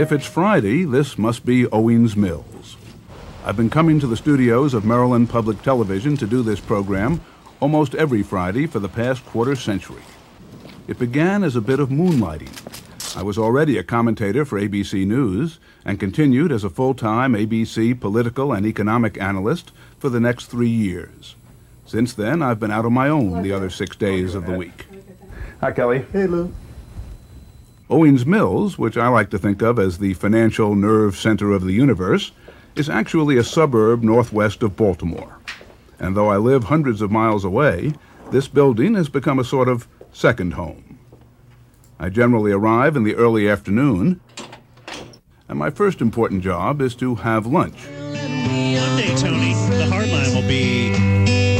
If it's Friday, this must be Owings Mills. I've been coming to the studios of Maryland Public Television to do this program almost every Friday for the past quarter century. It began as a bit of moonlighting. I was already a commentator for ABC News and continued as a full time ABC political and economic analyst for the next three years. Since then, I've been out on my own the other six days of the week. Hi, Kelly. Hey, Lou. Owings Mills, which I like to think of as the financial nerve center of the universe, is actually a suburb northwest of Baltimore. And though I live hundreds of miles away, this building has become a sort of second home. I generally arrive in the early afternoon, and my first important job is to have lunch. Monday, Tony, the Hardline will be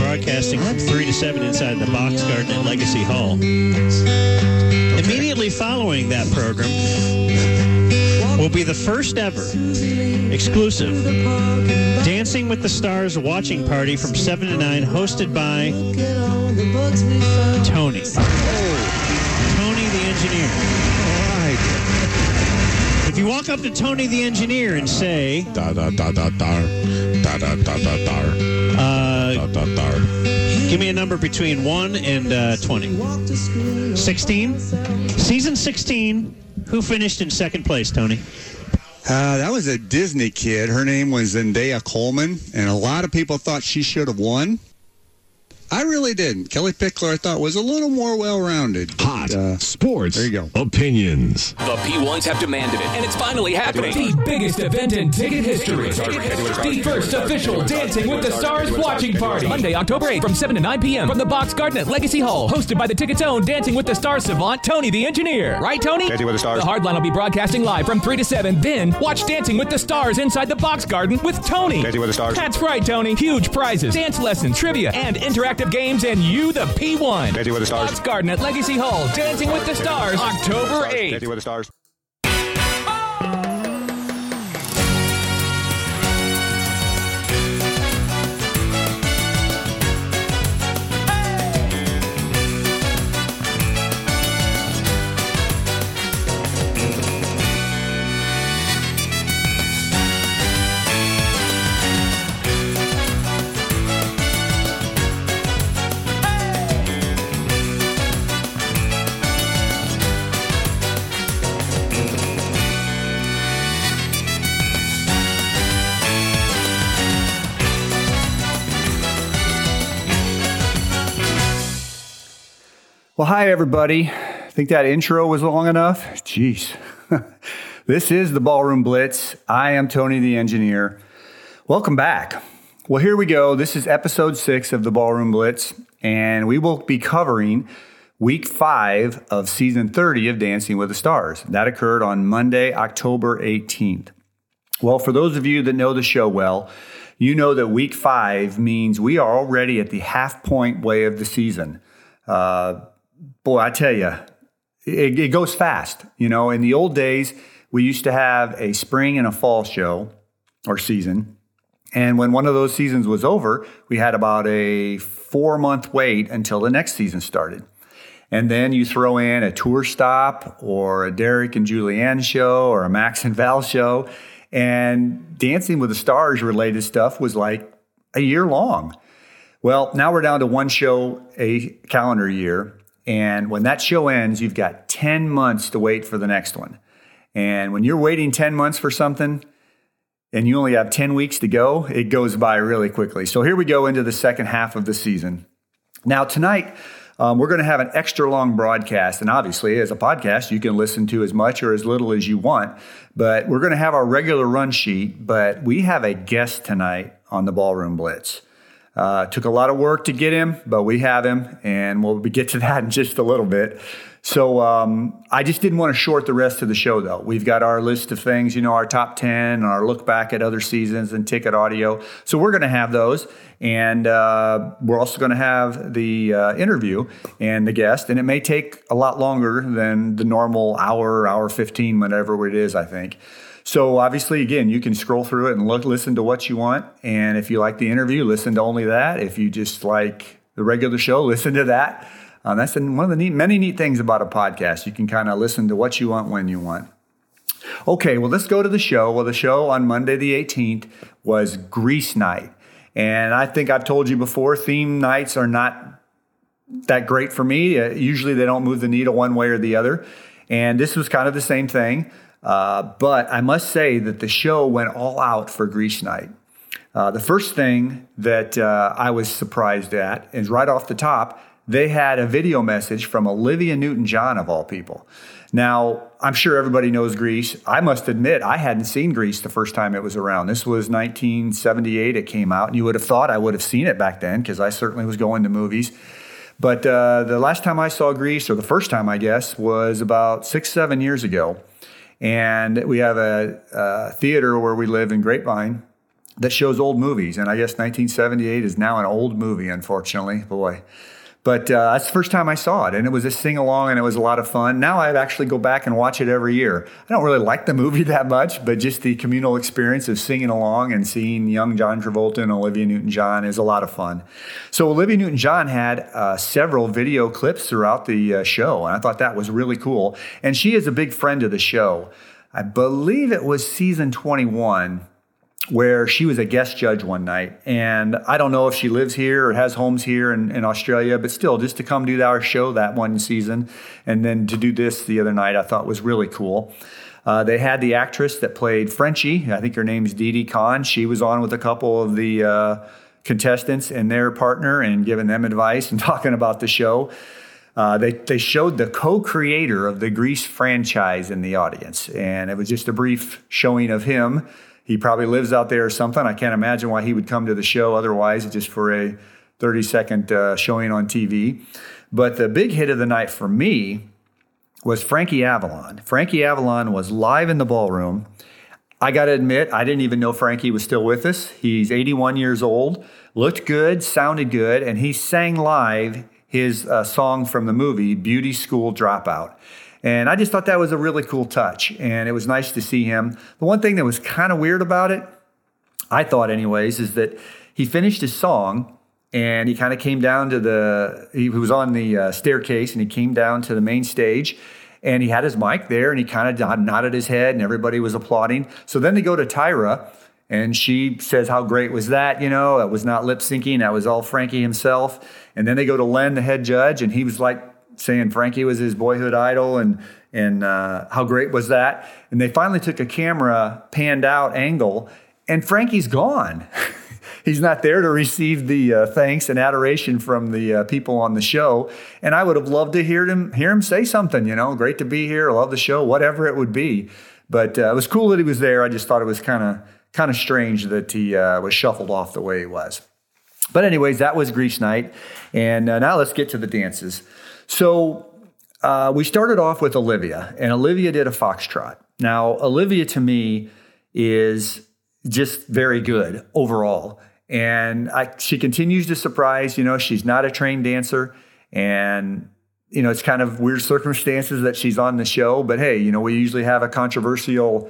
broadcasting from 3 to 7 inside the Box Garden at Legacy Hall. Immediately following that program will be the first ever exclusive Dancing with the Stars watching party from 7 to 9, hosted by Tony. Tony the engineer. If you walk up to Tony the engineer and say, Da da da da dar. Da da da da dar. uh, Da da dar. Give me a number between 1 and uh, 20. 16? Season 16. Who finished in second place, Tony? Uh, that was a Disney kid. Her name was Zendaya Coleman, and a lot of people thought she should have won. I really didn't. Kellie Pickler, I thought, was a little more well-rounded. but, Hot uh, sports there you go. opinions. The P1s have demanded it, and it's finally happening. The biggest event in ticket history. The first official Dancing with the Stars watching party. Monday, October 8th from 7 to 9 p.m. from the Box Garden at Legacy Hall. Hosted by the Ticket's own Dancing with the Stars savant, Tony the Engineer. Right, Tony? Dancing with the Stars. The Hardline will be broadcasting live from 3 to 7. Then, watch Dancing with the Stars inside the Box Garden with Tony. Dancing with the Stars. That's right, Tony. Huge prizes, dance lessons, trivia, and interactive games, and you, the P1. Dancing with the Stars. Garden at Legacy Hall. Dancing with the Stars, October 8th. Dancing with the Stars. Well, hi, everybody. I Think that intro was long enough? Jeez. this is the Ballroom Blitz. I am Tony the engineer. Welcome back. Well, here we go. This is episode six of the Ballroom Blitz, and we will be covering week five of season 30 of Dancing with the Stars. That occurred on Monday, October 18th. Well, for those of you that know the show well, you know that week five means we are already at the half point way of the season. Uh, boy, I tell you, it, it goes fast. You know, in the old days, we used to have a spring and a fall show or season. And when one of those seasons was over, we had about a four month wait until the next season started. And then you throw in a tour stop or a Derek and Julianne show or a Max and Val show. And Dancing with the Stars related stuff was like a year long. Well, now we're down to one show a calendar year. And when that show ends, you've got 10 months to wait for the next one. And when you're waiting 10 months for something and you only have 10 weeks to go, it goes by really quickly. So here we go into the second half of the season. Now, tonight, um, we're going to have an extra long broadcast. And obviously, as a podcast, you can listen to as much or as little as you want. But we're going to have our regular run sheet. But we have a guest tonight on the Ballroom Blitz. Uh, took a lot of work to get him, but we have him, and we'll get to that in just a little bit. So um, I just didn't want to short the rest of the show, though. We've got our list of things, you know, our top 10, our look back at other seasons and ticket audio. So we're going to have those. And uh, we're also going to have the uh, interview and the guest. And it may take a lot longer than the normal hour, hour 15, whatever it is, I think. So obviously, again, you can scroll through it and look, listen to what you want. And if you like the interview, listen to only that. If you just like the regular show, listen to that. Um, that's one of the neat, many neat things about a podcast. You can kind of listen to what you want when you want. Okay, well, let's go to the show. Well, the show on Monday the 18th was Grease Night. And I think I've told you before, theme nights are not that great for me. Uh, usually they don't move the needle one way or the other. And this was kind of the same thing. Uh, but I must say that the show went all out for Grease Night. Uh, the first thing that uh, I was surprised at is right off the top, they had a video message from Olivia Newton John, of all people. Now, I'm sure everybody knows Grease. I must admit, I hadn't seen Grease the first time it was around. This was 1978, it came out, and you would have thought I would have seen it back then because I certainly was going to movies. But uh, the last time I saw Grease, or the first time, I guess, was about six, seven years ago. And we have a, a theater where we live in Grapevine that shows old movies. And I guess 1978 is now an old movie, unfortunately. Boy. But uh, that's the first time I saw it, and it was a sing along, and it was a lot of fun. Now I actually go back and watch it every year. I don't really like the movie that much, but just the communal experience of singing along and seeing young John Travolta and Olivia Newton John is a lot of fun. So Olivia Newton John had uh, several video clips throughout the uh, show, and I thought that was really cool. And she is a big friend of the show. I believe it was season 21 where she was a guest judge one night. And I don't know if she lives here or has homes here in, in, Australia, but still, just to come do our show that one season and then to do this the other night, I thought was really cool. Uh, they had the actress that played Frenchie. I think her name's Didi Conn. She was on with a couple of the uh, contestants and their partner and giving them advice and talking about the show. Uh, they, they showed the co-creator of the Grease franchise in the audience, and it was just a brief showing of him he probably lives out there or something. I can't imagine why he would come to the show otherwise, just for a 30 second uh, showing on TV. But the big hit of the night for me was Frankie Avalon. Frankie Avalon was live in the ballroom. I got to admit, I didn't even know Frankie was still with us. He's 81 years old, looked good, sounded good, and he sang live his uh, song from the movie Beauty School Dropout. And I just thought that was a really cool touch. And it was nice to see him. The one thing that was kind of weird about it, I thought, anyways, is that he finished his song and he kind of came down to the, he was on the uh, staircase and he came down to the main stage and he had his mic there and he kind of nodded his head and everybody was applauding. So then they go to Tyra and she says, How great was that? You know, that was not lip syncing, that was all Frankie himself. And then they go to Len, the head judge, and he was like, saying Frankie was his boyhood idol and and uh, how great was that? And they finally took a camera panned out angle, and Frankie's gone. He's not there to receive the uh, thanks and adoration from the uh, people on the show. And I would have loved to hear him hear him say something. You know, great to be here. Love the show. Whatever it would be. But uh, it was cool that he was there. I just thought it was kind of kind of strange that he uh, was shuffled off the way he was. But anyways, that was Grease Night, and uh, now let's get to the dances. So uh, we started off with Olivia, and Olivia did a foxtrot. Now, Olivia to me is just very good overall. And I, she continues to surprise. You know, she's not a trained dancer. And, you know, it's kind of weird circumstances that she's on the show. But hey, you know, we usually have a controversial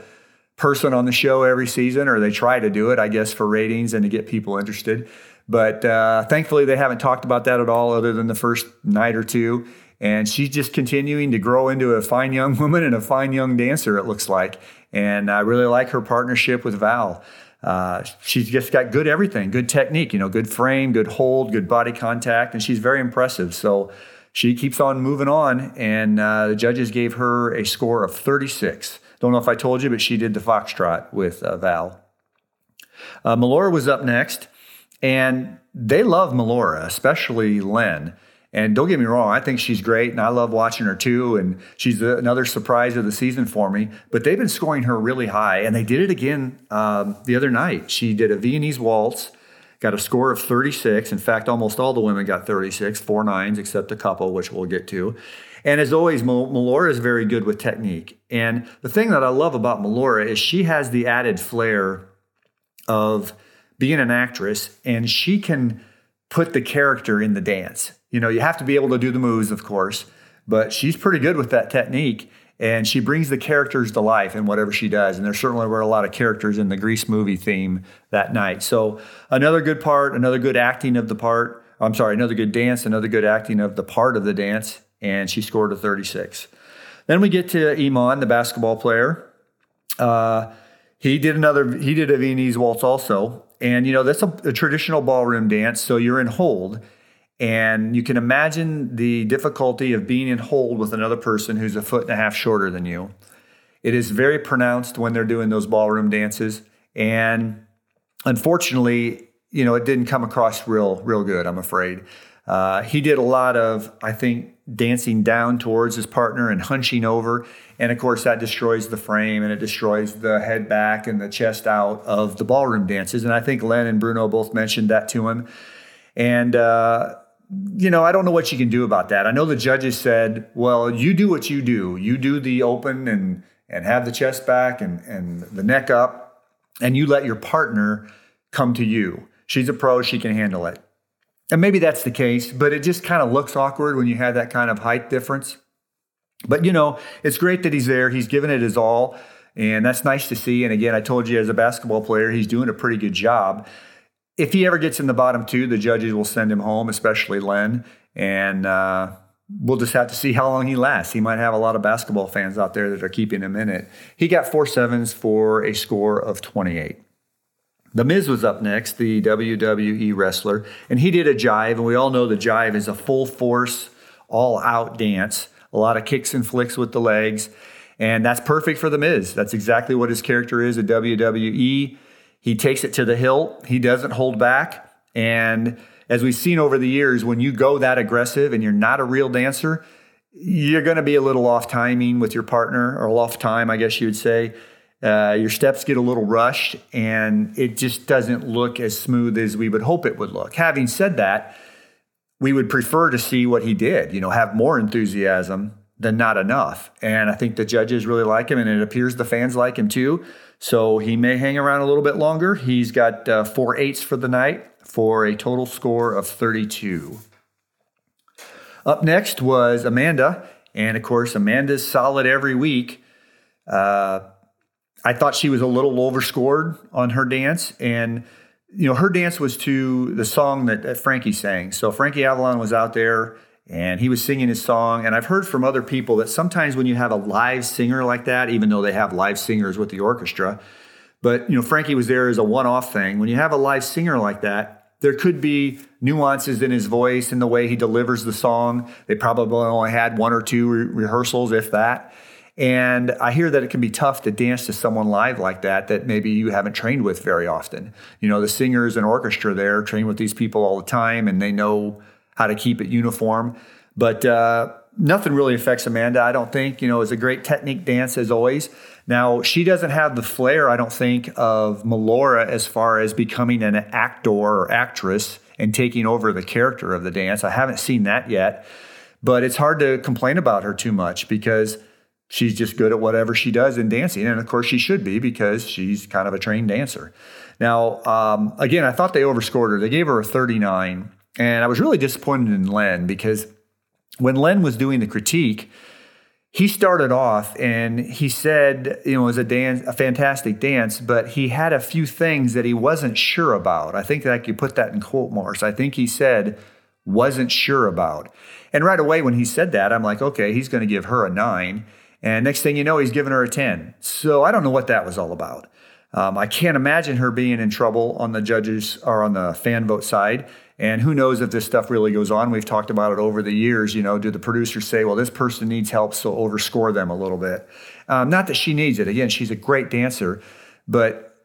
person on the show every season, or they try to do it, I guess, for ratings and to get people interested. But uh, thankfully, they haven't talked about that at all, other than the first night or two. And she's just continuing to grow into a fine young woman and a fine young dancer, it looks like. And I really like her partnership with Val. Uh, she's just got good everything, good technique, you know, good frame, good hold, good body contact, and she's very impressive. So she keeps on moving on, and uh, the judges gave her a score of 36. Don't know if I told you, but she did the foxtrot with uh, Val. Uh, Melora was up next. And they love Melora, especially Len. And don't get me wrong, I think she's great, and I love watching her too. And she's another surprise of the season for me. But they've been scoring her really high, and they did it again um, the other night. She did a Viennese waltz, got a score of 36. In fact, almost all the women got 36, four nines, except a couple, which we'll get to. And as always, Melora is very good with technique. And the thing that I love about Melora is she has the added flair of being an actress and she can put the character in the dance. You know, you have to be able to do the moves, of course, but she's pretty good with that technique and she brings the characters to life in whatever she does. And there certainly were a lot of characters in the Grease movie theme that night. So another good part, another good acting of the part. I'm sorry, another good dance, another good acting of the part of the dance, and she scored a 36. Then we get to Iman, the basketball player. Uh, he did another. He did a Viennese waltz also, and you know that's a, a traditional ballroom dance. So you're in hold, and you can imagine the difficulty of being in hold with another person who's a foot and a half shorter than you. It is very pronounced when they're doing those ballroom dances. And unfortunately, you know, it didn't come across real, real good, I'm afraid. Uh, he did a lot of, I think, dancing down towards his partner and hunching over. And of course, that destroys the frame and it destroys the head back and the chest out of the ballroom dances. And I think Len and Bruno both mentioned that to him. And, uh, you know, I don't know what you can do about that. I know the judges said, well, you do what you do. You do the open and and have the chest back and, and the neck up, and you let your partner come to you. She's a pro, she can handle it. And maybe that's the case, but it just kind of looks awkward when you have that kind of height difference. But you know, it's great that he's there. He's given it his all, and that's nice to see. And again, I told you as a basketball player, he's doing a pretty good job if he ever gets in the bottom two, the judges will send him home, especially Len. And uh, we'll just have to see how long he lasts. He might have a lot of basketball fans out there that are keeping him in it. He got four sevens for a score of 28. The Miz was up next, the WWE wrestler, and he did a jive. And we all know the jive is a full force, all out dance, a lot of kicks and flicks with the legs. And that's perfect for The Miz. That's exactly what his character is at WWE. He takes it to the hilt. He doesn't hold back. And as we've seen over the years, when you go that aggressive and you're not a real dancer, you're going to be a little off timing with your partner, or off time, I guess you would say. Uh, your steps get a little rushed, and it just doesn't look as smooth as we would hope it would look. Having said that, we would prefer to see what he did, you know, have more enthusiasm than not enough. And I think the judges really like him, and it appears the fans like him too. So he may hang around a little bit longer. He's got uh, four eights for the night for a total score of 32. Up next was Amanda. And of course, Amanda's solid every week. Uh, I thought she was a little overscored on her dance. And, you know, her dance was to the song that, that Frankie sang. So Frankie Avalon was out there and he was singing his song. And I've heard from other people that sometimes when you have a live singer like that, even though they have live singers with the orchestra, but you know Frankie was there as a one-off thing. When you have a live singer like that, there could be nuances in his voice and the way he delivers the song. They probably only had one or two re- rehearsals, if that. And I hear that it can be tough to dance to someone live like that that maybe you haven't trained with very often. You know, the singers and orchestra there train with these people all the time and they know how to keep it uniform. But uh, nothing really affects Amanda, I don't think. You know, it's a great technique dance as always. Now, she doesn't have the flair, I don't think, of Melora as far as becoming an actor or actress and taking over the character of the dance. I haven't seen that yet. But it's hard to complain about her too much because she's just good at whatever she does in dancing. And of course, she should be because she's kind of a trained dancer. Now, um, again, I thought they overscored her. They gave her a 39. And I was really disappointed in Len because when Len was doing the critique, he started off and he said, you know, it was a dance, a fantastic dance, but he had a few things that he wasn't sure about. I think that I could put that in quote marks. I think he said, wasn't sure about. And right away when he said that, I'm like, okay, he's going to give her a nine. And next thing you know, he's giving her a 10. So I don't know what that was all about. Um, I can't imagine her being in trouble on the judges or on the fan vote side. And who knows if this stuff really goes on? We've talked about it over the years. You know, do the producers say, well, this person needs help, so overscore them a little bit? Um, not that she needs it. Again, she's a great dancer, but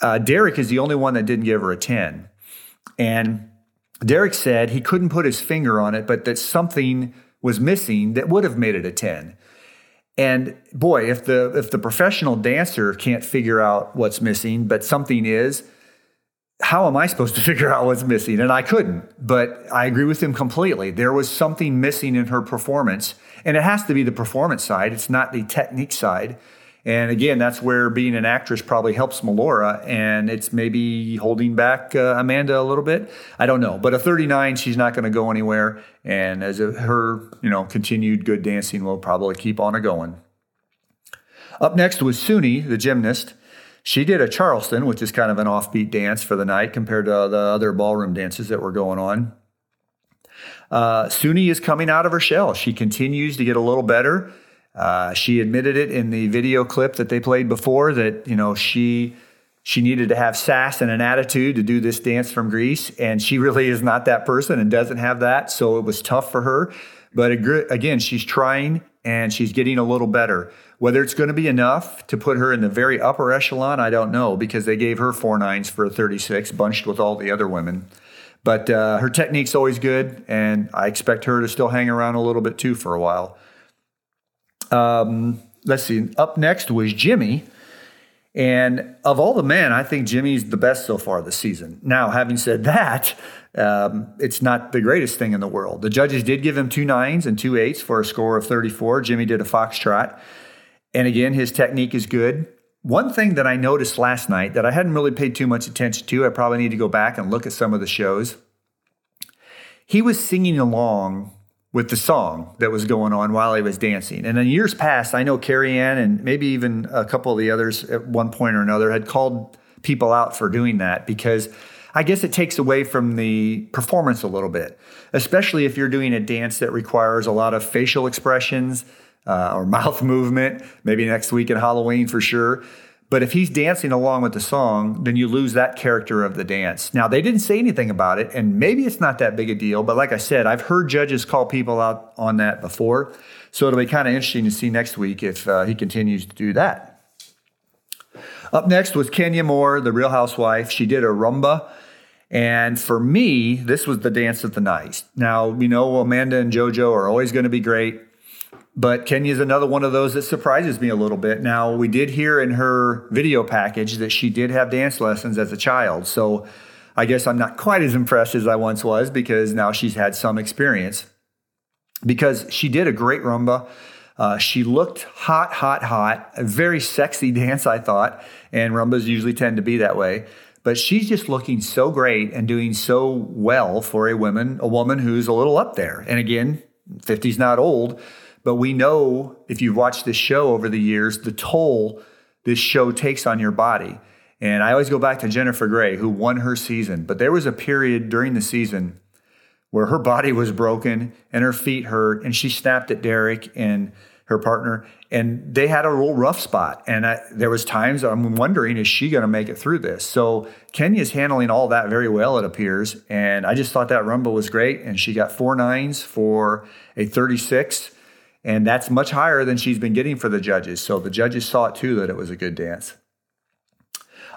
uh, Derek is the only one that didn't give her a 10. And Derek said he couldn't put his finger on it, but that something was missing that would have made it a 10. And boy, if the if the professional dancer can't figure out what's missing, but something is, how am I supposed to figure out what's missing? And I couldn't, but I agree with him completely. There was something missing in her performance, and it has to be the performance side. It's not the technique side. And again, that's where being an actress probably helps Melora, and it's maybe holding back uh, Amanda a little bit. I don't know, but a 39, she's not going to go anywhere, and as a, her, you know, continued good dancing will probably keep on a going. Up next was Suni, the gymnast. She did a Charleston, which is kind of an offbeat dance for the night compared to the other ballroom dances that were going on. Uh, Suni is coming out of her shell. She continues to get a little better. Uh, she admitted it in the video clip that they played before that you know she she needed to have sass and an attitude to do this dance from Grease, and she really is not that person and doesn't have that. So it was tough for her. But again, she's trying and she's getting a little better. Whether it's going to be enough to put her in the very upper echelon, I don't know because they gave her four nines for a 36, bunched with all the other women. But uh, her technique's always good, and I expect her to still hang around a little bit too for a while. Um, let's see. Up next was Jimmy. And of all the men, I think Jimmy's the best so far this season. Now, having said that, um, it's not the greatest thing in the world. The judges did give him two nines and two eights for a score of 34. Jimmy did a foxtrot. And again, his technique is good. One thing that I noticed last night that I hadn't really paid too much attention to, I probably need to go back and look at some of the shows. He was singing along with the song that was going on while he was dancing. And in years past, I know Carrie Ann and maybe even a couple of the others at one point or another had called people out for doing that because I guess it takes away from the performance a little bit, especially if you're doing a dance that requires a lot of facial expressions uh, or mouth movement, maybe next week at Halloween for sure. But if he's dancing along with the song, then you lose that character of the dance. Now, they didn't say anything about it, and maybe it's not that big a deal, but like I said, I've heard judges call people out on that before. So it'll be kind of interesting to see next week if uh, he continues to do that. Up next was Kenya Moore, the real housewife. She did a rumba. And for me, this was the dance of the night. Now, you know, Amanda and JoJo are always going to be great. But Kenya is another one of those that surprises me a little bit. Now, we did hear in her video package that she did have dance lessons as a child. So I guess I'm not quite as impressed as I once was because now she's had some experience. Because she did a great rumba. Uh, she looked hot, hot, hot. A very sexy dance, I thought. And rumbas usually tend to be that way. But she's just looking so great and doing so well for a woman, a woman who's a little up there. And again, 50's not old but we know if you've watched this show over the years, the toll this show takes on your body. And I always go back to Jennifer Grey, who won her season. But there was a period during the season where her body was broken and her feet hurt, and she snapped at Derek and her partner, and they had a real rough spot. And I, there was times I'm wondering, is she going to make it through this? So Kenya's handling all that very well, it appears. And I just thought that rumba was great, and she got four nines for a 36 and that's much higher than she's been getting for the judges. So the judges saw it too that it was a good dance.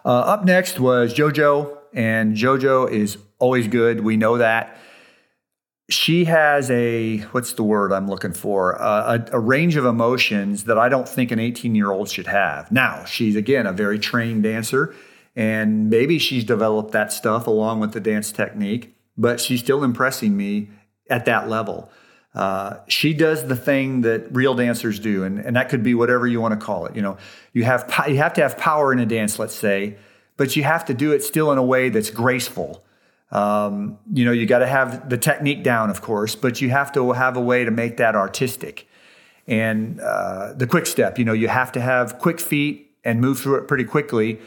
Uh, up next was JoJo, and JoJo is always good. We know that. She has a, what's the word I'm looking for? Uh, a, a range of emotions that I don't think an 18 year old should have. Now, she's again a very trained dancer, and maybe she's developed that stuff along with the dance technique, but she's still impressing me at that level. Uh, she does the thing that real dancers do, and, and that could be whatever you want to call it. You know, you have you have to have power in a dance, let's say, but you have to do it still in a way that's graceful. Um, you know, you got to have the technique down, of course, but you have to have a way to make that artistic. And uh, the quick step, you know, you have to have quick feet and move through it pretty quickly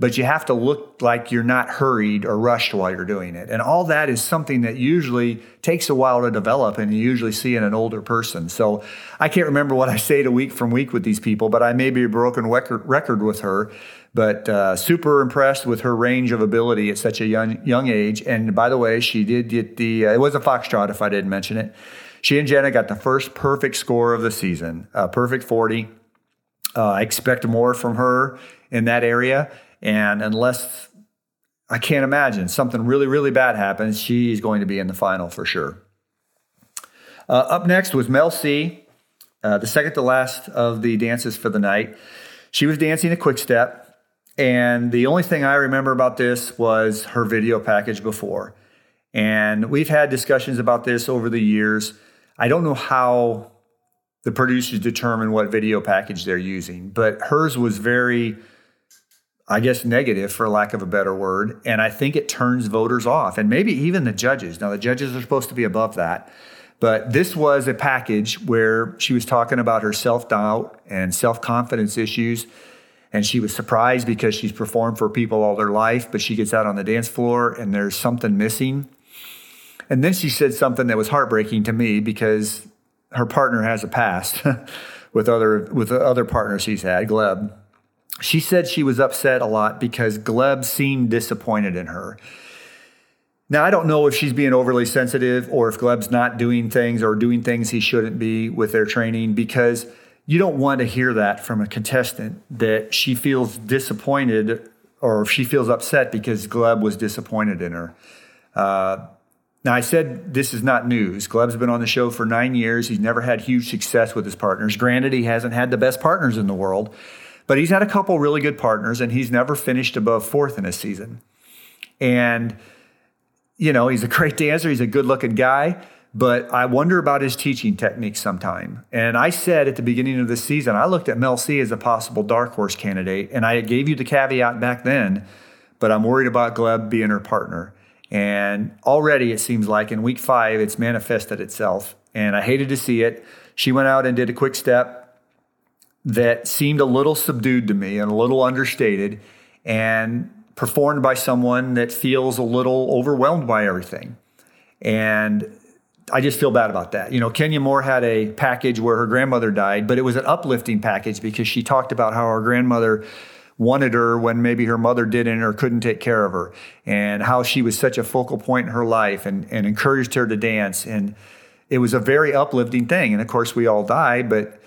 but you have to look like you're not hurried or rushed while you're doing it. And all that is something that usually takes a while to develop and you usually see in an older person. So I can't remember what I say to week from week with these people, but I may be a broken record, with her. But uh, super impressed with her range of ability at such a young young age. And by the way, she did get the uh, it was a foxtrot if I didn't mention it. She and Jenna got the first perfect score of the season, a perfect 40. Uh, I expect more from her in that area. And unless I can't imagine something really, really bad happens, she's going to be in the final for sure. Uh, up next was Mel C, uh, the second to last of the dances for the night. She was dancing a quick step. And the only thing I remember about this was her video package before. And we've had discussions about this over the years. I don't know how the producers determine what video package they're using, but hers was very, I guess, negative for lack of a better word. And I think it turns voters off and maybe even the judges. Now, the judges are supposed to be above that. But this was a package where she was talking about her self doubt and self confidence issues. And she was surprised because she's performed for people all their life, but she gets out on the dance floor and there's something missing. And then she said something that was heartbreaking to me because her partner has a past with other with the other partners she's had, Gleb. She said she was upset a lot because Gleb seemed disappointed in her. Now, I don't know if she's being overly sensitive or if Gleb's not doing things or doing things he shouldn't be with their training because you don't want to hear that from a contestant that she feels disappointed or if she feels upset because Gleb was disappointed in her. Uh, now, I said this is not news. Gleb's been on the show for nine years. He's never had huge success with his partners. Granted, he hasn't had the best partners in the world, but he's had a couple really good partners, and he's never finished above fourth in a season. And you know, he's a great dancer, he's a good looking guy, but I wonder about his teaching technique sometime. And I said at the beginning of the season, I looked at Mel C as a possible dark horse candidate, and I gave you the caveat back then, but I'm worried about Gleb being her partner. And already it seems like in week five, it's manifested itself. And I hated to see it. She went out and did a quick step that seemed a little subdued to me and a little understated. And performed by someone that feels a little overwhelmed by everything. And I just feel bad about that. You know, Kenya Moore had a package where her grandmother died, but it was an uplifting package because she talked about how her grandmother wanted her when maybe her mother didn't or couldn't take care of her, and how she was such a focal point in her life and, and encouraged her to dance. And it was a very uplifting thing. And of course, we all die, but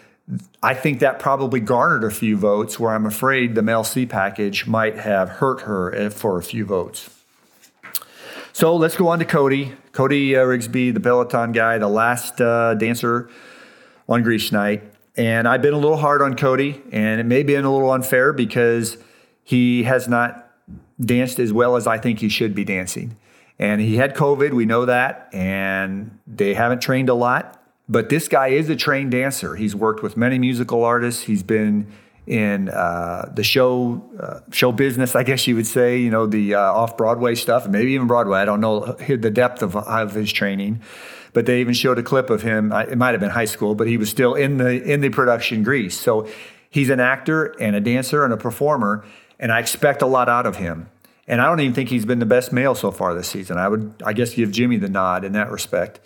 I think that probably garnered a few votes where I'm afraid the Mel C package might have hurt her eh, for a few votes. So let's go on to Cody. Cody uh, Rigsby, the Peloton guy, the last uh, dancer on Grease Night. And I've been a little hard on Cody, and it may be a little unfair because he has not danced as well as I think he should be dancing. And he had COVID, we know that, and they haven't trained a lot. But this guy is a trained dancer. He's worked with many musical artists. He's been in uh, the show uh, show business, I guess you would say. You know, the uh, off Broadway stuff, maybe even Broadway. I don't know the depth of, of his training, but they even showed a clip of him. It might have been high school, but he was still in the in the production Grease. So he's an actor and a dancer and a performer, and I expect a lot out of him. And I don't even think he's been the best male so far this season. I would, I guess, give Jimmy the nod in that respect.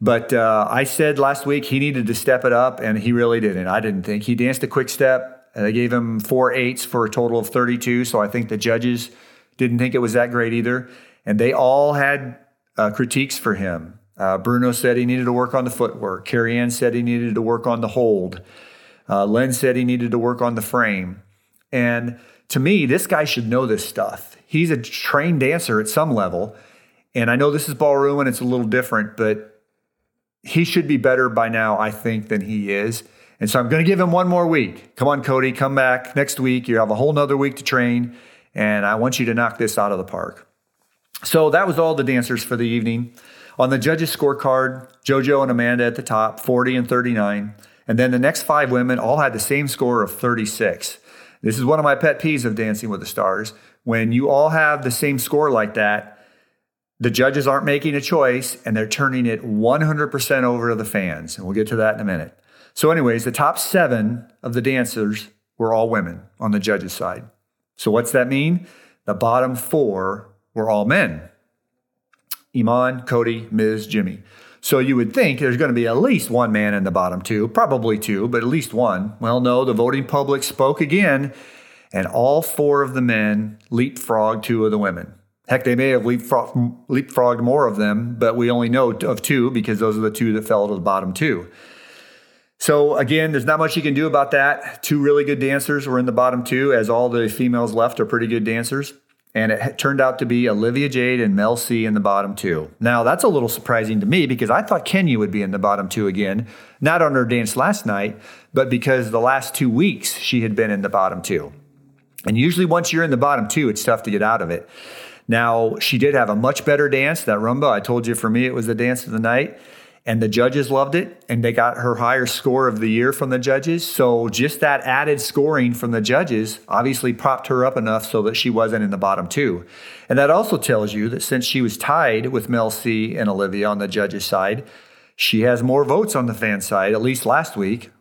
But uh, I said last week he needed to step it up, and he really didn't. I didn't think. He danced a quick step. And they gave him four eights for a total of 32. So I think the judges didn't think it was that great either. And they all had uh, critiques for him. Uh, Bruno said he needed to work on the footwork. Carrie Ann said he needed to work on the hold. Uh, Len said he needed to work on the frame. And to me, this guy should know this stuff. He's a trained dancer at some level. And I know this is ballroom and it's a little different, but he should be better by now, I think, than he is. And so I'm going to give him one more week. Come on, Cody, come back next week. You have a whole nother week to train, and I want you to knock this out of the park. So that was all the dancers for the evening. On the judges' scorecard, JoJo and Amanda at the top, 40 and 39. And then the next five women all had the same score of 36. This is one of my pet peeves of Dancing with the Stars. When you all have the same score like that, the judges aren't making a choice and they're turning it 100% over to the fans. And we'll get to that in a minute. So, anyways, the top seven of the dancers were all women on the judges' side. So, what's that mean? The bottom four were all men Iman, Cody, Miz, Jimmy. So, you would think there's going to be at least one man in the bottom two, probably two, but at least one. Well, no, the voting public spoke again, and all four of the men leapfrogged two of the women. Heck, they may have leapfrog, leapfrogged more of them, but we only know of two because those are the two that fell to the bottom two. So again, there's not much you can do about that. Two really good dancers were in the bottom two, as all the females left are pretty good dancers. And it turned out to be Olivia Jade and Mel C in the bottom two. Now, that's a little surprising to me because I thought Kenya would be in the bottom two again, not on her dance last night, but because the last two weeks she had been in the bottom two. And usually, once you're in the bottom two, it's tough to get out of it. Now, she did have a much better dance, that rumba. I told you for me, it was the dance of the night. And the judges loved it, and they got her higher score of the year from the judges. So, just that added scoring from the judges obviously propped her up enough so that she wasn't in the bottom two. And that also tells you that since she was tied with Mel C and Olivia on the judges' side, she has more votes on the fan side, at least last week,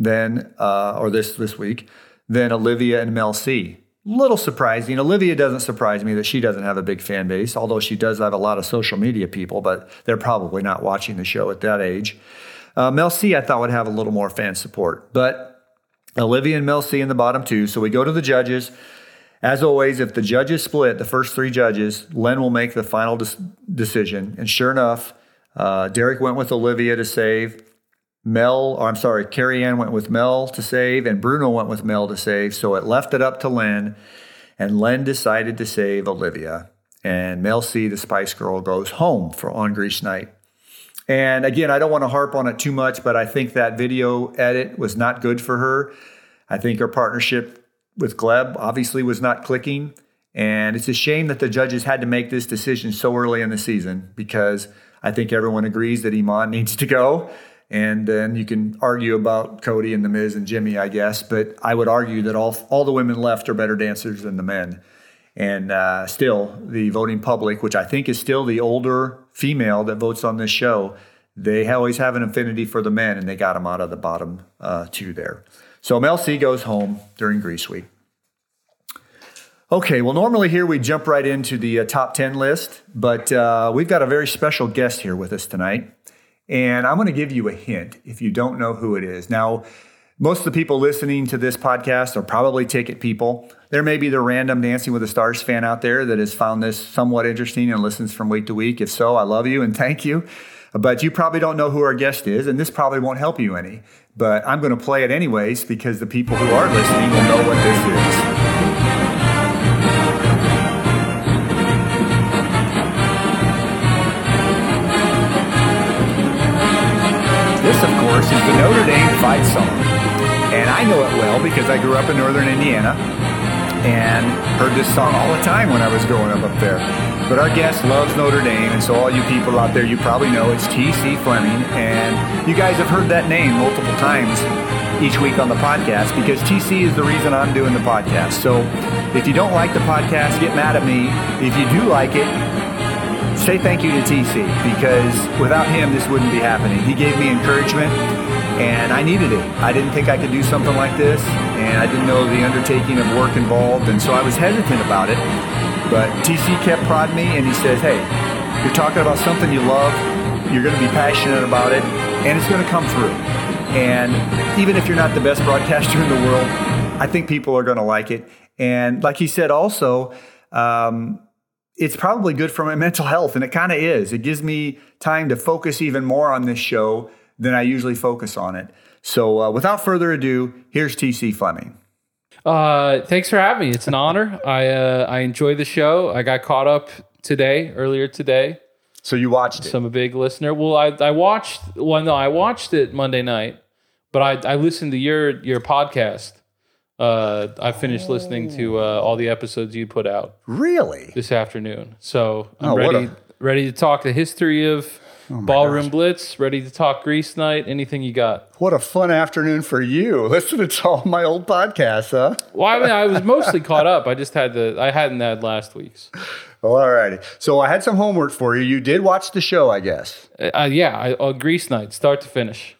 than uh, or this this week, than Olivia and Mel C. Little surprising. Olivia doesn't surprise me that she doesn't have a big fan base, although she does have a lot of social media people, but they're probably not watching the show at that age. Uh, Mel C, I thought would have a little more fan support, but Olivia and Mel C in the bottom two. So we go to the judges. As always, if the judges split, the first three judges, Len will make the final decision. And sure enough, uh, Derek went with Olivia to save. Mel, or I'm sorry, Carrie Ann went with Mel to save, and Bruno went with Mel to save. So it left it up to Len, and Len decided to save Olivia. And Mel C, the Spice Girl, goes home for on Grease night. And again, I don't want to harp on it too much, but I think that video edit was not good for her. I think her partnership with Gleb obviously was not clicking. And it's a shame that the judges had to make this decision so early in the season because I think everyone agrees that Iman needs to go. And then you can argue about Cody and The Miz and Jimmy, I guess. But I would argue that all, all the women left are better dancers than the men. And uh, still, the voting public, which I think is still the older female that votes on this show, they always have an affinity for the men, and they got them out of the bottom uh, two there. So Mel C goes home during Grease Week. Okay, well, normally here we jump right into the uh, top 10 list, but uh, we've got a very special guest here with us tonight. And I'm going to give you a hint if you don't know who it is. Now, most of the people listening to this podcast are probably ticket people. There may be the random Dancing with the Stars fan out there that has found this somewhat interesting and listens from week to week. If so, I love you and thank you. But you probably don't know who our guest is, and this probably won't help you any. But I'm going to play it anyways because the people who are listening will know what this is. I grew up in northern Indiana and heard this song all the time when I was growing up up there. But our guest loves Notre Dame, and so all you people out there, you probably know it's T.C. Fleming. And you guys have heard that name multiple times each week on the podcast because TC is the reason I'm doing the podcast. So if you don't like the podcast, get mad at me. If you do like it, say thank you to TC because without him, this wouldn't be happening. He gave me encouragement and I needed it. I didn't think I could do something like this and I didn't know the undertaking of work involved. And so I was hesitant about it. But TC kept prodding me and he says, hey, you're talking about something you love, you're going to be passionate about it, and it's going to come through. And even if you're not the best broadcaster in the world, I think people are going to like it. And like he said, also, um, it's probably good for my mental health, and it kind of is. It gives me time to focus even more on this show than I usually focus on it. So, uh, without further ado, here's TC Fleming. Uh, thanks for having me. It's an honor. I uh, I enjoy the show. I got caught up today, earlier today. So you watched it? So I'm a big listener. Well, I I watched. Well, no, I watched it Monday night, but I I listened to your your podcast. Uh, I finished listening to uh, all the episodes you put out Really? this afternoon. So I'm Oh, ready a- Oh ready to talk the history of Ballroom Blitz. Ready to talk Grease Night. Anything you got? What a fun afternoon for you. Listen to all my old podcasts, huh? Well, I mean, I was mostly caught up. I just had the I hadn't had last week's. All righty. So I had some homework for you. You did watch the show, I guess. Uh, yeah, I, uh, Grease Night, start to finish.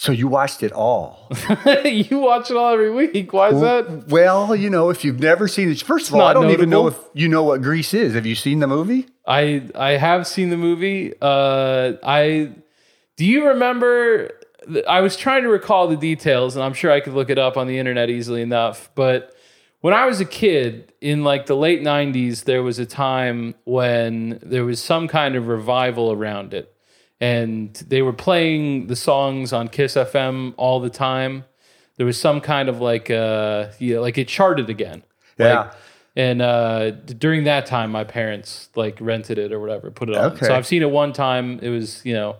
So you watched it all. you watch it all every week. Why is that? well, you know, if you've never seen it, first of all, I don't even know if you know what Grease is. Have you seen the movie? I I have seen the movie. Uh, I do you remember? I was trying to recall the details, and I'm sure I could look it up on the internet easily enough. But when I was a kid in like the late '90s, there was a time when there was some kind of revival around it, and they were playing the songs on Kiss FM all the time. There was some kind of like uh, yeah, like it charted again. Yeah. Like, and uh, during that time, my parents like rented it or whatever, put it on. Okay. So I've seen it one time. It was you know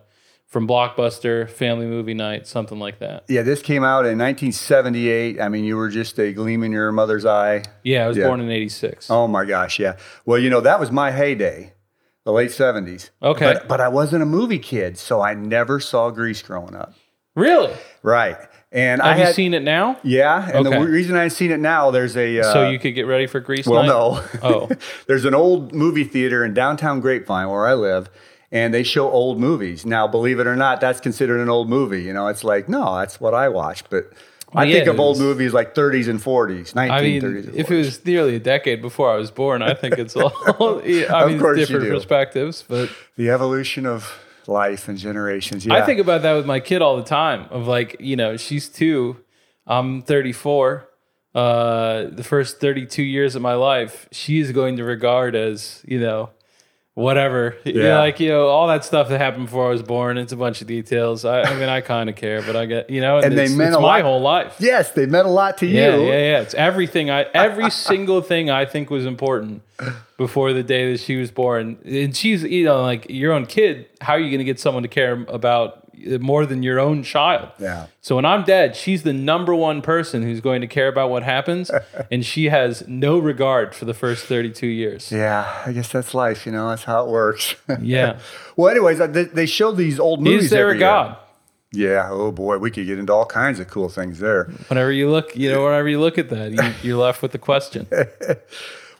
from Blockbuster, Family Movie Night, something like that. Yeah, this came out in 1978. I mean, you were just a gleam in your mother's eye. Yeah, I was Yeah. born in '86. Oh my gosh, yeah. Well, you know, that was my heyday, the late 70s. Okay. But, but I wasn't a movie kid, so I never saw Grease growing up. Really? Right. And I Have you seen it now? Yeah, and Okay. the reason I've seen it now, there's a. Uh, so you could get ready for Grease Well, night? no. Oh. There's an old movie theater in downtown Grapevine where I live, and they show old movies. Now, believe it or not, that's considered an old movie. You know, it's like, no, that's what I watch. But I Well, think yeah, of old movies like 30s and 40s, 1930s I mean, and 40s. if it was nearly a decade before I was born, I think it's all. yeah, I mean, different perspectives, but the evolution of life and generations. Yeah. I think about that with my kid all the time. Of like, you know, she's two, I'm 34. Uh, the first 32 years of my life, she is going to regard as, you know, whatever. You know, Yeah. like, you know, all that stuff that happened before I was born. It's a bunch of details. I, I mean, I kind of care, but I get, you know, And they it's, meant a my lot- whole life. yes, they meant a lot to Yeah, you. yeah, yeah. It's everything. I every single thing I think was important before the day that she was born. And she's you know like your own kid. How are you going to get someone to care about more than your own child? Yeah. So when I'm dead, she's the number one person who's going to care about what happens, and she has no regard for the first 32 years. Yeah, I guess that's life. You know, that's how it works. Yeah. well, anyways, uh, they, they show these old movies. Is there every a year. God? Yeah. Oh boy, we could get into all kinds of cool things there. Whenever you look, you know, whenever you look at that, you, you're left with the question.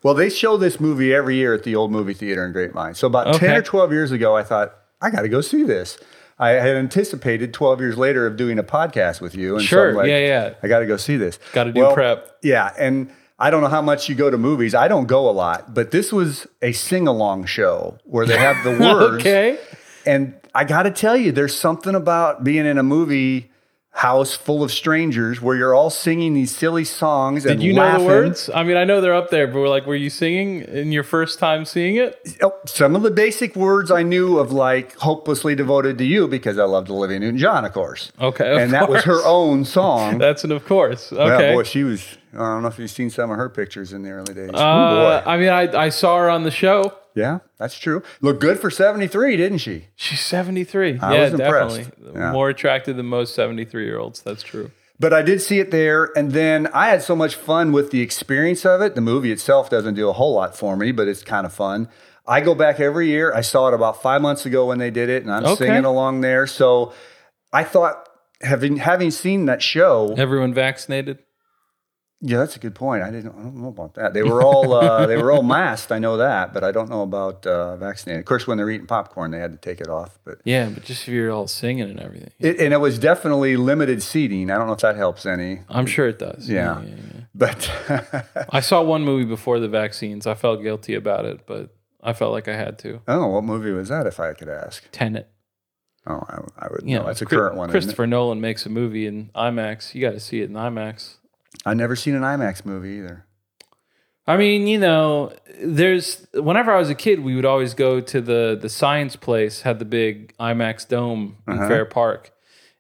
Well, they show this movie every year at the old movie theater in Grapevine. So about 10 or 12 years ago, I thought, I got to go see this. I had anticipated 12 years later of doing a podcast with you. And so Sure, I'm like, yeah, yeah. I got to go see this. Gotta do Well, prep. Yeah. And I don't know how much you go to movies. I don't go a lot, but this was a sing along show where they have the words. okay. And I got to tell you, there's something about being in a movie house full of strangers where you're all singing these silly songs and Did you know the words? I mean, I know they're up there, but we're like, were you singing in your first time seeing it? Oh, some of the basic words I knew of, like "hopelessly devoted to you," because I loved Olivia Newton-John, of course. Okay, of and that was her own song. That's an of course. Well, Okay. boy, she was. I don't know if you've seen some of her pictures in the early days. Ooh, uh, boy. I mean, I, I saw her on the show. yeah, that's true. Looked good for seventy-three, didn't she? She's 73. I yeah, was impressed. definitely. Yeah. More attractive than most 73 year olds. That's true. But I did see it there, and then I had so much fun with the experience of it. The movie itself doesn't do a whole lot for me, but it's kind of fun. I go back every year. I saw it about five months ago when they did it, and I'm Okay. singing along there. So I thought, having having seen that show, Everyone vaccinated? Yeah, that's a good point. I didn't, I don't know about that. They were all uh, they were all masked. I know that, but I don't know about uh, vaccinated. Of course, when they're eating popcorn, they had to take it off. But Yeah, but just if you're all singing and everything. it, and it was definitely limited seating. I don't know if that helps any. I'm sure it does. Yeah. yeah, yeah. But I saw one movie before the vaccines. I felt guilty about it, but I felt like I had to. oh, what movie was that? If I could ask. Tenet. Oh, I, I would You know. That's a current one. Christopher Nolan makes a movie in IMAX. You got to see it in IMAX. I've never seen an IMAX movie either. I mean, you know, there's whenever I was a kid, we would always go to the the science place, had the big IMAX dome in Uh-huh. Fair Park.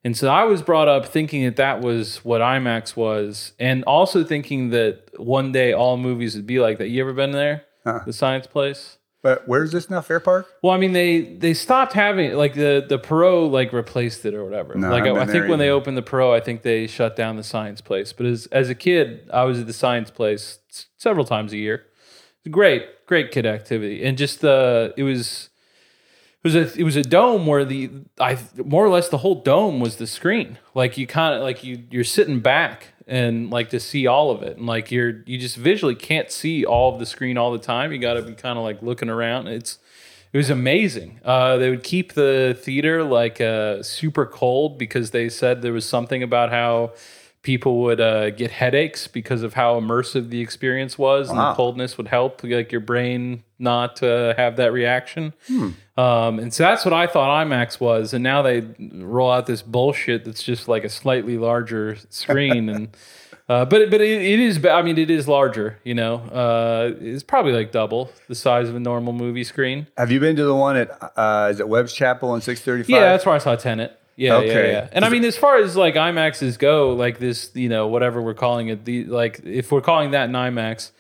And so I was brought up thinking that that was what IMAX was, and also thinking that one day all movies would be like that. You ever been there? Uh-uh. The science place? But where's this now? Fair Park? Well, I mean, they they stopped having like the the Perot like replaced it or whatever. No, like I I, think when they opened the Perot, I think they shut down the science place. But as as a kid, I was at the science place s- several times a year. Great great kid activity, and just the it was was a it was a dome where the I more or less the whole dome was the screen. Like you kind of like you you're sitting back and like to see all of it, and like you're you just visually can't see all of the screen all the time. You got to be kind of like looking around. It's it was amazing. Uh, they would keep the theater like uh, super cold because they said there was something about how people would uh, get headaches because of how immersive the experience was, and the coldness would help like your brain not uh, have that reaction. Um, and so that's what I thought IMAX was, and now they roll out this bullshit that's just like a slightly larger screen and. Uh, but but it, it is I mean it is larger you know uh, it's probably like double the size of a normal movie screen Have you been to the one at uh, is it Webb's Chapel on six thirty five? yeah that's where I saw Tenet yeah yeah Okay. yeah and I mean as far as like IMAXs go like this you know whatever we're calling it the like if we're calling that an IMAX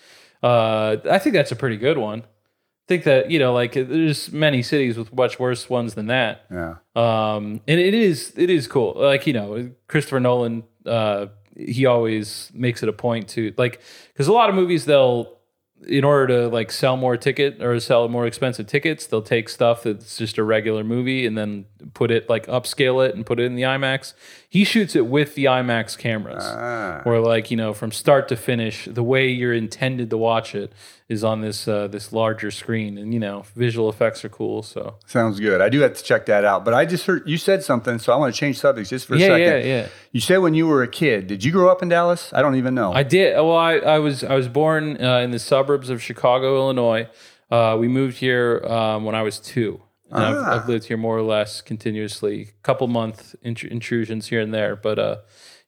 uh, I think that's a pretty good one I think that you know, like there's many cities with much worse ones than that. Yeah. Um, and it is it is cool. Like you know, Christopher Nolan, uh, he always makes it a point to like because a lot of movies they'll in order to like sell more ticket or sell more expensive tickets, they'll take stuff that's just a regular movie and then put it like upscale it and put it in the IMAX. He shoots it with the IMAX cameras, ah. or like you know from start to finish, the way you're intended to watch it is on this uh, this larger screen, and you know visual effects are cool. So Sounds good. I do have to check that out. But I just heard you said something, so I want to change subjects just for a Yeah, second. yeah, yeah. You said when you were a kid, did you grow up in Dallas? I don't even know. I did. Well, I, I was I was born uh, in the suburbs of Chicago, Illinois. Uh, we moved here um, when I was two. And I've, I've lived here more or less continuously. Couple month int- intrusions here and there, but uh,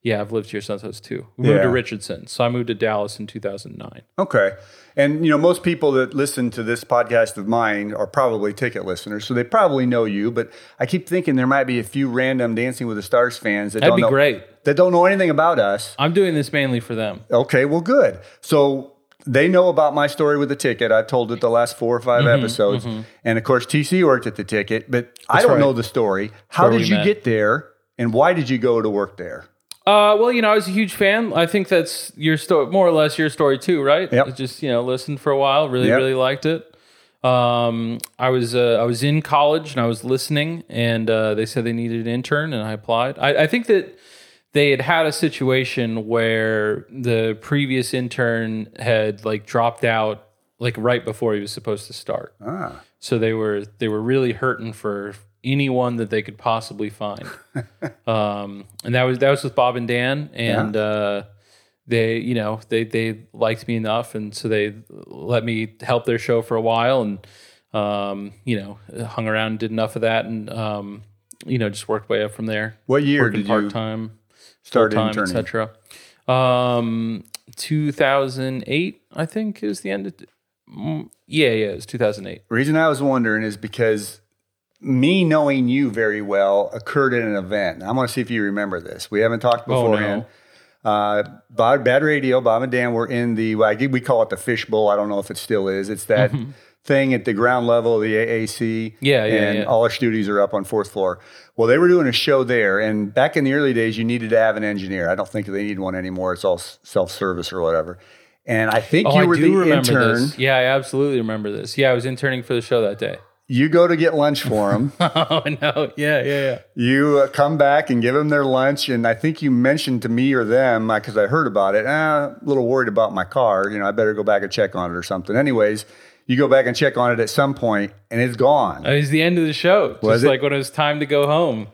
yeah, I've lived here since I was two. We moved to Richardson, so I moved to Dallas in 2009. Okay. And you know, most people that listen to this podcast of mine are probably ticket listeners, so they probably know you. But I keep thinking there might be a few random Dancing with the Stars fans that That'd don't be know great. that don't know anything about us. I'm doing this mainly for them. Okay, well, good. So they know about my story with the ticket. I've told it the last four or 5 Mm-hmm, episodes, and of course, TC worked at the ticket, but I don't right. know the story. How where did you met. get there, and why did you go to work there? Uh, well, you know, I was a huge fan. I think that's your story, more or less your story too, right? Yep. I Just you know, listened for a while, really, Yep. really liked it. Um, I was uh, I was in college and I was listening, and uh, they said they needed an intern, and I applied. I, I think that they had had a situation where the previous intern had like dropped out like right before he was supposed to start. Ah. So they were they were really hurting for anyone that they could possibly find. um, and that was that was with Bob and Dan, and uh, they you know they they liked me enough, and so they let me help their show for a while, and um, you know hung around, and did enough of that, and um, you know just worked way up from there. What year Working did part you time, start time, etc. Um, 2008, I think, is the end. Of, mm, yeah, yeah, it was 2008. The reason I was wondering is because me knowing you very well occurred at an event. I want to see if you remember this. We haven't talked beforehand. Oh, no. Uh, Bob, Bad Radio, Bob and Dan were in the, well, I think we call it the fishbowl. I don't know if it still is. It's that thing at the ground level of the AAC. Yeah, yeah, And yeah. all our studios are up on fourth floor. Well, they were doing a show there. And back in the early days, you needed to have an engineer. I don't think they need one anymore. It's all self service or whatever. And I think Oh, you were the remember intern. this. Yeah, I absolutely remember this. Yeah, I was interning for the show that day. You go to get lunch for them. Oh no! Yeah, yeah, yeah. you uh, come back and give them their lunch and i think you mentioned to me or them because i heard about it ah, a little worried about my car you know i better go back and check on it or something anyways you go back and check on it at some point and it's gone It was the end of the show. Was Just it? like when it was time to go home.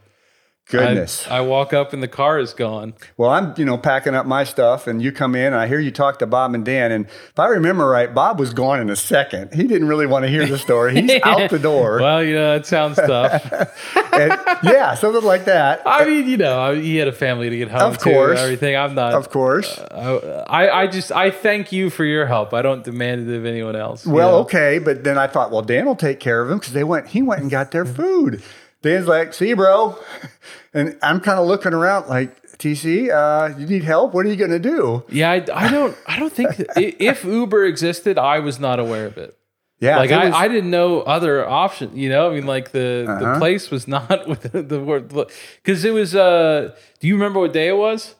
Goodness I, I walk up and the car is gone. well i'm you know packing up my stuff and you come in and i hear you talk to bob and dan and if i remember right bob was gone in a second he didn't really want to hear the story he's out the door Well, you know, it sounds tough. and, yeah something like that I mean, you know, I- he had a family to get home Of to course. and everything. I'm not. of course uh, I, I just, I thank you for your help. I don't demand it of anyone else. you Well, know? okay, but then I thought, well, Dan will take care of him because they went. He went and got their food. Dan's like, "See, bro," and I'm kind of looking around like, "TC, uh, you need help? What are you going to do?" Yeah, I, I don't, I don't think if Uber existed, I was not aware of it. Yeah, like I, was- I didn't know other options. You know, I mean, like the the Uh-huh. place was not with the, the word because it was. uh Do you remember what day it was?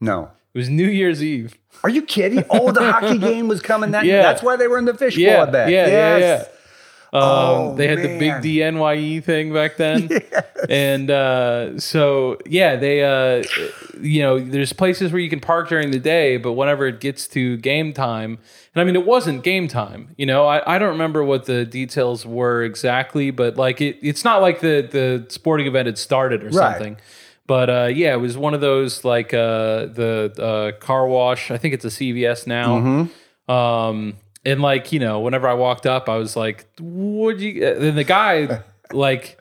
no. It was New Year's Eve. Are you kidding? Oh, the hockey game was coming. That Yeah. that's why they were in the fishbowl. Yeah, I bet. yeah, yeah, Yes. yeah. Um, Oh, they had the big man. DNYE thing back then, and uh, so yeah, they uh, you know, there's places where you can park during the day, but whenever it gets to game time, and I mean, it wasn't game time. You know, I, I don't remember what the details were exactly, but like it, it's not like the the sporting event had started or Right. something. But uh, yeah, it was one of those like uh, the uh, car wash. I think it's a CVS now. Mm-hmm. Um, and like you know, whenever I walked up, I was like, "Would you?" And the guy, like,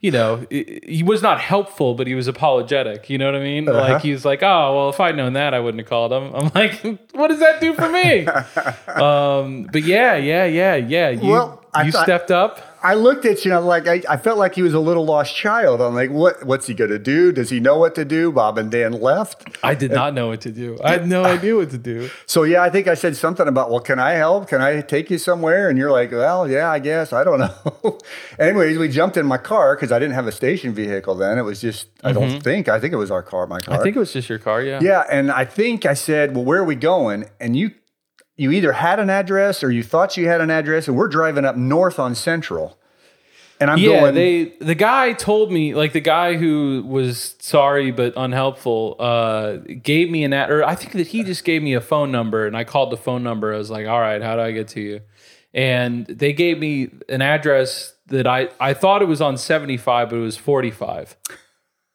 you know, he he was not helpful, but he was apologetic. You know what I mean? Uh-huh. Like he was like, "Oh, well, if I'd known that, I wouldn't have called him." I'm like, "What does that do for me?" um, but yeah, yeah, yeah, yeah. You, Well, I you thought- stepped up. I looked at you and I'm like, I, I felt like he was a little lost child. I'm like, what? What's he gonna do? Does he know what to do? Bob and Dan left. I did not know what to do. I had no idea what to do. So yeah, I think I said something about, well, can I help? Can I take you somewhere? And you're like, well, yeah, I guess. I don't know. Anyways, we jumped in my car because I didn't have a station vehicle then. It was just, I don't think, I think it was our car, my car. Mm-hmm. I think it was just your car. Yeah. Yeah, and I think I said, "Well, where are we going?" And you you either had an address or you thought you had an address, and we're driving up north on Central. And I'm yeah, going. they the guy told me like the guy who was sorry but unhelpful uh gave me an ad or I think that he just gave me a phone number and I called the phone number. I was like, "All right, how do I get to you?" And they gave me an address that I I thought it was on 75 but it was 45.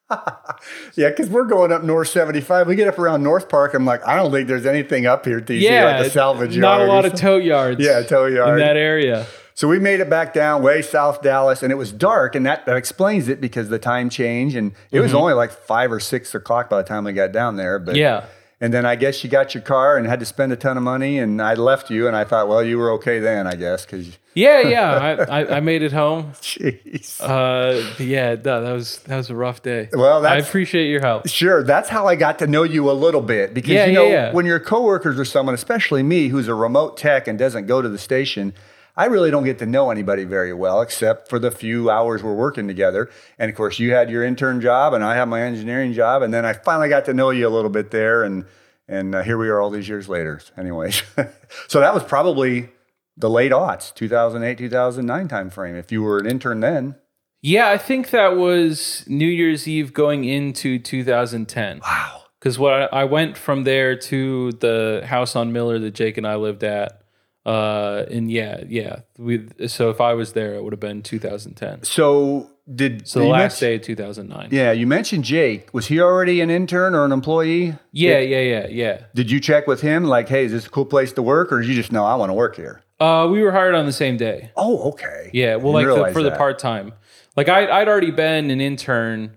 yeah, because we're going up North 75. We get up around North Park. I'm like, I don't think there's anything up here, TC, Yeah, like a salvage not yard. Not a lot of tow yards. Yeah, tow in yard. that area. So we made it back down way south Dallas, and it was dark, and that, that explains it because the time change, and it was only like five or six o'clock by the time we got down there. But Mm-hmm. Yeah. And then I guess you got your car and had to spend a ton of money, and I left you, and I thought, well, you were okay then, I guess, because Yeah, yeah. I, I, I made it home. jeez. Uh, yeah, that, that was that was a rough day. Well, I appreciate your help. Sure, that's how I got to know you a little bit because Yeah, you know yeah, yeah. when you're coworkers with someone, especially me, who's a remote tech and doesn't go to the station, I really don't get to know anybody very well except for the few hours we're working together. And of course, you had your intern job, and I have my engineering job, and then I finally got to know you a little bit there, and and uh, here we are all these years later. Anyways, so that was probably the late aughts, 2008, 2009 timeframe. If you were an intern then, Yeah, I think that was New Year's Eve going into 2010. wow. Because what I, I went from there to the house on Miller that Jake and I lived at. Uh, and yeah, yeah. We so if I was there, it would have been 2010. So did So the last day of 2009. Yeah, you mentioned Jake. Was he already an intern or an employee? yeah, yeah, yeah, yeah. Did you check with him like, hey, is this a cool place to work? Or did you just know I want to work here? Uh, we were hired on the same day. Oh, okay. Yeah, well, like the, for the part time. Like I, I'd already been an intern,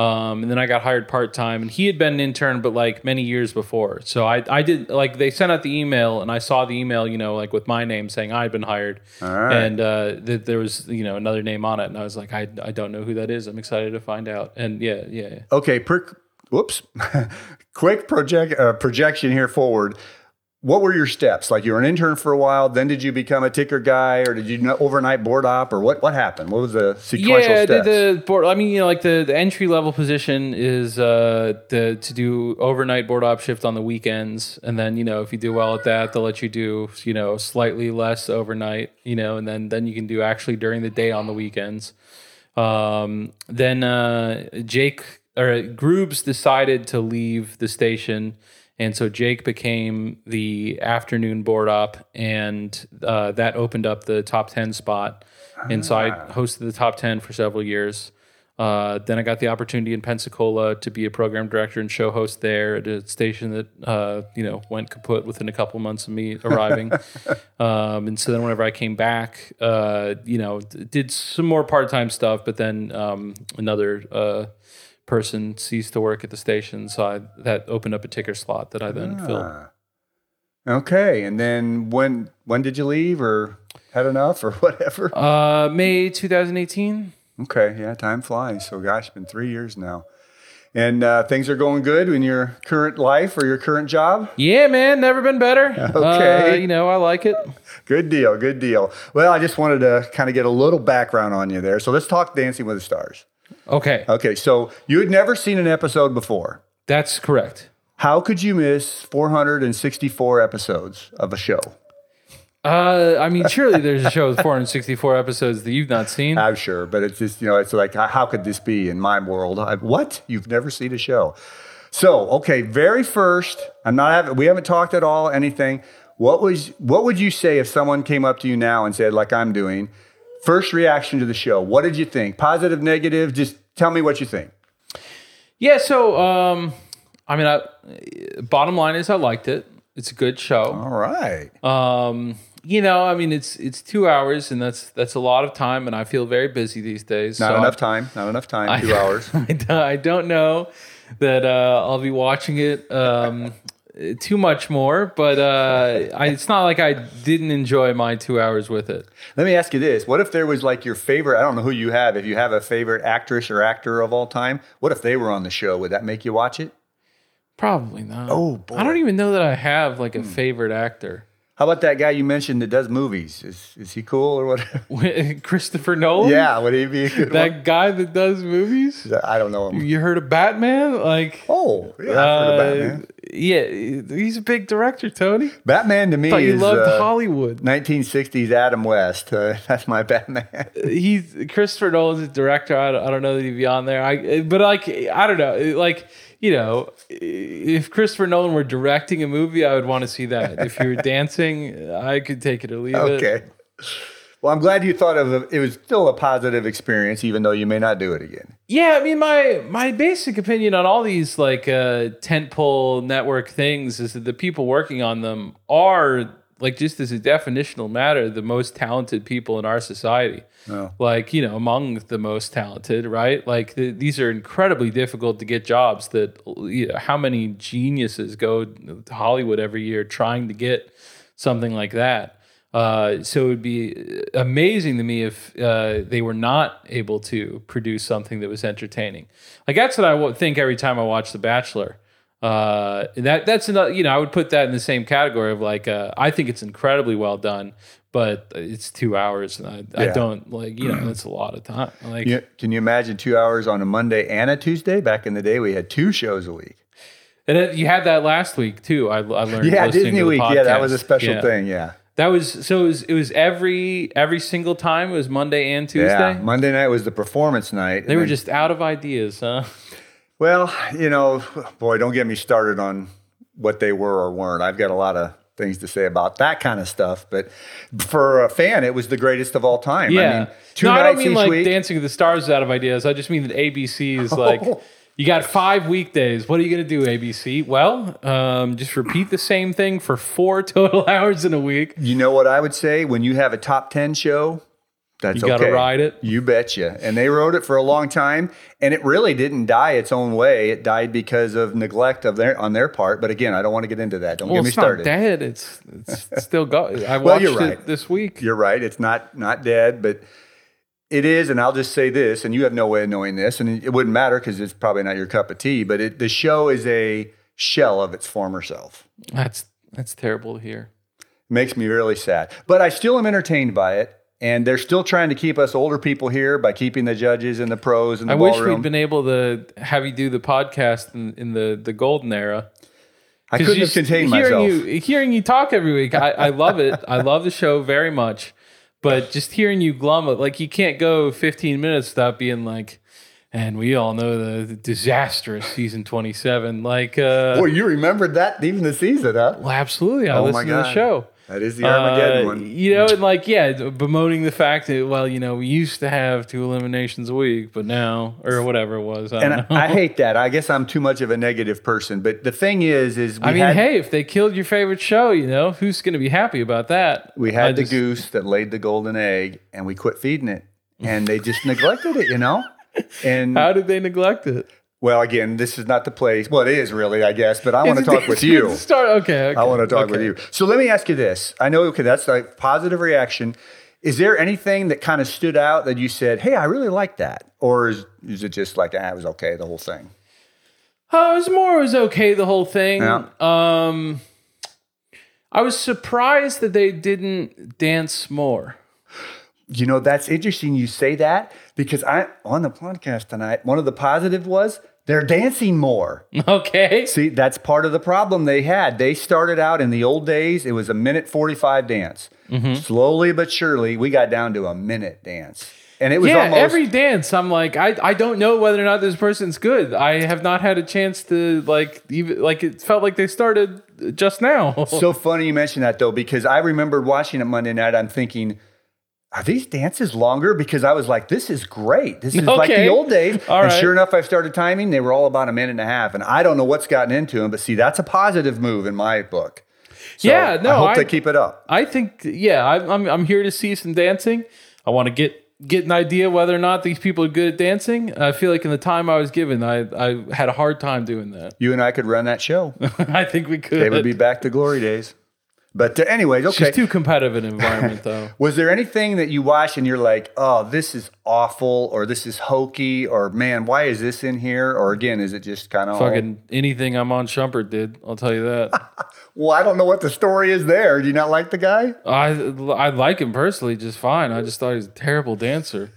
um, and then I got hired part time, and he had been an intern, but like many years before. So I, I did like they sent out the email, and I saw the email, you know, like with my name saying I'd been hired, right. and uh, that there was you know another name on it, and I was like, I, I don't know who that is. I'm excited to find out, and yeah, yeah. yeah. Okay, per, whoops. Quick project uh, projection here forward. What were your steps? Like you were an intern for a while, then did you become a ticker guy, or did you know, overnight board op, or what? What happened? What was the sequential yeah, steps? the, the board. I mean, you know, like the, the entry level position is uh, the, to do overnight board op shift on the weekends, and then you know if you do well at that, they'll let you do you know slightly less overnight, you know, and then then you can do actually during the day on the weekends. Um, then uh, Jake or Groobs decided to leave the station. And so Jake became the afternoon board op, and uh, that opened up the top 10 spot. And so I hosted the top 10 for several years. Uh, then I got the opportunity in Pensacola to be a program director and show host there at a station that uh, you know went kaput within a couple months of me arriving. um, and so then whenever I came back, uh, you know, d- did some more part time stuff, but then um, another uh, person ceased to work at the station, so I, that opened up a ticker slot that I then filled. okay, and then when when did you leave, or had enough, or whatever? Uh, May 2018. Okay, yeah, time flies. So, gosh, it's been three years now. And uh, things are going good in your current life or your current job? Yeah, man, never been better. Okay. Uh, you know, I like it. Good deal, good deal. Well, I just wanted to kind of get a little background on you there. So, let's talk Dancing with the Stars. Okay, Okay, so you had never seen an episode before. that's correct. How could you miss 464 episodes of a show? Uh, I mean, surely there's a show with 464 episodes that you've not seen. I'm sure, but it's just, you know, it's like, how- could this be in my world? I, what? You've never seen a show. So, okay, very first, I'm not having, we haven't talked at all, anything. What was, what would you say if someone came up to you now and said, like I'm doing, first reaction to the show? What did you think? Positive, negative? Just tell me what you think. Yeah, so um, I mean, I, bottom line is I liked it. It's a good show. All right. Um, you know, I mean, it's it's two hours, and that's that's a lot of time, and I feel very busy these days. Not so enough I- time. Not enough time. I- Two hours. I don't, I don't know that uh, I'll be watching it. Um, too much more, but uh, I, it's not like I didn't enjoy my two hours with it. Let me ask you this: What if there was like your favorite? I don't know who you have. If you have a favorite actress or actor of all time, what if they were on the show? Would that make you watch it? Probably not. Oh, boy. I don't even know that I have like a favorite actor. How about that guy you mentioned that does movies? Is is he cool or what? Christopher Nolan. yeah, would he be that guy that does movies. I don't know him. You heard of Batman? Like, Oh, yeah, I've heard of uh, Batman. yeah, he's a big director, Tony. Batman to me Thought you is loved uh, Hollywood. 1960s Adam West. Uh, that's my Batman. he's Christopher Nolan's a director. I don't, I don't know that he'd be on there. I but like I don't know. Like you know, if Christopher Nolan were directing a movie, I would want to see that. If you were dancing, I could take it or leave it. okay. Well, I'm glad you thought of it. It was still a positive experience, even though you may not do it again. Yeah, I mean my my basic opinion on all these like uh tentpole network things is that the people working on them are like just as a definitional matter the most talented people in our society. Like, you know, among the most talented, right? Like th- these are incredibly difficult to get jobs that you know, how many geniuses go to Hollywood every year trying to get something like that. Uh, so it would be amazing to me if uh, they were not able to produce something that was entertaining. Like that's what I think every time I watch The Bachelor. Uh, and that that's another. You know, I would put that in the same category of like uh, I think it's incredibly well done, but it's two hours, and I, I don't like you know that's a lot of time. Like You- can you imagine two hours on a Monday and a Tuesday? Back in the day, we had two shows a week. and it, you had that last week too. I, I learned. Yeah, Disney Week. Yeah, that was a special Yeah. thing. Yeah. That was so. It was, it was every every single time. It was Monday and Tuesday. Yeah. Monday night was the performance night. They were then- just out of ideas, huh? Well, you know, boy, don't get me started on what they were or weren't. I've got a lot of things to say about that kind of stuff. But for a fan, it was the greatest of all time. Yeah. I mean, two no, I don't mean like week. Dancing with the Stars out of ideas. I just mean that ABC is like, you got five weekdays. What are you going to do, ABC? Well, um, just repeat the same thing for four total hours in a week. You know what I would say? When you have a top 10 show, that's You gotta okay. ride it. You betcha. And they wrote it for a long time, and it really didn't die its own way. It died because of neglect of their on their part. But again, I don't want to get into that. Don't Well, get me it's not started. dead. It's it's still going. I watched Well, you're right. it this week. You're right. It's not not dead, but it is. And I'll just say this, and you have no way of knowing this, and it wouldn't matter because it's probably not your cup of tea. But it, the show is a shell of its former self. That's that's terrible to hear. makes me really sad. But I still am entertained by it. And they're still trying to keep us older people here by keeping the judges and the pros and the I wish we'd been able to have you do the podcast in, in the the golden era. I couldn't you- have contained hearing myself. You, hearing you talk every week, I, I love it. I love the show very much. But just hearing you glum it, like you can't go 15 minutes without being like, and we all know the, disastrous season 27. Like, uh, Boy, you remembered that even the season, huh? well, absolutely. I Oh my listen to the show. That is the Armageddon Uh, one. You know, and like, yeah, bemoaning the fact that, well, you know, we used to have two eliminations a week, but now, or whatever it was. I And I. I hate that. I guess I'm too much of a negative person. But the thing is, is we I mean, had, hey, if they killed your favorite show, you know, who's going to be happy about that? we I had the just- goose that laid the golden egg, and we quit feeding it, and they just neglected it, you know. And How did they neglect it? Well, again, this is not the place. Well, it is really, I guess. But I want to talk with you. Start. Okay. okay I want to talk with you. So let me ask you this. I know, okay, that's a positive reaction. Is there anything that kind of stood out that you said, hey, I really like that? Or is, is it just like, ah, it was okay, the whole thing? Uh, it was more. It was okay. The whole thing. Yeah. Um, I was surprised that they didn't dance more. You know, that's interesting you say that because I, on the podcast tonight, one of the positive was they're dancing more. Okay. See, that's part of the problem they had. They started out in the old days, it was a minute 45 dance. Mm-hmm. Slowly but surely, we got down to a minute dance. And it was yeah, almost. every dance, I'm like, I, I don't know whether or not this person's good. I have not had a chance to like even like it felt like they started just now. so funny you mentioned that though, because I remember watching it Monday night. I'm thinking, are these dances longer? Because I was like, this is great. This is like the old days. All and right. sure enough, I started timing. They were all about a minute and a half. And I don't know what's gotten into them, but see, that's a positive move in my book. So Yeah, no, I hope I- they keep it up. I think, yeah, I'm, I'm, I'm here to see some dancing. I want to get get an idea whether or not these people are good at dancing. I feel like in the time I was given, I, I had a hard time doing that. You and I could run that show. I think we could. They would be back to glory days. But uh, anyways, It's okay. just too competitive an environment, though. Was there anything that you watched and you're like, oh, this is awful, or this is hokey, or man, why is this in here? Or again, is it just kind of Fucking anything Iman Shumpert did, I'll tell you that. Well, I don't know what the story is there. Do you not like the guy? I I like him personally just fine. I just thought he's a terrible dancer.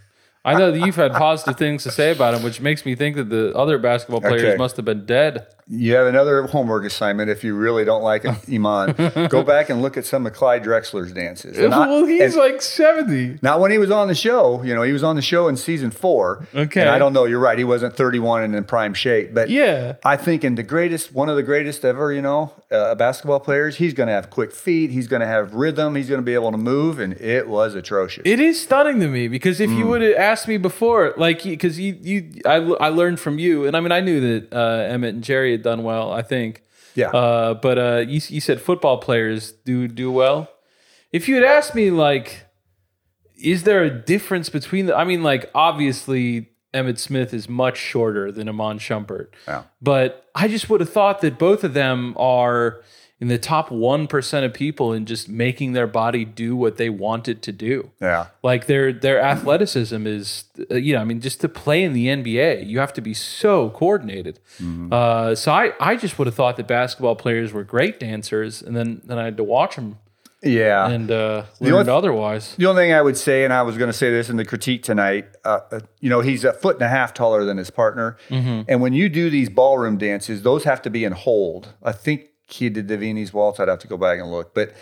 I know that you've had positive things to say about him, which makes me think that the other basketball players Okay. must have been dead. You have another homework assignment if you really don't like Iman. Go back and look at some of Clyde Drexler's dances. And I- well, he's like 70. Not when he was on the show. You know, he was on the show in season four. Okay. And I don't know. You're right. He wasn't 31 and in prime shape. But Yeah. I think in the greatest, one of the greatest ever, you know, uh, basketball players, he's going to have quick feet. He's going to have rhythm. He's going to be able to move. And it was atrocious. It is stunning to me because if Hmm. you would have asked me before, like, because you, you, I, I learned from you, and I mean, I knew that uh, Emmitt and Jerry had done well. I think, Yeah. Uh, but uh, you, you said football players do do well. If you had asked me, like, is there a difference between the? I mean, like, obviously, Emmitt Smith is much shorter than Iman Shumpert. Yeah. But I just would have thought that both of them are in the top 1% of people in just making their body do what they want it to do. yeah. Like their their athleticism is, uh, you know, I mean, just to play in the NBA, you have to be so coordinated. Uh, so I, I just would have thought that basketball players were great dancers, and then then I had to watch them Yeah. and uh, only learned th- otherwise. The only thing I would say, and I was going to say this in the critique tonight, uh, uh, you know, he's a foot and a half taller than his partner. And when you do these ballroom dances, those have to be in hold. I think he did a Viennese waltz. I'd have to go back and look. But,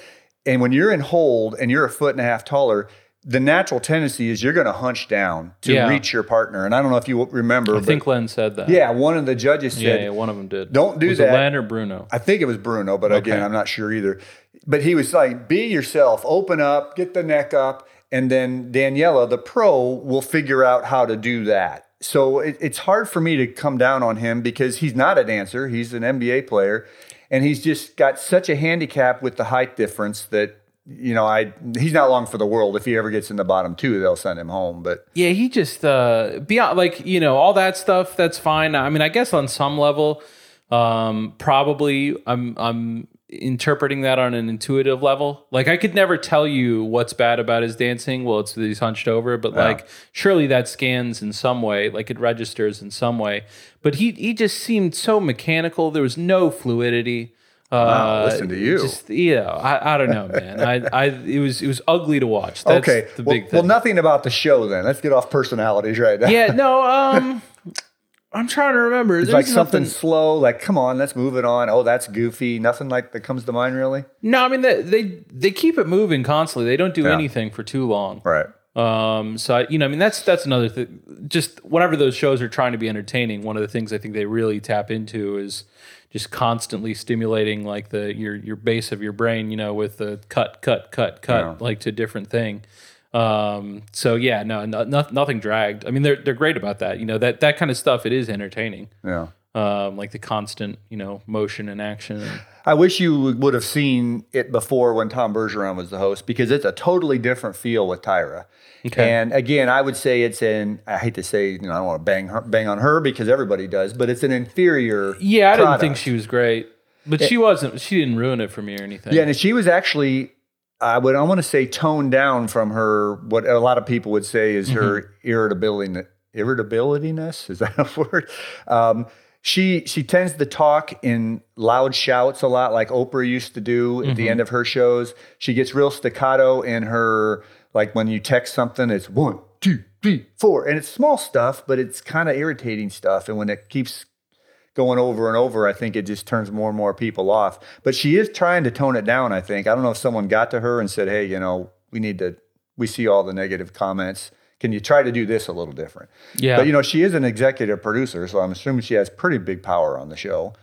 and when you're in hold and you're a foot and a half taller, the natural tendency is you're going to hunch down to Yeah. reach your partner. And I don't know if you remember, I but think Len said that. yeah, one of the judges said, yeah, one of them did. Don't do was that. Len or Bruno? I think it was Bruno, but again, I'm not sure either. But he was like, be yourself, open up, get the neck up, and then Daniella, the pro, will figure out how to do that. So it, it's hard for me to come down on him because he's not a dancer, he's an NBA player, and he's just got such a handicap with the height difference that. You know, I he's not long for the world. If he ever gets in the bottom two, they'll send him home. But Yeah, he just uh beyond like, you know, all that stuff, that's fine. I mean, I guess on some level, um, probably I'm I'm interpreting that on an intuitive level. Like I could never tell you what's bad about his dancing. Well, it's that he's hunched over, but like surely that scans in some way, like it registers in some way. But he he just seemed so mechanical. There was no fluidity. Uh, listen to you. Just yeah, I, I don't know, man. I, I it was it was ugly to watch. That's okay, the well, big thing. well, nothing about the show then. Let's get off personalities right now. Yeah, no, um I'm trying to remember. It's like something slow, like come on, let's move it on. Oh, that's goofy. Nothing like that comes to mind really. No, I mean they they, they keep it moving constantly. They don't do Yeah. anything for too long. Right. Um, so I, you know, I mean that's that's another thing. Just whenever those shows are trying to be entertaining, one of the things I think they really tap into is just constantly stimulating like the your your base of your brain, you know, with the cut, cut, cut, cut, Yeah. like to a different thing. Um, so yeah, no, no, no, nothing dragged. I mean, they're they're great about that. You know, that that kind of stuff. It is entertaining. Yeah. Um, like the constant, you know, motion and action. I wish you would have seen it before when Tom Bergeron was the host because it's a totally different feel with Tyra. Okay. And again, I would say it's an I hate to say, you know, I don't want to bang her, bang on her because everybody does, but it's an inferior Yeah, I didn't think she was great, but she wasn't. She didn't ruin it for me or anything. Yeah, and she was actually, I would, I want to say, toned down from her. What a lot of people would say is her irritability, irritabilityness. Is that a word? Um, she she tends to talk in loud shouts a lot, like Oprah used to do at the end of her shows. She gets real staccato in her, like when you text something, it's one, two, three, four, and it's small stuff, but it's kind of irritating stuff. And when it keeps going over and over, I think it just turns more and more people off. But she is trying to tone it down, I think. I don't know if someone got to her and said, hey, you know, we need to, we see all the negative comments. Can you try to do this a little different? Yeah. But, you know, she is an executive producer, so I'm assuming she has pretty big power on the show.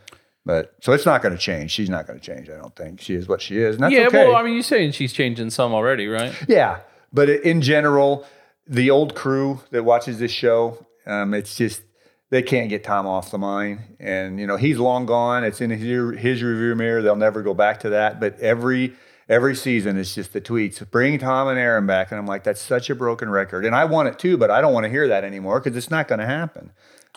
But so it's not going to change. She's not going to change, I don't think. She is what she is. And that's yeah. okay. Well, I mean, you're saying she's changing some already, right? Yeah, but in general, the old crew that watches this show, um, it's just they can't get Tom off the mind, and you know he's long gone. It's in his his review mirror. They'll never go back to that. But every Every season, it's just the tweets, bring Tom and Erin back. And I'm like, that's such a broken record. And I want it too, but I don't want to hear that anymore because it's not going to happen.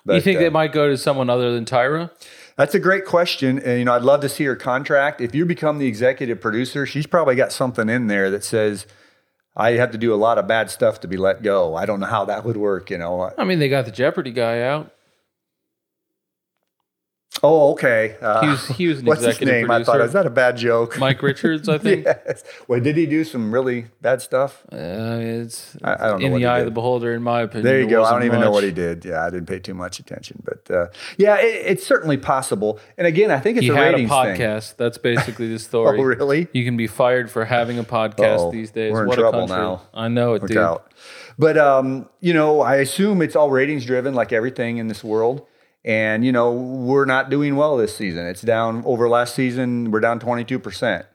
But, you think uh, they might go to someone other than Tyra? That's a great question. And, you know, I'd love to see her contract. If you become the executive producer, she's probably got something in there that says, I have to do a lot of bad stuff to be let go. I don't know how that would work, you know. I mean, they got the Jeopardy guy out. Oh, okay. Uh, He was he was an what's his name? I thought, is that a bad joke? Mike Richards, I think. yes. Well, did he do some really bad stuff? Uh, it's I- I don't know in the eye of the beholder, in my opinion. There you go. I don't even know what he did. Yeah, I didn't pay too much attention, but uh, yeah, it, it's certainly possible. And again, I think it's He a had a ratings thing. podcast. That's basically the story. Oh, really? You can be fired for having a podcast Oh, these days. we're in what trouble a now. I know it, Look dude. out. But um, you know, I assume it's all ratings driven, like everything in this world. And you know, we're not doing well this season. It's down over last season. We're down twenty two percent.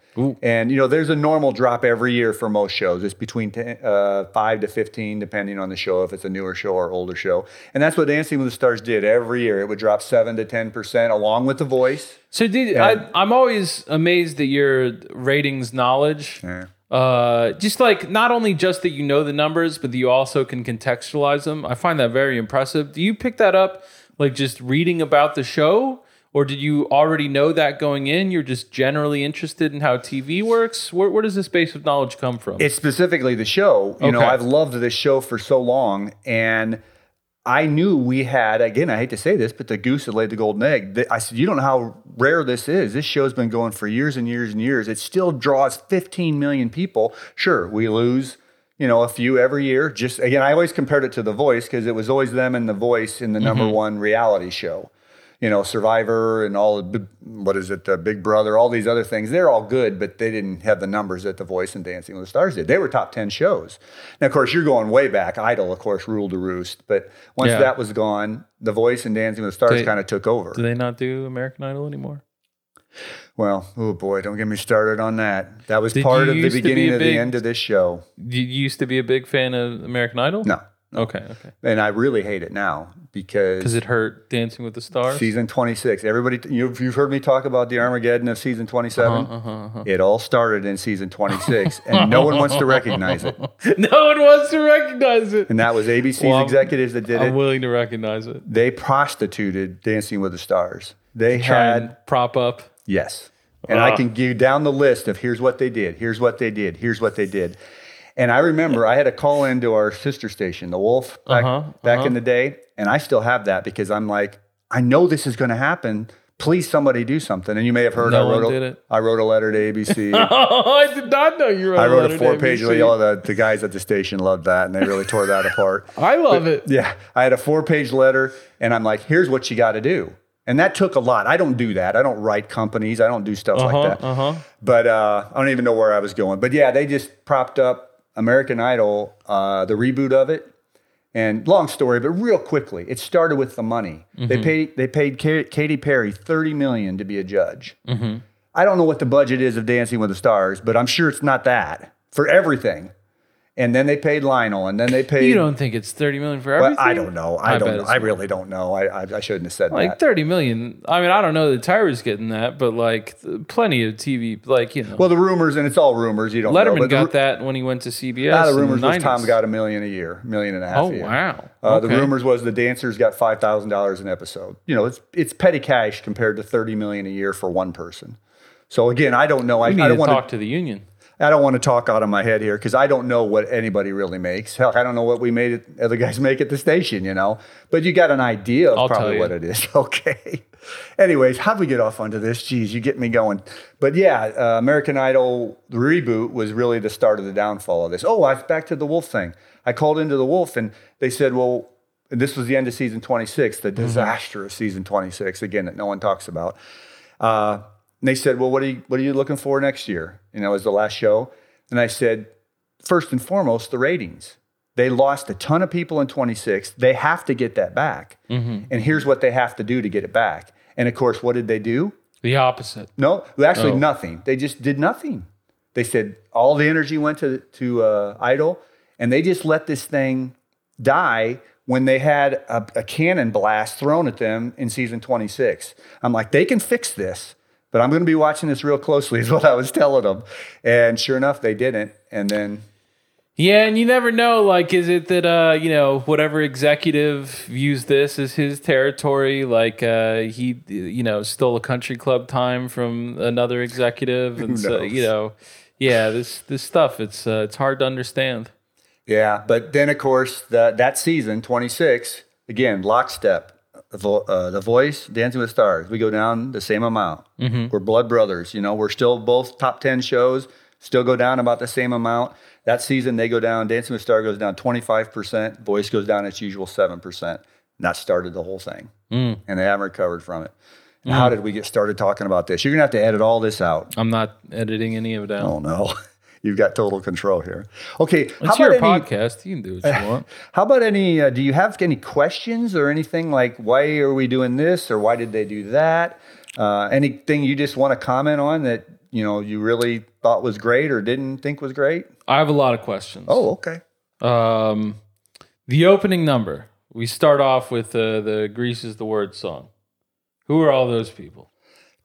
And you know, there's a normal drop every year for most shows. It's between 10, uh, five to fifteen, depending on the show, if it's a newer show or older show. And that's what Dancing with the Stars did every year. It would drop seven to ten percent, along with the voice. So, did I, I'm always amazed at your ratings knowledge. Uh, just like not only just that you know the numbers, but that you also can contextualize them. I find that very impressive. Do you pick that up like just reading about the show, or did you already know that going in? You're just generally interested in how TV works. Where, where does this base of knowledge come from? It's specifically the show. You know, I've loved this show for so long, and I knew we had. Again, I hate to say this, but the goose that laid the golden egg. I said, you don't know how rare this is. This show's been going for years and years and years. It still draws 15 million people. Sure, we lose. You know, a few every year. Just again, I always compared it to The Voice because it was always them and The Voice in the number one reality show you know, Survivor and all, the- what is it, uh, Big Brother, all these other things. They're all good, but they didn't have the numbers that The Voice and Dancing with the Stars did. They were top 10 shows. Now, of course, you're going way back. Idol, of course, ruled the roost. But once Yeah. that was gone, The Voice and Dancing with the Stars kind of took over. do they not do American Idol anymore? Well, oh boy, don't get me started on that. That was Did part of the be beginning of big- the end of this show. You used to be a big fan of American Idol. No. Okay. Okay. And I really hate it now because Because it hurt Dancing with the Stars. Season 26. Everybody, you've, you've heard me talk about the Armageddon of season 27. Uh-huh, It all started in season 26, and no one wants to recognize it. no one wants to recognize it. And that was ABC's Well, executives that did it. I'm willing to recognize it. They prostituted Dancing with the Stars. They Try had, and prop up. Yes. And I can give you down the list of here's what they did, here's what they did, here's what they did. And I remember I had a call into our sister station, The Wolf, back, Uh-huh, back uh-huh. in the day. And I still have that because I'm like, I know this is going to happen. Please, somebody do something. And you may have heard No I wrote a. I wrote a letter to ABC. Oh, I did not know you wrote. I wrote a to four page letter. All the, the guys at the station loved that, and they really tore that apart. I love it. Yeah, I had a four page letter, and I'm like, here's what you got to do. And that took a lot. I don't do that. I don't write companies. I don't do stuff Uh-huh, like that. uh-huh. But uh, I don't even know where I was going. But yeah, they just propped up American Idol, uh, the reboot of it. And long story, but real quickly, it started with the money. Mm-hmm. They paid they paid Ka- Katy Perry thirty million to be a judge. Mm-hmm. I don't know what the budget is of Dancing with the Stars, but I'm sure it's not that for everything. And then they paid Lionel, and then they paid. You don't think it's thirty million for everything? I don't know. I, bet don't. know. I really don't know. I, I, I shouldn't have said that. like that. thirty million. I mean, I don't know that Tyra's getting that, but like plenty of TV, like you know, Well, the rumors, and it's all rumors. You don't know. Letterman the, got ru- that when he went to CBS. Ah, the rumors was 90s. Tom got a million a year, million and a half. Oh a year. wow! Uh, The rumors was the dancers got five thousand dollars an episode. You know, it's it's petty cash compared to thirty million a year for one person. So again, I don't know. I, We need I don't to want talk to the union. I don't want to talk out of my head here because I don't know what anybody really makes. Hell, I don't know what we made it, other guys make at the station, you know. But you got an idea of I'll probably what it is. Okay. Anyways, how'd we get off onto this? Geez, you get me going. But yeah, uh, American Idol reboot was really the start of the downfall of this. Oh, I back to the Wolf thing. I called into the Wolf and they said, well, and this was the end of season 26, the disaster of season 26, again, that no one talks about. Uh, and they said, "Well, what are you what are you looking for next year?" You know, as the last show, and I said, first and foremost, the ratings. They lost a ton of people in 26. They have to get that back, and here's what they have to do to get it back. And of course, what did they do? The opposite. No, actually, Oh. nothing. They just did nothing. They said all the energy went to to uh, Idol, and they just let this thing die when they had a, a cannon blast thrown at them in season 26. I'm like, they can fix this, but I'm going to be watching this real closely, is what I was telling them. And sure enough, they didn't. And then Yeah, and you never know. Like, is it that uh, you know whatever executive views this as his territory? Like, uh, he you know stole a country club time from another executive, and so you know, yeah, this this stuff it's uh, it's hard to understand. Yeah, but then of course the, that season, 26, again, lockstep. Uh, the voice, Dancing with Stars, we go down the same amount. Mm-hmm. We're blood brothers. You know, we're still both top 10 shows, still go down about the same amount. That season, they go down, Dancing with Stars goes down 25%, voice goes down its usual 7%. And that started the whole thing. Mm. And they haven't recovered from it. And How did we get started talking about this? You're going to have to edit all this out. I'm not editing any of it out. Oh, no. You've got total control here. Okay. it's your podcast. You can do what you want. How about any? Uh, do you have any questions or anything like why are we doing this or why did they do that? Uh, anything you just want to comment on that you know you really thought was great or didn't think was great? I have a lot of questions. Oh, okay. Um, the opening number. We start off with uh, the "Grease is the word" song. Who are all those people?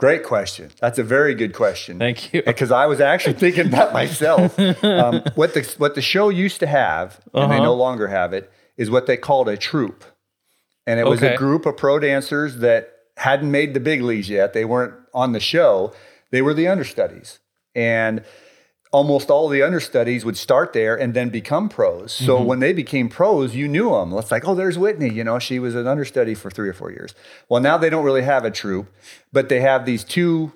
Great question. That's a very good question. Thank you. Because I was actually thinking that myself. Um, what the what the show used to have, and they Uh-huh. no longer have it, is what they called a troupe, and it was a group of pro dancers that hadn't made the big leagues yet. They weren't on the show. They were the understudies, and almost all the understudies would start there and then become pros. So Mm-hmm. when they became pros, you knew them. It's like, oh, there's Whitney. You know, she was an understudy for three or four years. Well, now they don't really have a troupe, but they have these two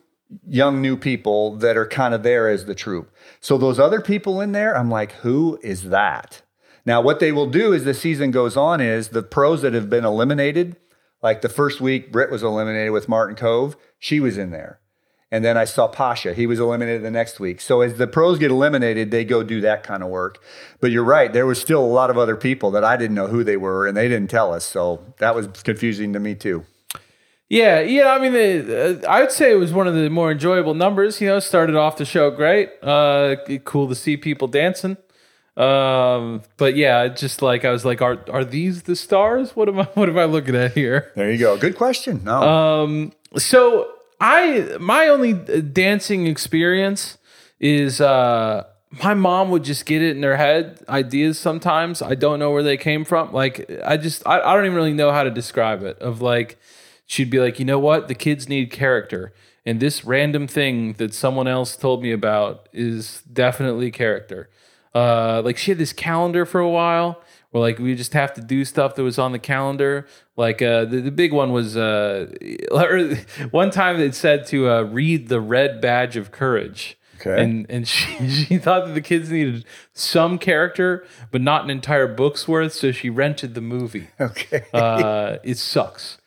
young new people that are kind of there as the troupe. So those other people in there, I'm like, who is that? Now, what they will do as the season goes on is the pros that have been eliminated, like the first week, Britt was eliminated with Martin Kove. She was in there. And then I saw Pasha. He was eliminated the next week. So as the pros get eliminated, they go do that kind of work. But you're right. There was still a lot of other people that I didn't know who they were, and they didn't tell us. So that was confusing to me too. Yeah, yeah. I mean, the, uh, I would say it was one of the more enjoyable numbers. You know, started off the show great. Uh, cool to see people dancing. Um, but yeah, just like I was like, are are these the stars? What am I? What am I looking at here? There you go. Good question. No. Um, so I my only uh, dancing experience is uh my mom would just get it in her head ideas sometimes. I don't know where they came from. Like i just I, I don't even really know how to describe it of like she'd be like you know what? The kids need character. And this random thing that someone else told me about is definitely character. Uh like she had this calendar for a while where like we just have to do stuff that was on the calendar like uh the, the big one was uh one time it said to uh read the red badge of courage Okay. and and she, she thought that the kids needed some character, but not an entire book's worth. So she rented the movie. okay. Uh, it sucks.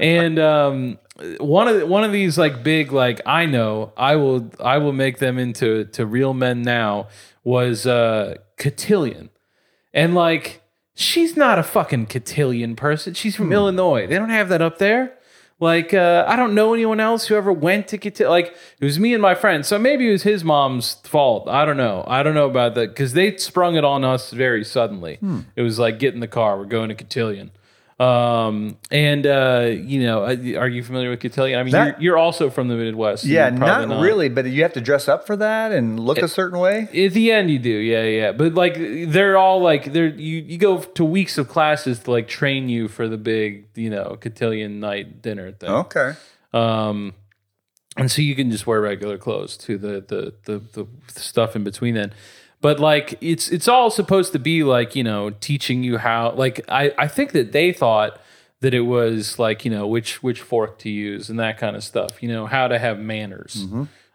and um, one of the, one of these like big like I know I will I will make them into to real men now was uh, Cotillion, and like she's not a fucking Cotillion person. She's from Illinois. They don't have that up there. Like uh, I don't know anyone else who ever went to Cotillion. Like it was me and my friend. So maybe it was his mom's fault. I don't know. I don't know about that because they sprung it on us very suddenly. It was like get in the car. We're going to Cotillion. Um, and uh, you know, are you familiar with Cotillion? I mean, That- you're, you're also from the Midwest. yeah, you're not, really, but you have to dress up for that and look a certain way. At the end, you do, yeah, yeah. But like, they're all like, they're you. You go to weeks of classes to like train you for the big, you know, cotillion night dinner thing. Okay. Um, and so you can just wear regular clothes to the the the, the stuff in between then. But like, it's it's all supposed to be like you know teaching you how. Like, I I think that they thought that it was like you know which which fork to use and that kind of stuff. You know how to have manners.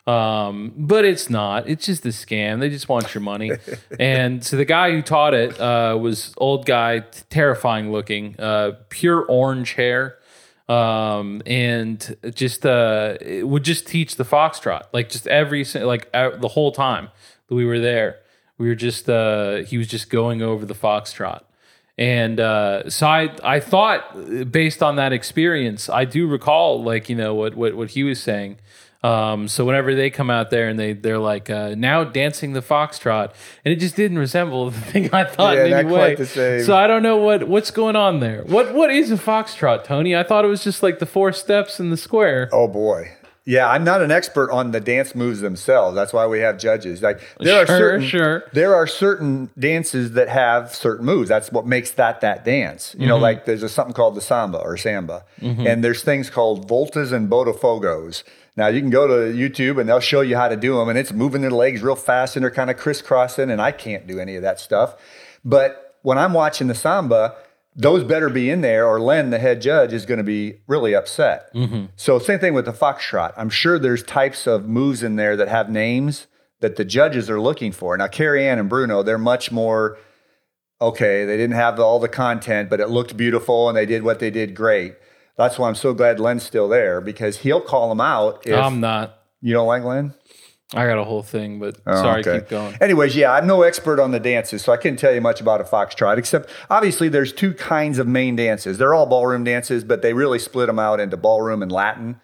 Um, but it's not. It's just a scam. They just want your money. and so the guy who taught it uh, was old guy, terrifying looking, uh, pure orange hair, um, and just uh, it would just teach the foxtrot like just every like the whole time that we were there. We were just uh, he was just going over the foxtrot. And uh, so I, I thought, based on that experience, I do recall, like you know, what what what he was saying. Um, so whenever they come out there and they they're like uh, now dancing the foxtrot, and it just didn't resemble the thing I thought Yeah, in any way. So I don't know what what's going on there. What what is a foxtrot, Tony? I thought it was just like the four steps in the square. Oh boy. Yeah, I'm not an expert on the dance moves themselves. That's why we have judges. Like there are certain sure. there are certain dances that have certain moves. That's what makes that that dance. You know, mm-hmm. like there's a, something called the samba or samba, mm-hmm. and there's things called voltas and botafogos. Now you can go to YouTube and they'll show you how to do them, and it's moving their legs real fast and they're kind of crisscrossing, and I can't do any of that stuff. But when I'm watching the samba, those better be in there, or Len, the head judge, is going to be really upset. Mm-hmm. So same thing with the foxtrot. I'm sure there's types of moves in there that have names that the judges are looking for. Now, Carrie Ann and Bruno, they're much more okay. They didn't have all the content, but it looked beautiful, and they did what they did great. That's why I'm so glad Len's still there because he'll call them out if I'm not. you don't like Len. I got a whole thing, but Oh, sorry, okay. keep going. Anyways, yeah, I'm no expert on the dances, so I couldn't tell you much about a foxtrot, except obviously there's two kinds of main dances. They're all ballroom dances, but they really split them out into ballroom and Latin.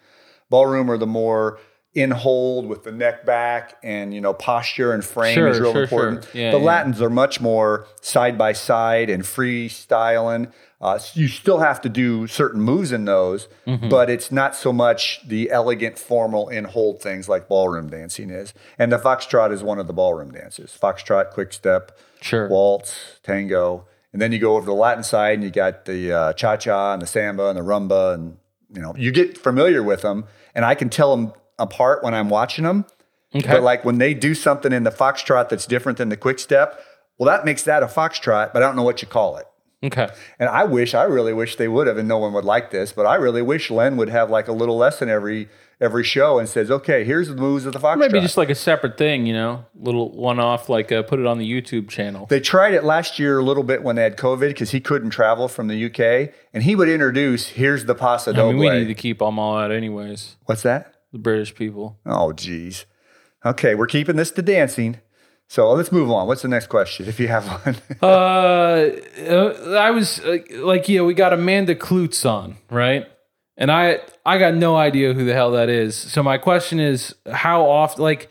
Ballroom are the more in hold with the neck back and you know posture and frame Sure, is real sure, important. sure. Yeah, the yeah. Latins are much more side by side and freestyling. Uh, you still have to do certain moves in those, Mm-hmm. but it's not so much the elegant, formal in hold things like ballroom dancing is. And the foxtrot is one of the ballroom dances. Foxtrot, quick step, Sure. waltz, tango, and then you go over to the Latin side and you got the uh, cha cha and the samba and the rumba, and you know you get familiar with them, and I can tell them apart when I'm watching them. Okay. But like when they do something in the foxtrot that's different than the quick step, well, that makes that a foxtrot, but I don't know what you call it. Okay. And I wish, I really wish they would have, and no one would like this, but I really wish Len would have like a little lesson every every show and says, okay, here's the moves of the foxtrot. Maybe just like a separate thing, you know, little one off, like uh, put it on the YouTube channel. They tried it last year a little bit when they had COVID because he couldn't travel from the UK, and he would introduce, here's the Paso I mean, we need to keep them all out, anyways. What's that? The British people. Oh, geez. Okay, we're keeping this to dancing. So let's move on. What's the next question, if you have one? Uh, uh, I was uh, like, yeah, we got Amanda Kloots on, right? And I, I got no idea who the hell that is. So my question is, how often, like,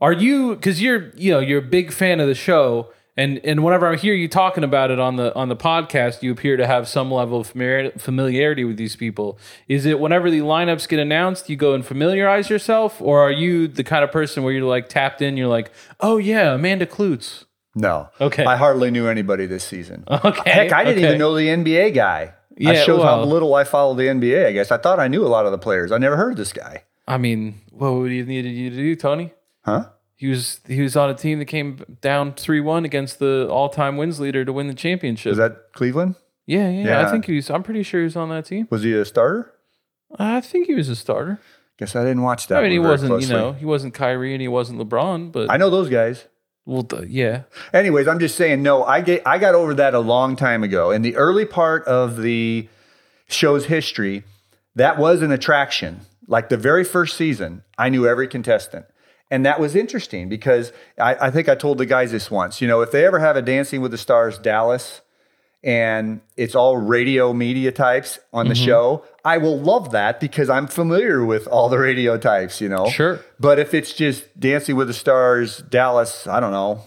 are you? Because you're, you know, you're a big fan of the show, and and whenever I hear you talking about it on the on the podcast, you appear to have some level of familiarity with these people. Is it whenever the lineups get announced, you go and familiarize yourself, or are you the kind of person where you're like tapped in? You're like, oh yeah, Amanda Kloots. no. Okay. I hardly knew anybody this season. Okay, Heck, I didn't okay. even know the NBA guy. Yeah, that shows how little I follow the NBA, I guess. I thought I knew a lot of the players. I never heard of this guy. I mean, what would you needed you to do, Tony? Huh? He was he was on a team that came down three one against the all time wins leader to win the championship. Is that Cleveland? yeah, yeah, Yeah. I think he was. I'm pretty sure he was on that team. Was he a starter? I think he was a starter. Guess I didn't watch that. I mean, he wasn't. closely. You know, he wasn't Kyrie and he wasn't LeBron, but I know those guys. well, yeah, Anyways, I'm just saying, no, I get I got over that a long time ago. In the early part of the show's history, that was an attraction. Like the very first season, I knew every contestant. And that was interesting because I, I think I told the guys this once. You know, if they ever have a Dancing with the Stars Dallas and it's all radio media types on the mm-hmm. show, I will love that because I'm familiar with all the radio types, you know? Sure. But if it's just Dancing with the Stars Dallas, I don't know,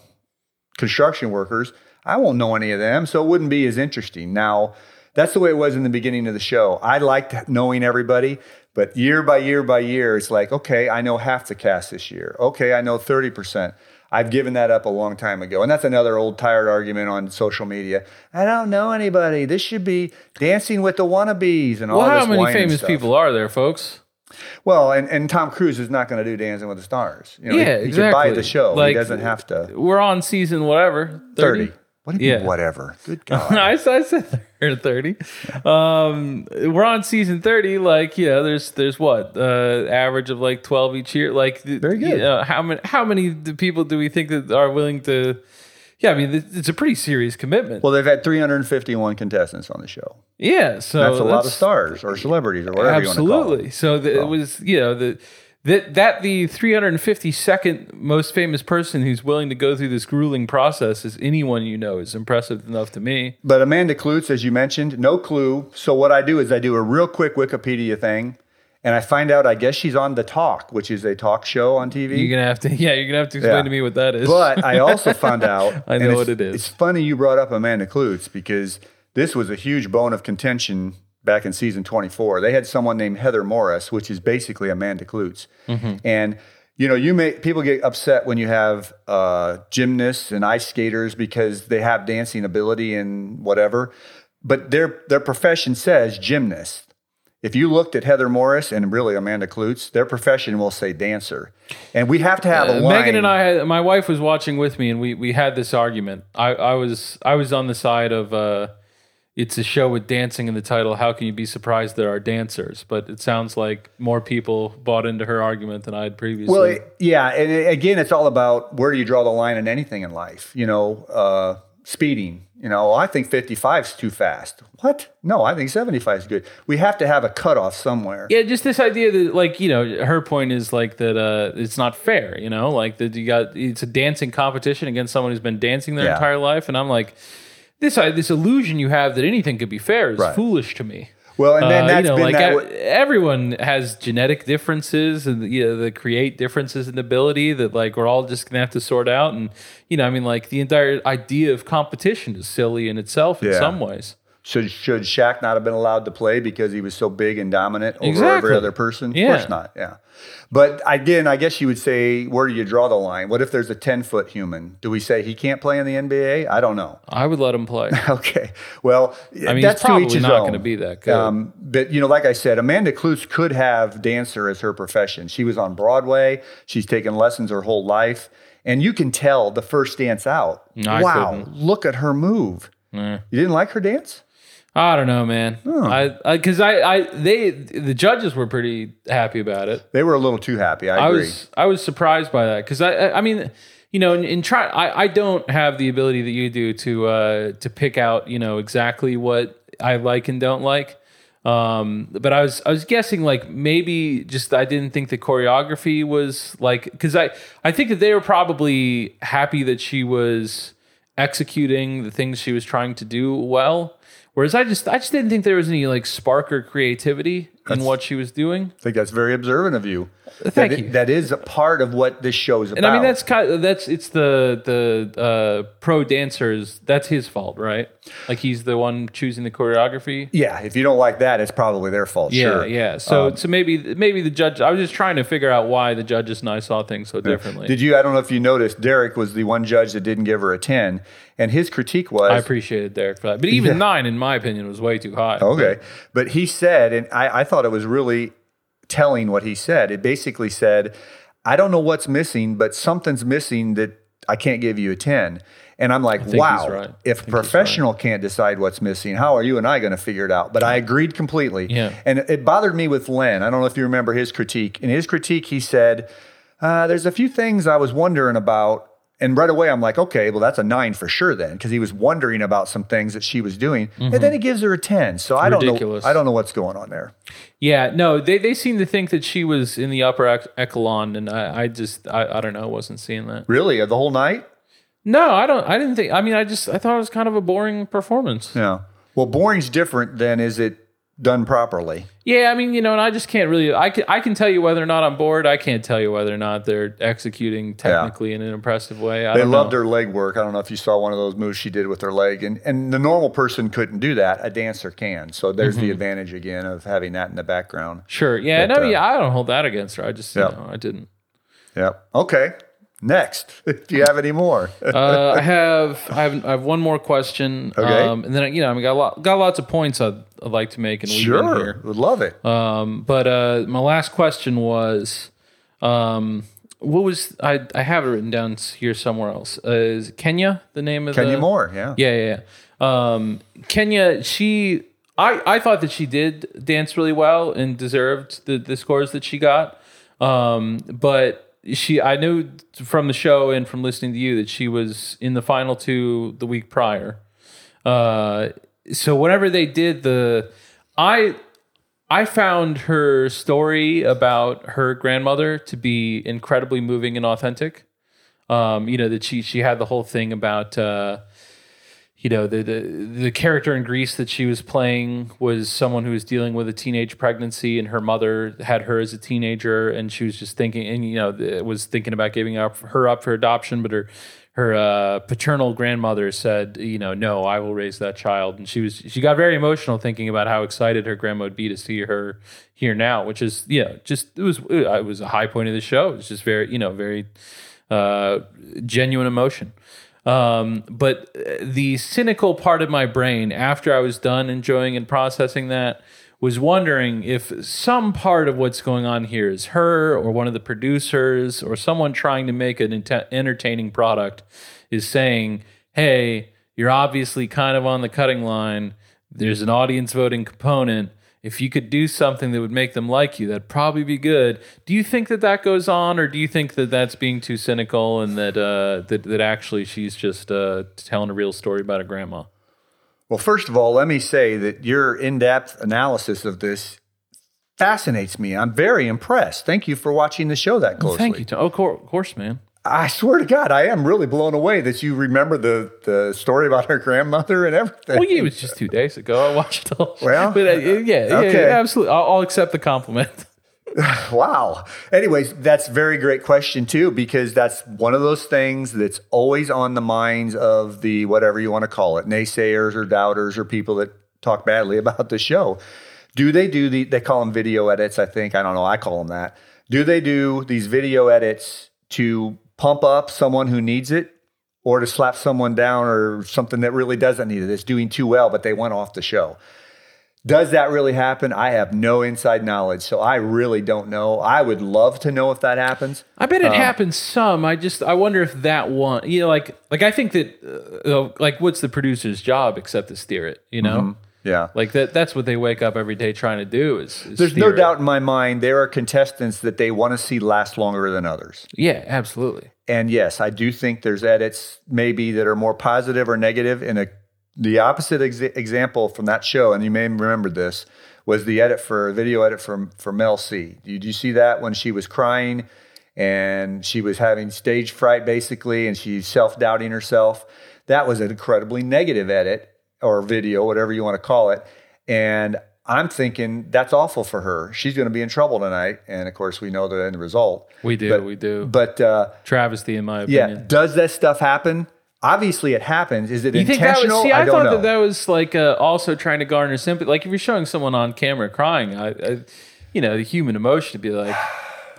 construction workers, I won't know any of them, so it wouldn't be as interesting. Now, that's the way it was in the beginning of the show. I liked knowing everybody, but year by year by year, it's like, okay, I know half the cast this year. Okay, I know 30%. I've given that up a long time ago. And that's another old tired argument on social media. I don't know anybody. This should be dancing with the wannabes and all this. well, how many famous stuff. people are there, folks? Well, and, and Tom Cruise is not going to do Dancing with the Stars. You know, yeah, he, he exactly. can buy the show. he doesn't have to. We're on season whatever 30. What do you mean, whatever? Good God. I said they're 30. Um, we're on season 30. Like, you know, there's, there's what, uh, average of like 12 each year. Like, Very good. You know, how many, how many people do we think that are willing to, yeah, I mean, it's a pretty serious commitment. well, they've had 351 contestants on the show. yeah. So That's a lot of stars or celebrities or whatever you want to call Absolutely. So the, it was, you know, the, that, that the 352nd most famous person who's willing to go through this grueling process is anyone you know is impressive enough to me. But Amanda Kloots, as you mentioned, no clue. So what I do is I do a real quick Wikipedia thing, and I find out I guess she's on The Talk, which is a talk show on TV. You're gonna have to, yeah, you're gonna have to explain Yeah. to me what that is. But I also found out. I know what it is. It's funny you brought up Amanda Kloots because this was a huge bone of contention back in season 24. They had someone named Heather Morris, which is basically Amanda Kloots. And you know, you may people get upset when you have uh, gymnasts and ice skaters because they have dancing ability and whatever, but their their profession says gymnast. If you looked at Heather Morris and really Amanda Kloots, their profession will say dancer, and we have to have a Uh, line. Megan and I, had, my wife was watching with me, and we we had this argument. I, I was I was on the side of uh, it's a show with dancing in the title. How can you be surprised there are dancers? But it sounds like more people bought into her argument than I had previously. Well, it- yeah, and it- again, it's all about where do you draw the line in anything in life. You know, uh, speeding. You know, I think 55 is too fast. What? No, I think 75 is good. We have to have a cutoff somewhere. yeah, just this idea that like you know her point is like that uh, it's not fair. You know, like that you got it's a dancing competition against someone who's been dancing their Yeah. entire life, and I'm like. This, uh, this illusion you have that anything could be fair is Right. foolish to me. Well, and then Uh, that's you know, been like that. e- way- everyone has genetic differences and you know, that create differences in ability that like we're all just gonna have to sort out. And you know, I mean, like the entire idea of competition is silly in itself in Yeah. some ways. Should should Shaq not have been allowed to play because he was so big and dominant over Exactly. every other person? Of course not. Yeah. But again, I guess you would say, where do you draw the line? What if there's a 10 foot human? Do we say he can't play in the NBA? I don't know. I would let him play. Okay. Well, I mean, that's he's probably to each his not going to be that good. Um, but you know, like I said, Amanda Kloots could have dancer as her profession. She was on Broadway. She's taken lessons her whole life, and you can tell the first dance out. I wow, look at her move. You didn't like her dance? I don't know, man. I because I, I they the judges were pretty happy about it. They were a little too happy. I I agree. was I was surprised by that because I, I I mean you know in, in try I, I don't have the ability that you do to uh to pick out you know exactly what I like and don't like um but I was I was guessing like maybe just I didn't think the choreography was like because I I think that they were probably happy that she was executing the things she was trying to do well whereas I just I just didn't think there was any like spark or creativity in what she was doing I think that's very observant of you. Thank That- you. That is a part of what this show is about. And I mean that's kind of, that's it's the the uh, pro dancers. That's his fault, right? Like he's the one choosing the choreography. yeah. If you don't like that, it's probably their fault. Yeah, sure. yeah. So Um, so maybe maybe the judge. I was just trying to figure out why the judges and I saw things so differently. Did you? I don't know if you noticed. Derek was the one judge that didn't give her a ten, and his critique was I appreciated Derek for that, but even nine, in my opinion, was way too high. Okay. But he said, and I, I thought it was really telling what he said. It basically said, I don't know what's missing, but something's missing that I can't give you a 10. And I'm like, wow, right. If a think he's professional can't decide what's missing, how are you and I going to figure it out? But I agreed completely. Yeah. And it bothered me with Len. I don't know if you remember his critique. In his critique, he said, uh, There's a few things I was wondering about. And right away, I'm like, okay, well, that's a nine for sure then, because he was wondering about some things that she was doing. And then he gives her a 10. So I don't know. Mm-hmm. I don't know what's going on there. Yeah, no, they they seem to think that she was in the upper ec- echelon, and I, I just I, I don't know, wasn't seeing that. Really? The whole night? No, I don't. I didn't think. I mean, I just I thought it was kind of a boring performance. Yeah. Well, boring's different than is it done properly? Yeah, I mean, you know, and I just can't really. I can I can tell you whether or not I'm bored. I can't tell you whether or not they're executing technically in an impressive way. I They loved know. her leg work. I don't know if you saw one of those moves she did with her leg. And, and the normal person couldn't do that. A dancer can. So there's Mm-hmm. the advantage again of having that in the background. Sure. Yeah. But, no. uh, yeah. I don't hold that against her. I just. Yeah. You know, I didn't. Yep. Okay. Next. Do you have any more? Uh, I have. I have. I have one more question. Okay. Um, and then you know, I mean, got a lot, got lots of points I'd, I'd like to make, and sure. here. Would love it. Um, but uh, my last question was, um, what was I? I have it written down here somewhere else. Uh, is Kenya the name of Kenya the, Moore. Yeah. Yeah, yeah. yeah. Um, Kenya, she, I, I thought that she did dance really well and deserved the, the scores that she got. Um, but she, I knew from the show and from listening to you that she was in the final two the week prior. Uh, so whenever they did the, I, I found her story about her grandmother to be incredibly moving and authentic. Um, you know that she she had the whole thing about uh, you know the, the the character in Grease that she was playing was someone who was dealing with a teenage pregnancy, and her mother had her as a teenager, and she was just thinking, and you know, was thinking about giving up her up for adoption, but her her uh, paternal grandmother said, you know, no, I will raise that child, and she was she got very emotional thinking about how excited her grandma would be to see her here now, which is yeah, just it was it was a high point of the show. It was just very you know very uh, genuine emotion. Um, but the cynical part of my brain, after I was done enjoying and processing that, was wondering if some part of what's going on here is her or one of the producers or someone trying to make an ent- entertaining product is saying, hey, you're obviously kind of on the cutting line. There's an audience voting component. If you could do something that would make them like you, that'd probably be good. Do you think that that goes on, or do you think that that's being too cynical and that uh, that, that actually she's just uh, telling a real story about a grandma? Well, first of all, let me say that your in depth analysis of this fascinates me. I'm very impressed. Thank you for watching the show that closely. Thank you. Tom. Oh, of course, man. I swear to God, I am really blown away that you remember the, the story about her grandmother and everything. Well, yeah, it was just two days ago. I watched the whole show. Well, but uh, yeah, yeah, okay. yeah, absolutely. I'll, I'll accept the compliment. Wow. Anyways, that's a very great question too, because that's one of those things that's always on the minds of the whatever you want to call it, naysayers or doubters or people that talk badly about the show. Do they do the they call them video edits, I think. I don't know, I call them that. Do they do these video edits to pump up someone who needs it or to slap someone down or something that really doesn't need it? It's doing too well, but they went off the show. Does that really happen? I have no inside knowledge, so I really don't know. I would love to know if that happens. I bet it happens some. I just I wonder if that one, you know, like like I think that uh, like what's the producer's job except to steer it, you know? Yeah. Like that that's what they wake up every day trying to do is, is There's steer no doubt in my mind there are contestants that they want to see last longer than others. Yeah, absolutely. And yes, I do think there's edits maybe that are more positive or negative. In a the opposite ex- example from that show, and you may remember this, was the edit for video edit from for Mel C. Did you see that when she was crying and she was having stage fright basically, and she's self doubting herself? That was an incredibly negative edit or video, whatever you want to call it. And I'm thinking that's awful for her. She's going to be in trouble tonight. And of course, we know the end result. We do, But- we do. But uh, Travesty in my opinion. yeah, does that stuff happen? Obviously, it happens. Is it You think that intentional? was? See, I, don't thought know. that that was like uh, also trying to garner sympathy. Like if you're showing someone on camera crying, I, I you know, the human emotion to be like,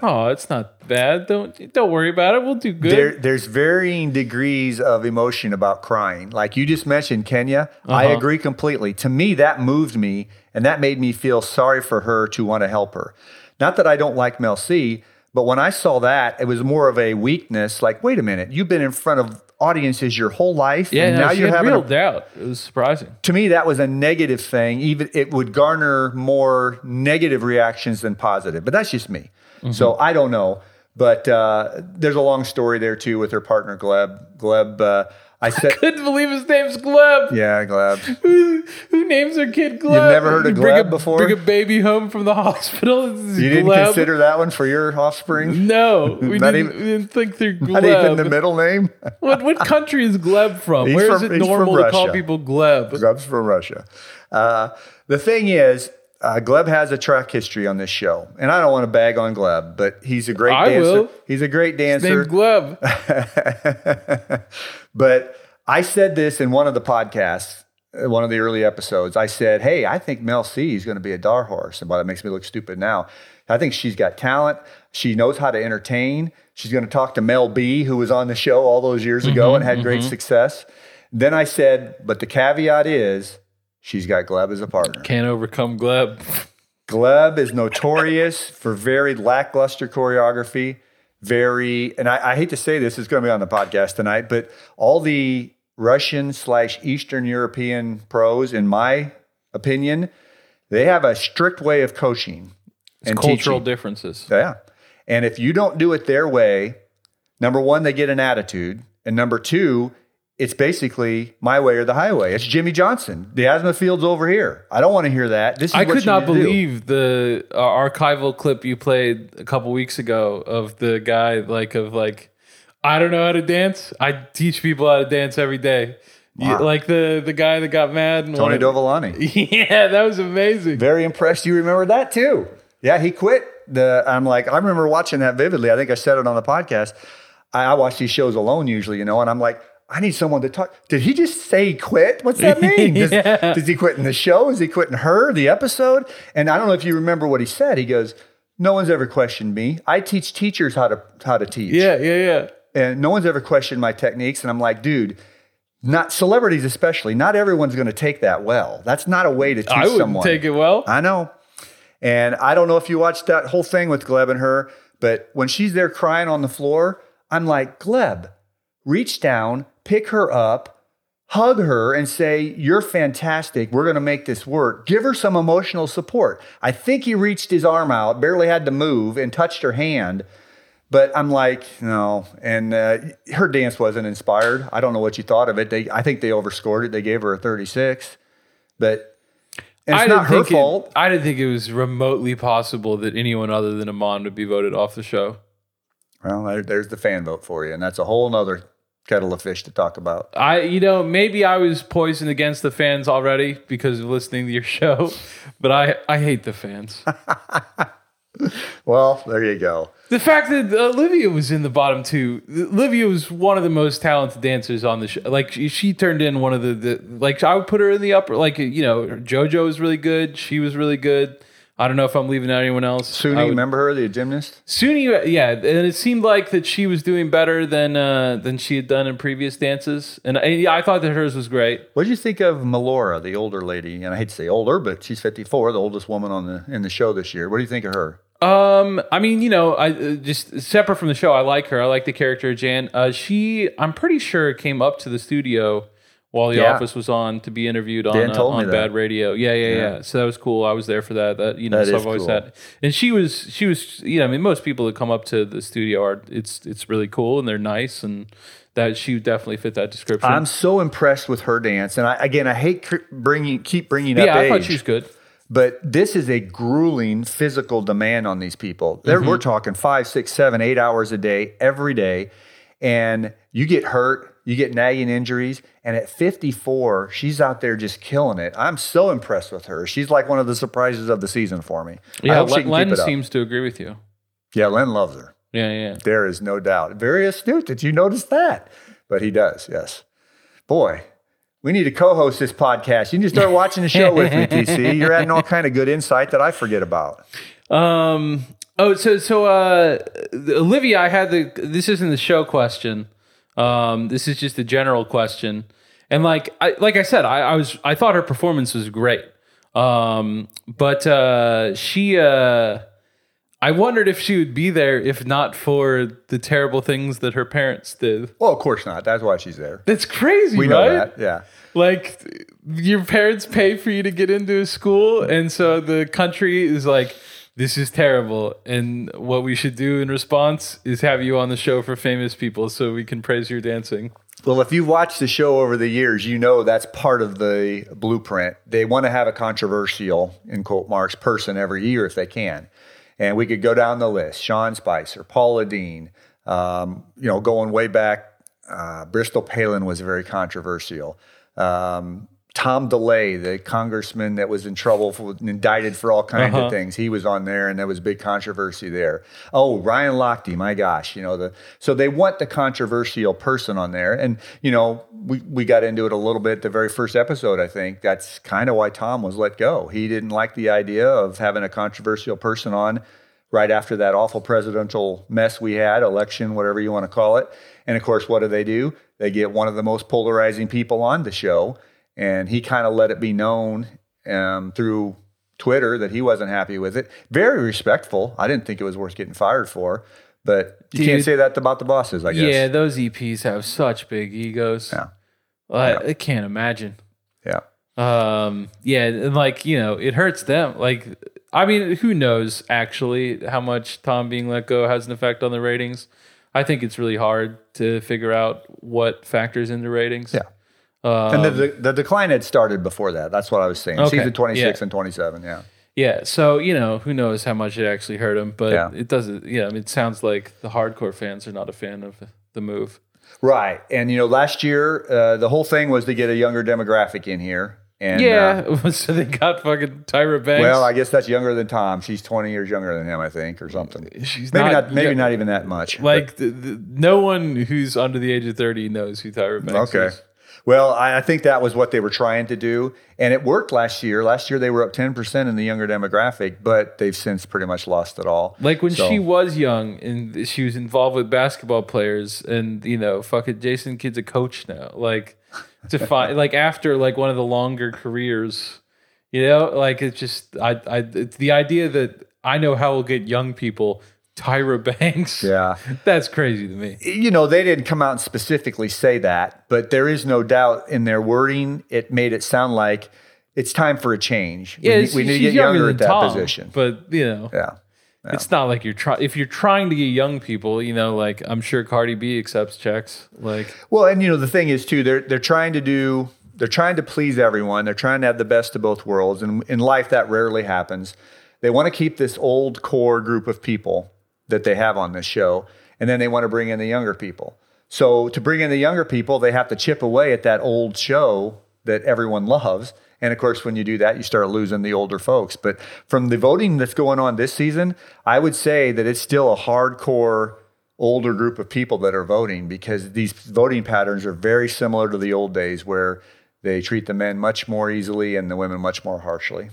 "Oh, it's not bad. Don't don't worry about it. We'll do good." there, there's varying degrees of emotion about crying. Like you just mentioned, Kenya. I Uh-huh. agree completely. To me, that moved me, and that made me feel sorry for her to want to help her. Not that I don't like Mel C, but when I saw that, it was more of a weakness. Like, wait a minute, you've been in front of audiences your whole life, yeah, and no, now you're having real a doubt. It was surprising. to me that was a negative thing even it would garner more negative reactions than positive but that's just me Mm-hmm. so i don't know but uh, there's a long story there too with her partner gleb gleb uh, i said Couldn't believe his name's Gleb. yeah gleb Who, who names their kid Gleb? You've never heard of You bring Gleb a, before? Bring a baby home from the hospital. You didn't Gleb. consider that one for your offspring No, we didn't, even- we didn't think they're Gleb. not even the middle name What what country is Gleb from? He's Where is from- it normal to call people Gleb? gleb's from russia uh, the thing is uh, Gleb has a track history on this show, and I don't want to bag on Gleb, but he's a great I dancer. will. He's a great dancer. Named Gleb. but I said this in one of the podcasts, uh, one of the early episodes. I said, "Hey, I think Mel C is going to be a dar horse," and well, that makes me look stupid now. I think she's got talent. She knows how to entertain. She's going to talk to Mel B, who was on the show all those years ago and had great success. Then I said, but the caveat is she's got Gleb as a partner. Can't overcome Gleb. Gleb is notorious for very lackluster choreography. Very, and I, I hate to say this, it's going to be on the podcast tonight, but all the Russian slash Eastern European pros, in my opinion, they have a strict way of coaching and Cultural teaching. differences. Yeah. And if you don't do it their way, number one, they get an attitude. And number two, it's basically my way or the highway. It's Jimmy Johnson. The asthma field's over here. I don't want to hear that. This is I could not to do. believe the uh, archival clip you played a couple weeks ago of the guy like of like I don't know how to dance. I teach people how to dance every day. You- like the the guy that got mad and Tony wanted- Dovolani. Yeah, that was amazing. Very impressed you remember that too. Yeah, he quit. The I'm like, I remember watching that vividly. I think I said it on the podcast. I, I watch these shows alone usually, you know, and I'm like, I need someone to talk. Did he just say quit? What's that mean? Does, does he quit in the show? Is he quitting her, the episode? And I don't know if you remember what he said. He goes, No one's ever questioned me. I teach teachers how to how to teach. Yeah, yeah, yeah. And no one's ever questioned my techniques. And I'm like, dude, not celebrities especially, not everyone's gonna take that well. That's not a way to teach I wouldn't someone. take it well. I know. And I don't know if you watched that whole thing with Gleb and her, but when she's there crying on the floor, I'm like, Gleb, reach down, pick her up, hug her, and say, You're fantastic. We're going to make this work. Give her some emotional support. I think he reached his arm out, barely had to move, and touched her hand. But I'm like, no. And uh, her dance wasn't inspired. I don't know what you thought of it. They, I think they overscored it. They gave her a 36. But and it's I not her think it- fault. I didn't think it was remotely possible that anyone other than Amon would be voted off the show. Well, there, there's the fan vote for you, and that's a whole nother kettle of fish to talk about. I, you know, maybe I was poisoned against the fans already because of listening to your show, but I, I hate the fans. Well, there you go. the fact that uh, Olivia was in the bottom two, Olivia was one of the most talented dancers on the show. Like she, she turned in one of the, the, like I would put her in the upper, like you know, JoJo was really good. She was really good. I don't know if I'm leaving out anyone else. Suni, would- remember her, the gymnast? Suni, yeah, and it seemed like that she was doing better than uh, than she had done in previous dances, and I, yeah, I thought that hers was great. What did you think of Melora, the older lady? And I hate to say older, but she's 54, the oldest woman on the in the show this year. What do you think of her? Um, I mean, you know, I uh, just separate from the show, I like her. I like the character of Jan. Uh, she, I'm pretty sure, came up to the studio while The Yeah. Office was on to be interviewed on uh, on. Bad Radio. Yeah, yeah, yeah, So that was cool. I was there for that. That you know, That so I've always cool. had. And she was, she was, you know, I mean, most people that come up to the studio are, it's, it's really cool and they're nice and. That she definitely fit that description. I'm so impressed with her dance, and I, again, I hate cr- bringing keep bringing up yeah, I age, thought she was good. but this is a grueling physical demand on these people. Mm-hmm. We're talking five, six, seven, eight hours a day, every day, and you get hurt, you get nagging injuries, and at 54, she's out there just killing it. I'm so impressed with her. She's like one of the surprises of the season for me. Yeah, Len, can Len keep it up. seems to agree with you. Yeah, Len loves her. Yeah, yeah. There is no doubt. Very astute. Did you notice that? But he does, yes. Boy, we need to co-host this podcast. You need to start watching the show with me, TC. You're adding all kind of good insight that I forget about. Um. Oh, so so uh, Olivia, I had the. This isn't the show question. Um. This is just a general question, and like I like I said, I, I was I thought her performance was great. Um. But uh, she uh. I wondered if she would be there if not for the terrible things that her parents did. Well, of course not. That's why she's there. That's crazy, We right? know that. Yeah. like your parents pay for you to get into a school and so the country is like this is terrible and what we should do in response is have you on the show for famous people so we can praise your dancing Well, if you've watched the show over the years, you know that's part of the blueprint. They want to have a controversial, in quote marks, person every year if they can. And we could go down the list Sean Spicer, Paula Deen, um, you know, going way back, uh, Bristol Palin was very controversial. Um, Tom DeLay, the congressman that was in trouble for indicted for all kinds of uh-huh. things, he was on there, and there was big controversy there. Oh, Ryan Lochte, my gosh, you know the so they want the controversial person on there, and you know we we got into it a little bit the very first episode. I think that's kind of why Tom was let go. He didn't like the idea of having a controversial person on right after that awful presidential mess we had, election, whatever you want to call it. And of course, what do they do? They get one of the most polarizing people on the show, and he kind of let it be known um, through Twitter that he wasn't happy with it. Very respectful. I didn't think it was worth getting fired for, but you can't say that about the bosses, I guess. yeah those eps have such big egos Yeah. I, I can't imagine Yeah. um yeah and like you know it hurts them like i mean who knows actually how much tom being let go has an effect on the ratings i think it's really hard to figure out what factors into ratings Yeah. And the, the, the decline had started before that. That's what I was saying. Um, Okay. Season 26 Yeah. and 27. Yeah. Yeah, so you know, who knows how much it actually hurt him, but Yeah. it doesn't. Yeah, I mean, it sounds like the hardcore fans are not a fan of the move. Right. And, you know, last year, uh, the whole thing was to get a younger demographic in here. And uh, yeah, so they got fucking Tyra Banks. well, I guess that's younger than Tom. She's 20 years younger than him, I think, or something. She's maybe not- not, maybe yeah. not even that much. like the, the, no one who's under the age of 30 knows who Tyra Banks Okay. is. Well, I, I think that was what they were trying to do, and it worked last year. Last year they were up ten percent in the younger demographic, but they've since pretty much lost it all. Like when So- she was young and she was involved with basketball players, and you know, fucking Jason Kidd's a coach now. Like to find, like after like one of the longer careers, you know, like it's just I, I, it's the idea that I know how we'll get young people. Tyra Banks, Yeah. that's crazy to me. you know, they didn't come out and specifically say that, but there is no doubt in their wording, it made it sound like it's time for a change. Yeah, we, need- we need to get younger than at that Tom, position. but you know, yeah. It's not like you're trying. If you're trying to get young people, you know, like I'm sure Cardi B accepts checks. Like, Well, and you know the thing is too, they're they're trying to do they're trying to please everyone. They're trying to have the best of both worlds, and in life that rarely happens. They want to keep this old core group of people that they have on this show, and then they want to bring in the younger people. So to bring in the younger people, they have to chip away at that old show that everyone loves. And of course, when you do that, you start losing the older folks. But from the voting that's going on this season, I would say that it's still a hardcore older group of people that are voting because these voting patterns are very similar to the old days where they treat the men much more easily and the women much more harshly.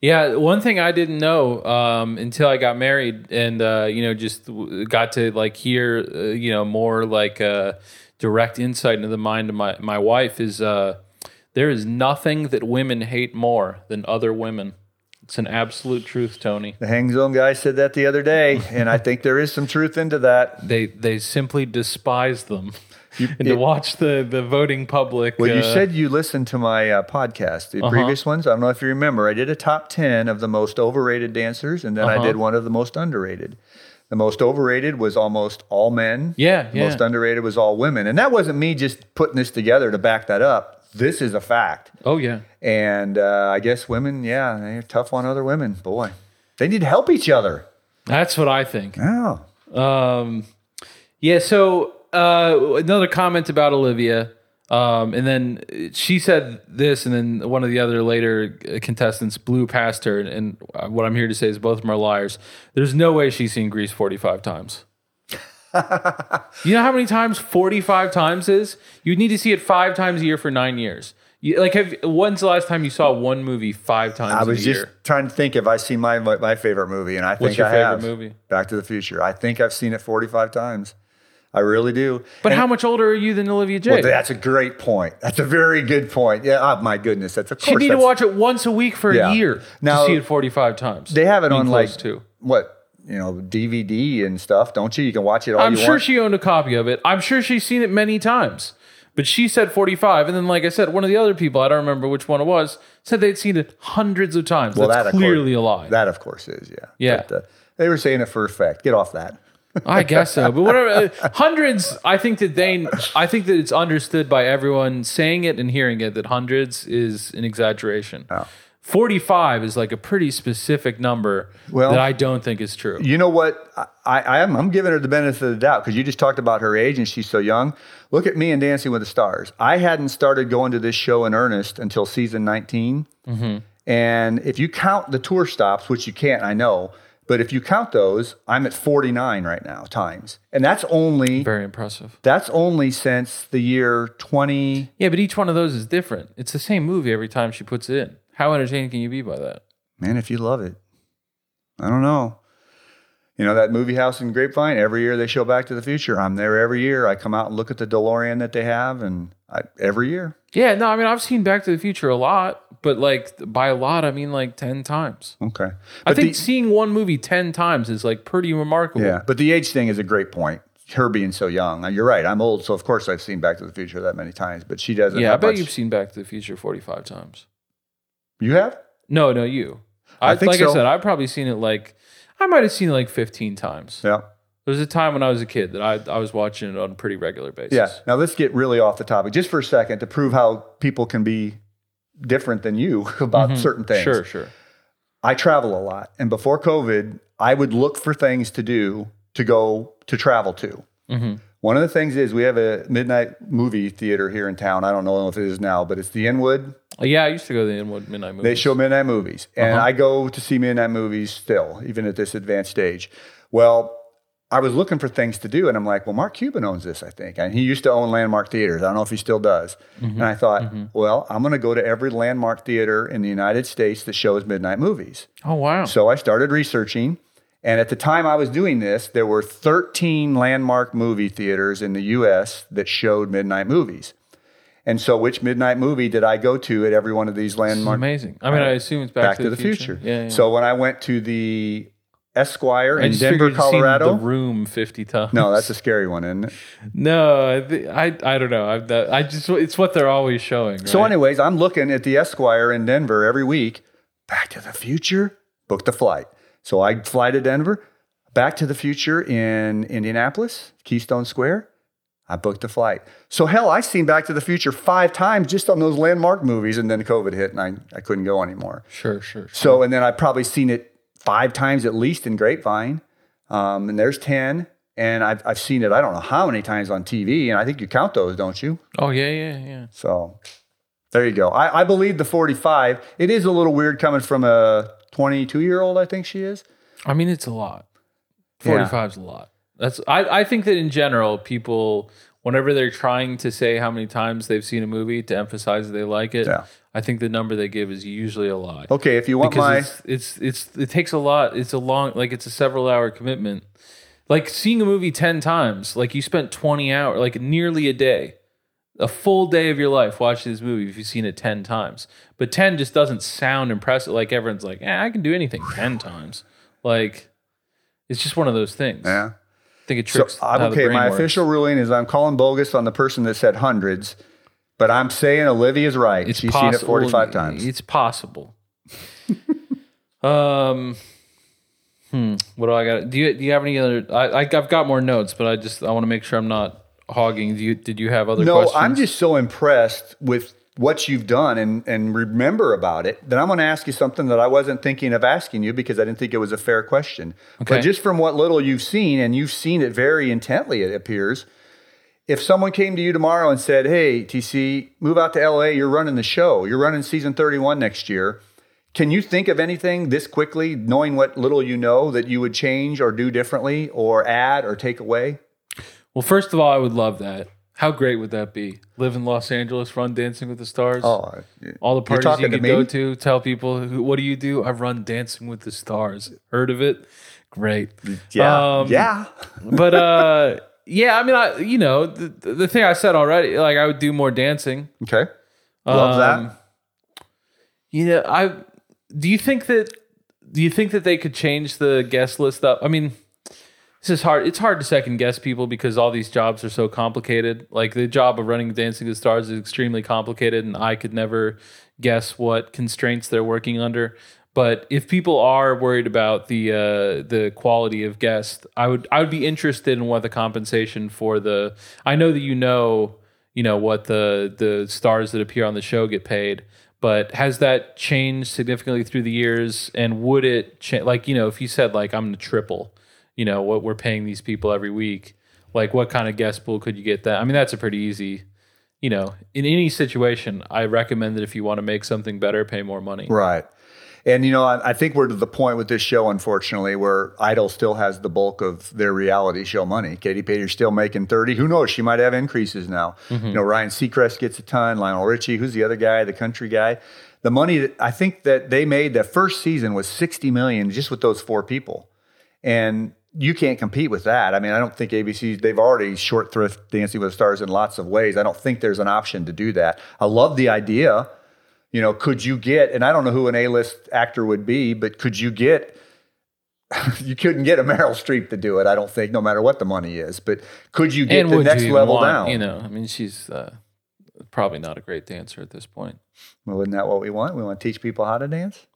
Yeah, one thing I didn't know um, until I got married, and uh, you know, just got to like hear, uh, you know, more like uh, direct insight into the mind of my my wife is uh, there is nothing that women hate more than other women. It's an absolute truth, Tony. The Hang Zone guy said that the other day, and I think there is some truth into that. They they simply despise them. And to watch the the voting public. Well, you uh, said you listened to my uh, podcast, the Uh-huh. previous ones. I don't know if you remember. I did a top 10 of the most overrated dancers, and then I Uh-huh. did one of the most underrated. The most overrated was almost all men. Yeah, The yeah. most underrated was all women. And that wasn't me just putting this together to back that up. This is a fact. Oh yeah. And uh, I guess women, yeah, they're tough on other women. Boy, they need to help each other. That's what I think. Oh. Um, yeah. So uh, another comment about Olivia, um, and then she said this, and then one of the other later contestants blew past her. And, and what I'm here to say is both of them are liars. There's no way she's seen Grease 45 times. you know how many times 45 times is? You need to see it five times a year for nine years. You, like, have, when's the last time you saw one movie five times I was just year? trying to think if I seen my my favorite movie, and I think What's your I favorite have. movie? Back to the Future. I think I've seen it 45 times. I really do. But how much older are you than Olivia Jade? Well, that's a great point. That's a very good point. Yeah, oh, my goodness, that's of She course. You need to watch it once a week for Yeah. a year Now- to see it 45 times. They have it Being on like to. what you know DVD and stuff, don't you? You can watch it all I'm sure want. she owned a copy of it. I'm sure she's seen it many times. But she said 45, and then, like I said, one of the other people, I don't remember which one it was, said they'd seen it hundreds of times. well, That's that of course- clearly a lie. That of course is, yeah. Yeah. But, uh, they were saying it for effect. Get off that. I guess so, but whatever. uh, Hundreds. I think that they. I think that it's understood by everyone saying it and hearing it that hundreds is an exaggeration. Forty-five is like a pretty specific number Well- that I don't think is true. You know what? I, I am I'm giving her the benefit of the doubt because you just talked about her age and she's so young. Look at me and Dancing with the Stars. I hadn't started going to this show in earnest until season 19. Mm-hmm. And if you count the tour stops, which you can't, I know, but if you count those, I'm at 49 right now times, and that's only Very impressive. that's only since the year 20. Yeah, but each one of those is different. It's the same movie every time she puts it in. How entertaining can you be by that? Man, if you love it, I don't know. You know that movie house in Grapevine. Every year they show Back to the Future. I'm there every year. I come out and look at the DeLorean that they have, and I, every year. Yeah, no, I mean I've seen Back to the Future a lot, but like by a lot I mean like ten times. Okay, I But think the- seeing one movie ten times is like pretty remarkable. yeah, but the age thing is a great point. Her being so young. You're right. I'm old, so of course I've seen Back to the Future that many times. But she doesn't. Yeah, I have bet much- you've seen Back to the Future forty five times. You have? No, no, you. I, I think like I said, I've probably seen it like I might have seen it like fifteen times. Yeah. There was a time when I was a kid that I, I was watching it on a pretty regular basis. Yeah. Now let's get really off the topic just for a second to prove how people can be different than you about certain things. Mm-hmm. Sure, sure. I travel a lot, and before COVID, I would look for things to do to go to travel to. Mm-hmm. One of the things is we have a midnight movie theater here in town. I don't know if it is now, but it's the Inwood. Yeah, I used to go to the Inwood Midnight Movies. They show midnight movies, and Uh-huh. I go to see midnight movies still, even at this advanced stage. Well, I was looking for things to do, and I'm like, well, Mark Cuban owns this, I think, and he used to own Landmark Theaters. I don't know if he still does. Mm-hmm. And I thought, well, I'm going to go to every Landmark theater in the United States that shows midnight movies. Oh wow. So I started researching. And at the time I was doing this, there were 13 landmark movie theaters in the US that showed midnight movies. And so, which midnight movie did I go to at every one of these It's landmark? amazing. I mean, I assume it's Back, Back, to, the, future. Yeah, yeah. So when I went to the Esquire in Denver, Colorado. The Room fifty times. no, that's a scary one, isn't it? no. I, I I don't know. I, that, I just it's what they're always showing. So, anyways, I'm looking at the Esquire in Denver every week. Back to the Future, book the flight. So I fly to Denver. Back to the Future in Indianapolis, Keystone Square. I booked a flight. So hell, I've seen Back to the Future five times just on those landmark movies, and then COVID hit, and I, I couldn't go anymore. Sure, sure. sure. So, and then I've probably seen it five times at least in Grapevine, um, and there's ten. And I've, I've seen it I don't know how many times on TV, and I think you count those, don't you? Oh yeah, yeah, yeah. So there you go. I, I believe the 45. It is a little weird coming from a 22 year old, I think she is. I mean, it's a lot. Yeah. 45 is a lot. That's I, I think that in general, people whenever they're trying to say how many times they've seen a movie to emphasize they like it, Yeah. I think the number they give is usually a lot. Okay, if you want because my. it's, it's it's it takes a lot. It's a long like it's a several hour commitment. Like seeing a movie 10 times, like you spent 20 hours, like nearly a day. A full day of your life watching this movie if you've seen it 10 times. But 10 just doesn't sound impressive. Like everyone's like, eh, I can do anything 10 times. Like it's just one of those things. yeah. I think it So, tricks. The okay. My works. official ruling is I'm calling bogus on the person that said hundreds, but I'm saying Olivia's right. It's She's seen it 45 times. It's possible. um, hmm. What do I got? Do you do you have any other? I, I I've got more notes, but I just I want to make sure I'm not hogging. Do you did you have other? No, questions? I'm just so impressed with what you've done and, and remember about it that I'm going to ask you something that I wasn't thinking of asking you because I didn't think it was a fair question. Okay. But just from what little you've seen, and you've seen it very intently, it appears. If someone came to you tomorrow and said, Hey, TC, move out to LA, you're running the show, you're running season 31 next year. Can you think of anything this quickly, knowing what little you know, that you would change or do differently or add or take away? Well, first of all, I would love that. How great would that be? Live in Los Angeles, run Dancing with the Stars. Oh, All the parties you could go to, tell people, who, what do you do? I run Dancing with the Stars. Heard of it? Great. yeah. Um, yeah. but uh yeah i mean i you know the, the thing i said already like i would do more dancing Okay. Love Um, that. you know i do you think that do you think that they could change the guest list up i mean this is hard it's hard to second guess people because all these jobs are so complicated like the job of running dancing with the stars is extremely complicated and i could never guess what constraints they're working under but if people are worried about the uh, the quality of guests, I would I would be interested in what the compensation for the. I know that you know you know what the the stars that appear on the show get paid, but has that changed significantly through the years? And would it change? like you know if you said like I'm the triple, you know what we're paying these people every week, like what kind of guest pool could you get that? I mean that's a pretty easy. You know, in any situation, I recommend that if you want to make something better, pay more money. Right. And you know, I, I think we're to the point with this show, unfortunately, where Idol still has the bulk of their reality show money. Katy Perry's still making thirty. Who knows? She might have increases now. Mm-hmm. You know, Ryan Seacrest gets a ton. Lionel Richie, who's the other guy, the country guy. The money that I think that they made that first season was sixty million just with those four people, and you can't compete with that. I mean, I don't think ABC they've already short thrift Dancing with the Stars in lots of ways. I don't think there's an option to do that. I love the idea you know, could you get, and I don't know who an A list actor would be, but could you get, you couldn't get a Meryl Streep to do it, I don't think, no matter what the money is. But could you get and the next level want, down? You know, I mean, she's uh, probably not a great dancer at this point. Well, isn't that what we want? We want to teach people how to dance?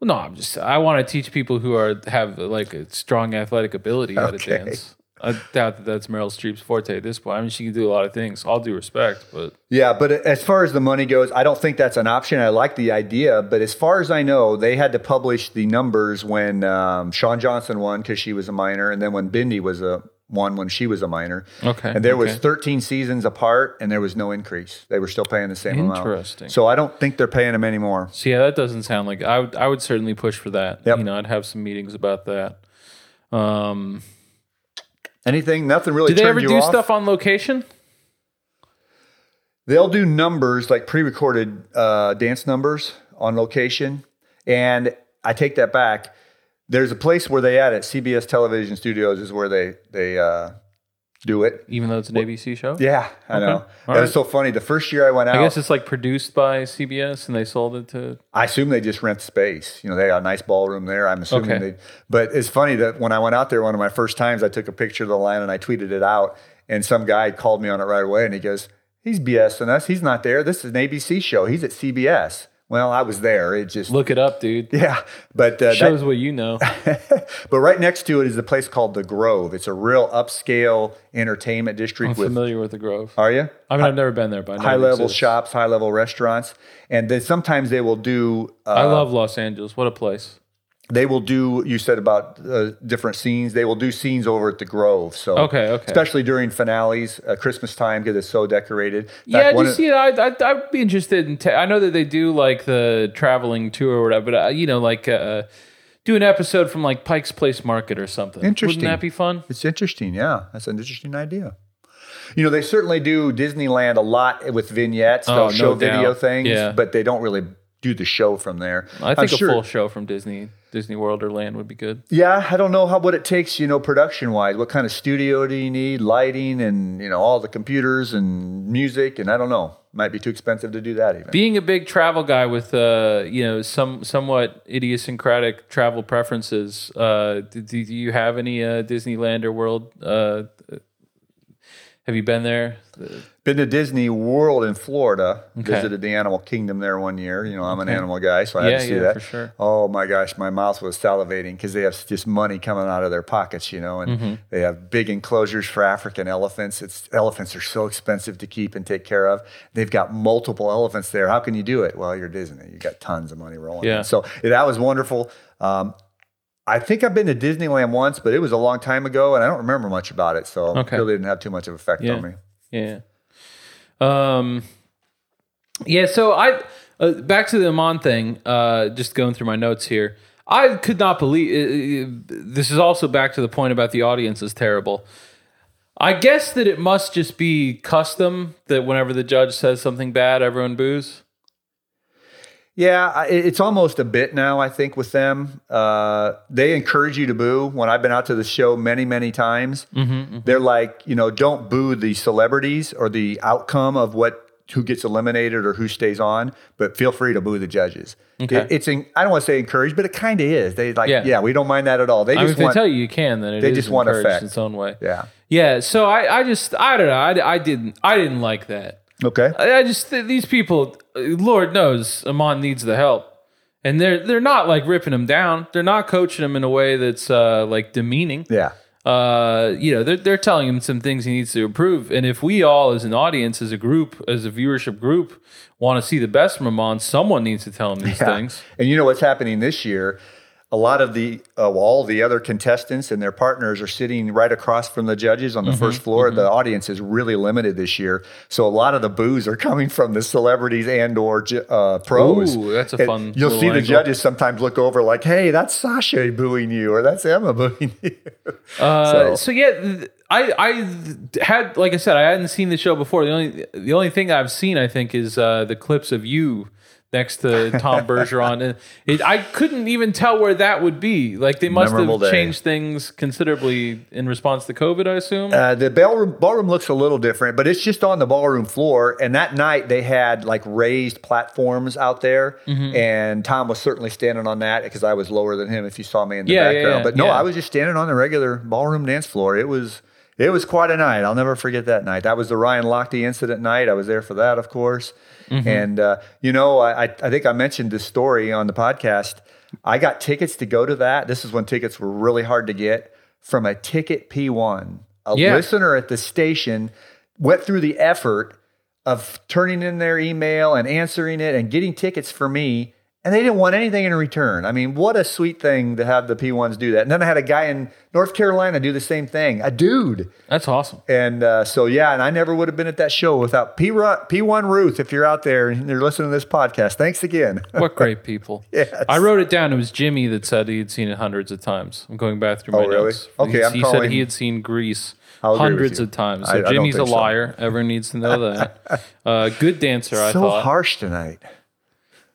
Well, no, I'm just I want to teach people who are have like a strong athletic ability how Okay. to dance. I doubt that that's Meryl Streep's forte at this point. I mean, she can do a lot of things. All due respect, but Yeah, but as far as the money goes, I don't think that's an option. I like the idea, but as far as I know, they had to publish the numbers when um, Shawn Johnson won because she was a minor, and then when Bindi was a one when she was a minor. Okay, And there was 13 seasons apart, and there was no increase. They were still paying the same amount. Interesting. So I don't think they're paying them anymore. So yeah, that doesn't sound like I would. I would certainly push for that. Yep. You know, I'd have some meetings about that. Um, Anything? Nothing really. do they ever do off? stuff on location? They'll do numbers like pre-recorded uh, dance numbers on location, and I take that back. There's a place where they at it. CBS Television Studios is where they they uh, do it. Even though it's an ABC show. Yeah, I know. All That was so funny. The first year I went out, I guess it's like produced by CBS and they sold it to. I assume they just rent space. You know, they got a nice ballroom there. I'm assuming Okay. they. But it's funny that when I went out there, one of my first times, I took a picture of the line and I tweeted it out, and some guy called me on it right away, and he goes, "He's BSing us. He's not there. This is an ABC show. He's at CBS." Well, I was there. It just Look it up, dude. yeah, but uh, that- Shows what you know. but right next to it is a place called the Grove. It's a real upscale entertainment I'm district with. familiar with the Grove. Are you? I mean, I've never been there, but I know High it level shops, high level restaurants, and then sometimes they will do. Uh, I love Los Angeles. What a place. They will do you said about uh, different scenes they will do scenes over at the grove so Okay, okay. especially during finales uh, christmas time because it's so decorated In Yeah, fact, just you know, I'd, I'd, I'd be interested in. I know that they do like the traveling tour or whatever, but uh, you know, like uh, do an episode from like Pike's Place Market or something. Interesting. Wouldn't that be fun? it's interesting yeah that's an interesting idea you know they certainly do disneyland a lot with vignettes Oh, they'll no show video things Yeah. but they don't really do the show from there I I'm think a sure- full show from Disney, Disney World or Land would be good. Yeah, I don't know how what it takes, you know, production wise. What kind of studio do you need, lighting, and you know, all the computers and music, and I don't know. Might be too expensive to do that even. Being a big travel guy with uh, you know, some somewhat idiosyncratic travel preferences, uh, do, do you have any uh, Disneyland or World? Uh, have you been there? Been to Disney World in Florida. Okay. Visited the Animal Kingdom there one year. You know, I'm an animal guy, so I Yeah, had to see yeah, that. for sure. Oh my gosh, my mouth was salivating because they have just money coming out of their pockets, you know, and Mm-hmm. they have big enclosures for African elephants. It's elephants are so expensive to keep and take care of. They've got multiple elephants there. How can you do it? Well, you're Disney. You got tons of money rolling. Yeah. in. So yeah, that was wonderful. Um, I think I've been to Disneyland once, but it was a long time ago, and I don't remember much about it. So Okay. it really didn't have too much of an effect Yeah. on me. Yeah. Um. Yeah. So I uh, back to the Iman thing. Uh, just going through my notes here. I could not believe uh, this is also back to the point about the audience is terrible. I guess that it must just be custom that whenever the judge says something bad, everyone boos. Yeah, it's almost a bit now. I think with them, uh, they encourage you to boo. When I've been out to the show many, many times, Mm-hmm, they're like, you know, don't boo the celebrities or the outcome of what who gets eliminated or who stays on, but feel free to boo the judges. Okay. It- it's in, I don't want to say encouraged, but it kind of is. They like, Yeah. yeah. we don't mind that at all. They I mean, just if they tell you you can, then it they just want effect. in its own way. yeah, Yeah. So I, I just, I don't know. I, I didn't, I didn't like that. Okay, I I just th- these people, uh, Lord knows, Iman needs the help, and they're they're not like ripping him down. They're not coaching him in a way that's uh, like demeaning. yeah. Uh, you know, they're they're telling him some things he needs to improve. And if we all, as an audience, as a group, as a viewership group, want to see the best from Iman, someone needs to tell him these Yeah. things. And you know what's happening this year? A lot of the uh, well, all the other contestants and their partners are sitting right across from the judges on the Mm-hmm, first floor. The audience is really limited this year, so a lot of the boos are coming from the celebrities and or uh, pros. Ooh, that's a And fun You'll see the angle. judges sometimes look over like, "Hey, that's Sasha booing you, or that's Emma booing you." Uh, So- so, yeah, th- I I had like I said, I hadn't seen the show before. The only the only thing I've seen, I think, is uh, the clips of you next to Tom Bergeron, and it, I couldn't even tell where that would be. Like they must Memorable have day. changed things considerably in response to COVID. I assume. Uh, the ballroom, ballroom looks a little different, but it's just on the ballroom floor. And that night they had like raised platforms out there, Mm-hmm. and Tom was certainly standing on that because I was lower than him. If you saw me in the Yeah, yeah, background, yeah, but no, yeah. I was just standing on the regular ballroom dance floor. It was it was quite a night. I'll never forget that night. That was the Ryan Lochte incident night. I was there for that, of course. Mm-hmm. And uh, you know, I, I think I mentioned this story on the podcast. I got tickets to go to that. This is when tickets were really hard to get from a ticket P1. A Yeah. listener at the station went through the effort of turning in their email and answering it and getting tickets for me and they didn't want anything in return. I mean, what a sweet thing to have the P1s do that. And then I had a guy in North Carolina do the same thing, a dude. That's awesome. And uh, so, yeah, and I never would have been at that show without P P1 Ruth. If you're out there and you're listening to this podcast, thanks again. What great people. Yes. I wrote it down. It was Jimmy that said he had seen it hundreds of times. I'm going back through my Oh, really? notes. Okay, he, I'm he said he had seen Grease I'll agree with hundreds of times. So I Jimmy's a think so. liar. Everyone needs to know that. uh, good dancer, I so thought. So harsh tonight.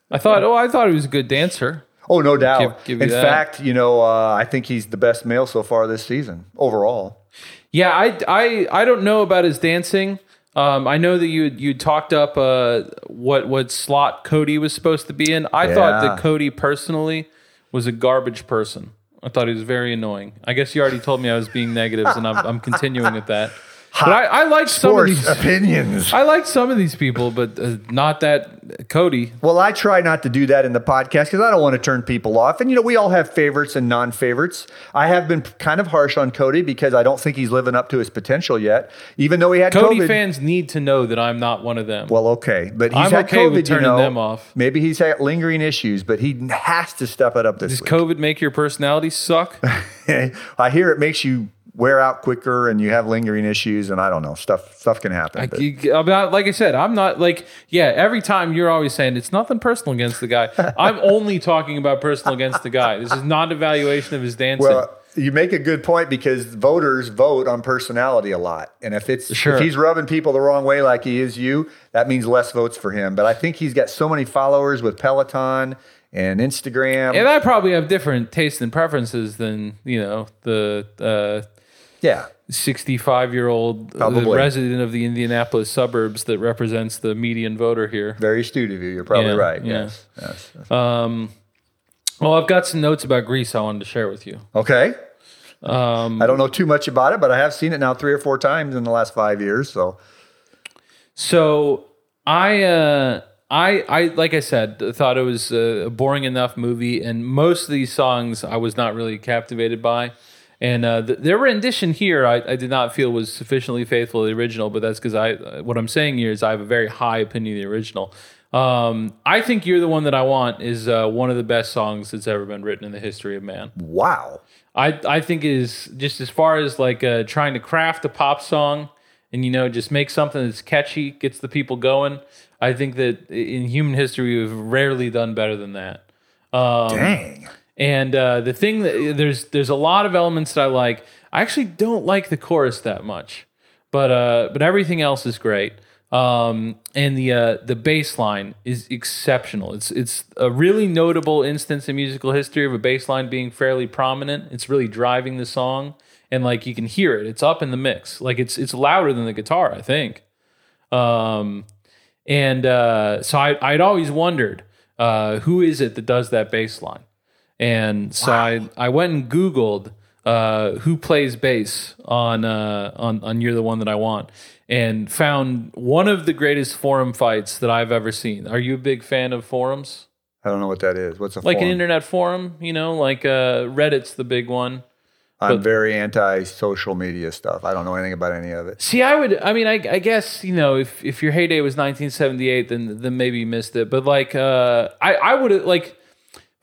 I thought, oh, I thought he was a good dancer. Oh, no doubt. Give- give in that. fact, you know, uh, I think he's the best male so far this season overall. Yeah, I, I, I don't know about his dancing. Um, I know that you you talked up uh, what what slot Cody was supposed to be in. I thought that Cody personally was a garbage person. I thought he was very annoying. I guess you already told me I was being negatives, and I'm, I'm continuing with that. But I, I like some of these. opinions. I like some of these people, but uh, not that Cody. Well, I try not to do that in the podcast because I don't want to turn people off. And, you know, we all have favorites and non favorites. I have been kind of harsh on Cody because I don't think he's living up to his potential yet, even though he had Cody COVID. fans need to know that I'm not one of them. Well, okay, but he's I'm had okay COVID. with turning you know. them off. Maybe he's had lingering issues, but he has to step it up this Does week. COVID make your personality suck? I hear it makes you wear out quicker, and you have lingering issues, and I don't know stuff. Stuff can happen. I, you- about like I said, I'm not like yeah. Every time you're always saying it's nothing personal against the guy. I'm only talking about personal against the guy. This is not evaluation of his dancing. Well, you make a good point because voters vote on personality a lot, and if it's Sure. if he's rubbing people the wrong way like he is you, that means less votes for him. But I think he's got so many followers with Peloton and Instagram. and I probably have different tastes and preferences than you know the uh, yeah, 65 year old resident of the Indianapolis suburbs that represents the median voter here. very astute of you. You're probably Yeah, right. yeah. Yes. yes. Um, well, I've got some notes about Grease I wanted to share with you. Okay. Um, I don't know too much about it, but I have seen it now three or four times in the last five years. So So I, uh, I, I, like I said, thought it was a boring enough movie, and most of these songs I was not really captivated by. And uh, th- their rendition here, I, I did not feel was sufficiently faithful to the original. But that's because I, what I'm saying here is I have a very high opinion of the original. Um, I think "You're the One That I Want" is uh, one of the best songs that's ever been written in the history of man. wow. I I think is just as far as like uh, trying to craft a pop song and you know just make something that's catchy, gets the people going. I think that in human history we've rarely done better than that. Um, Dang. And uh, the thing that there's there's a lot of elements that I like. I actually don't like the chorus that much, but uh, but everything else is great. Um, and the uh, the bass line is exceptional. It's it's a really notable instance in musical history of a bass line being fairly prominent. It's really driving the song, and like you can hear it. It's up in the mix. Like it's it's louder than the guitar. I think. Um, and uh, so I, I'd always wondered uh, who is it that does that bass line. And so I, I went and Googled uh, who plays bass on, uh, on on You're the One That I Want, and found one of the greatest forum fights that I've ever seen. Are you a big fan of forums? I don't know what that is. What's a Like an internet forum, you know, like uh, Reddit's the big one. I'm very anti social media stuff. I don't know anything about any of it. See, I would. I mean, I, I guess you know, if if your heyday was 1978, then then maybe you missed it. But like, uh, I I would like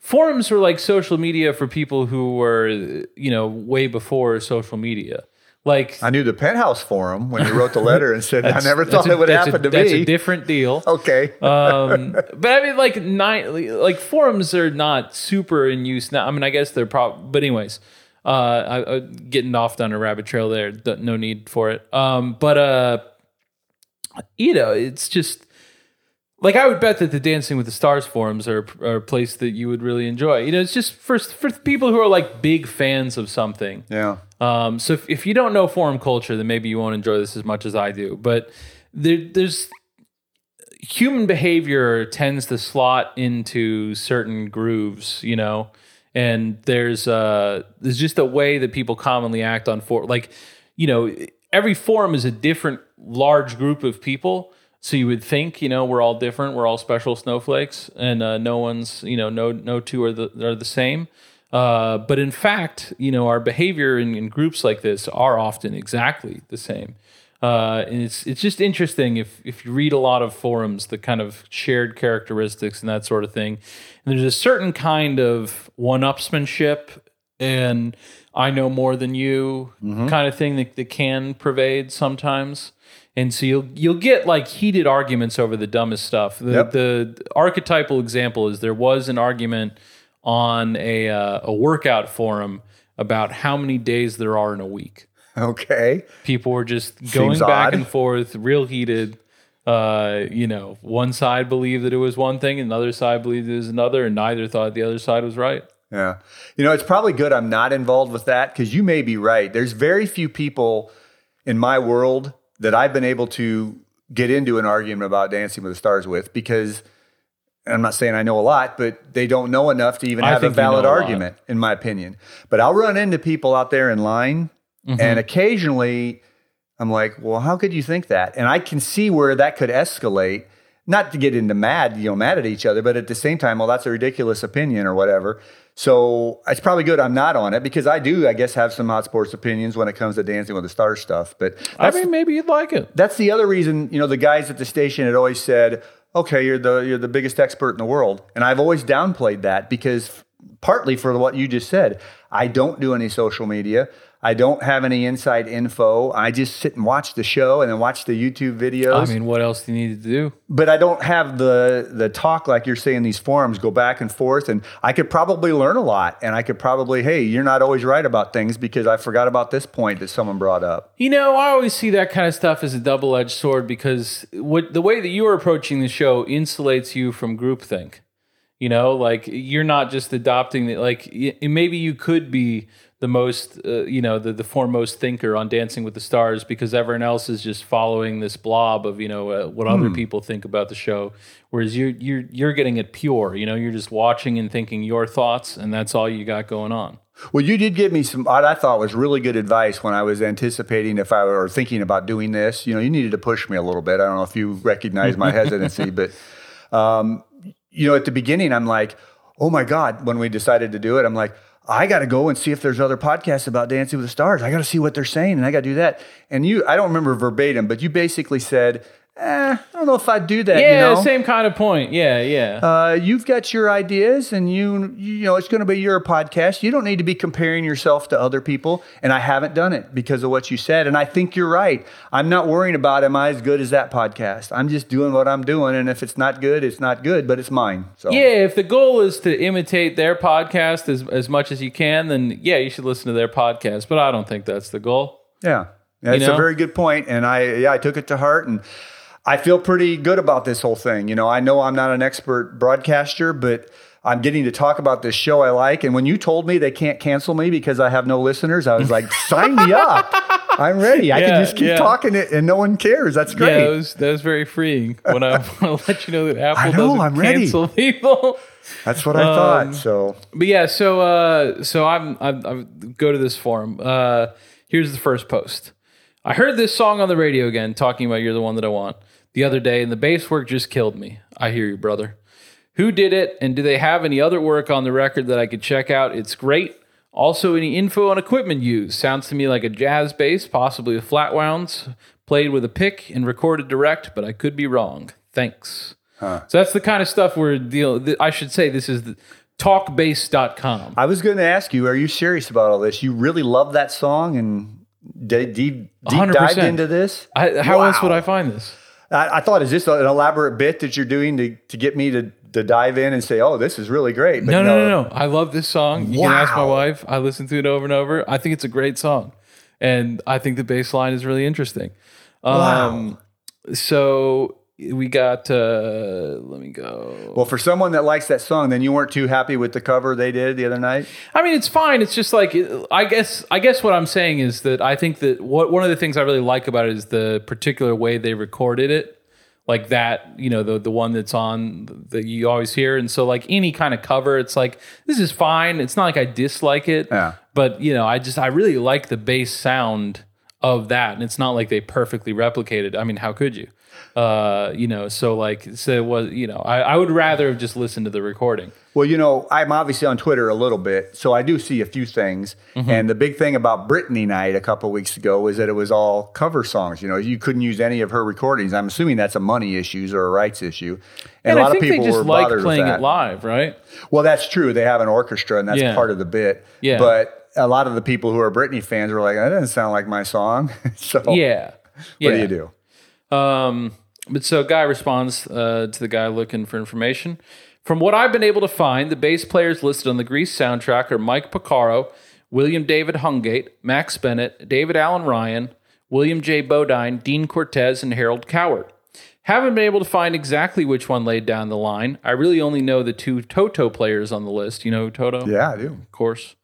forums were like social media for people who were you know way before social media. Like, I knew the penthouse forum when you wrote the letter and said, I never thought a- it would that's a- happen to That's me. a different deal. okay. um, but I mean, like nine, like forums are not super in use now. I mean, I guess they're probably, but anyways, uh, I, I getting off down a rabbit trail there. No need for it. Um, but uh, you know, it's just like I would bet that the Dancing with the Stars forums are, are a place that you would really enjoy. You know, it's just for for people who are like big fans of something. yeah. Um, so if, if you don't know forum culture, then maybe you won't enjoy this as much as I do. But there, there's human behavior tends to slot into certain grooves, you know, and there's uh there's just a way that people commonly act on for like, you know, every forum is a different large group of people. So you would think, you know, we're all different, we're all special snowflakes, and uh, no one's, you know, no no two are the are the same. Uh, but in fact, you know, our behavior in, in groups like this are often exactly the same. Uh, and it's it's just interesting if if you read a lot of forums, the kind of shared characteristics and that sort of thing. And there's a certain kind of one-upsmanship and I know more than you kind of thing that, that can pervade sometimes. And so you'll you'll get like heated arguments over the dumbest stuff. The Yep. the archetypal example is there was an argument on a uh, a workout forum about how many days there are in a week. Okay. People were just going Seems back odd. and forth, real heated. Uh, you know, one side believed that it was one thing, and the other side believed it was another, and neither thought the other side was right. Yeah. You know, it's probably good I'm not involved with that because you may be right. There's very few people in my world that I've been able to get into an argument about Dancing with the Stars with because I'm not saying I know a lot, but they don't know enough to even I have a valid know a lot. argument, in my opinion. But I'll run into people out there in line, Mm-hmm. and occasionally I'm like, well, how could you think that? And I can see where that could escalate. Not to get into mad, you know, mad at each other, but at the same time, well, that's a ridiculous opinion or whatever. So it's probably good I'm not on it because I do, I guess, have some hot sports opinions when it comes to Dancing with the Stars stuff. But I mean, maybe you'd like it. that's the other reason, you know, the guys at the station had always said, "Okay, you're the you're the biggest expert in the world," and I've always downplayed that because partly for what you just said, I don't do any social media. I don't have any inside info. I just sit and watch the show and then watch the YouTube videos I mean, what else do you need to do? but I don't have the the talk like you're saying these forums go back and forth and I could probably learn a lot and I could probably hey you're not always right about things because I forgot about this point that someone brought up. You know, I always see that kind of stuff as a double-edged sword because what the way that you are approaching the show insulates you from groupthink. You know, like you're not just adopting the like. Maybe you could be the most, uh, you know, the the foremost thinker on Dancing with the Stars because everyone else is just following this blob of you know uh, what other people think about the show. Whereas you're you're you're getting it pure. You know, you're just watching and thinking your thoughts, and that's all you got going on. Well, you did give me some what I thought was really good advice when I was anticipating if I were thinking about doing this. You know, you needed to push me a little bit. I don't know if you recognize my hesitancy, but um, you know, at the beginning, I'm like, oh my god. When we decided to do it, I'm like. I got to go and see if there's other podcasts about Dancing with the Stars. I got to see what they're saying, and I got to do that. And you, I don't remember verbatim, but you basically said, eh, "I don't know if I'd do that." Yeah, you know? same kind of point. Yeah, yeah. Uh, you've got your ideas, and you you know it's going to be your podcast. You don't need to be comparing yourself to other people. And I haven't done it because of what you said. And I think you're right. I'm not worrying about am I as good as that podcast. I'm just doing what I'm doing, and if it's not good, it's not good, but it's mine. So Yeah, if the goal is to imitate their podcast as, as much as you can, then yeah, you should listen to their podcast. But I don't think that's the goal. Yeah, that's know? a very good point, and I yeah I took it to heart, and I feel pretty good about this whole thing. You know, I know I'm not an expert broadcaster, but I'm getting to talk about this show I like. And when you told me they can't cancel me because I have no listeners, I was like, sign me up. I'm ready. I can just keep yeah. talking it, and no one cares. That's great. Yeah, that was that was very freeing. When I want to let you know that Apple know, doesn't I'm ready. cancel people. That's what I Um, thought. So But yeah, so uh, so I'm, I'm I go to this forum. Uh, here's the first post. I heard this song on the radio again, talking about "You're the One That I Want" the other day, and the bass work just killed me. I hear you, brother. Who did it, and do they have any other work on the record that I could check out? It's great. Also, any info on equipment used? Sounds to me like a jazz bass, possibly with flat wounds, played with a pick and recorded direct, but I could be wrong. Thanks. So that's the kind of stuff we're dealing. I should say this is the talkbass.com. I was going to ask you, are you serious about all this? You really love that song and deep deep, deep 100%. dived into this? I, how else would I find this? I, I thought, is this an elaborate bit that you're doing to, to get me to, to dive in and say, oh, this is really great? But No, no, no, no. I love this song. You can ask my wife. I listen to it over and over. I think it's a great song. And I think the bass line is really interesting. Um, So we got, uh, let me go. Well, for someone that likes that song, then you weren't too happy with the cover they did the other night? I mean, it's fine. It's just like I guess. I guess what I'm saying is that I think that what one of the things I really like about it is the particular way they recorded it, like that. You know, the the one that's on that you always hear. And so, like any kind of cover, it's like this is fine. It's not like I dislike it. Yeah. But you know, I just I really like the bass sound of that, and it's not like they perfectly replicated. I mean, how could you? Uh, you know, so like, so it was, you know, I, I would rather have just listened to the recording. Well, you know, I'm obviously on Twitter a little bit, so I do see a few things. Mm-hmm. And the big thing about Britney Night a couple weeks ago was that it was all cover songs. You know, you couldn't use any of her recordings. I'm assuming that's a money issues or a rights issue. And, a lot think of they people just were like bothered playing with it live, right? Well, that's true. They have an orchestra, and that's Yeah. part of the bit. Yeah. But a lot of the people who are Britney fans were like, "That doesn't sound like my song." so, Yeah. Yeah. what do you do? Um, but so guy responds uh, to the guy looking for information. From what I've been able to find, the bass players listed on the Grease soundtrack are Mike Porcaro, William David Hungate, Max Bennett, David Allen Ryan, William J. Bodine, Dean Cortez, and Harold Cowart. Haven't been able to find exactly which one laid down the line. I really only know the two Toto players on the list. You know Toto? Yeah, I do. of course.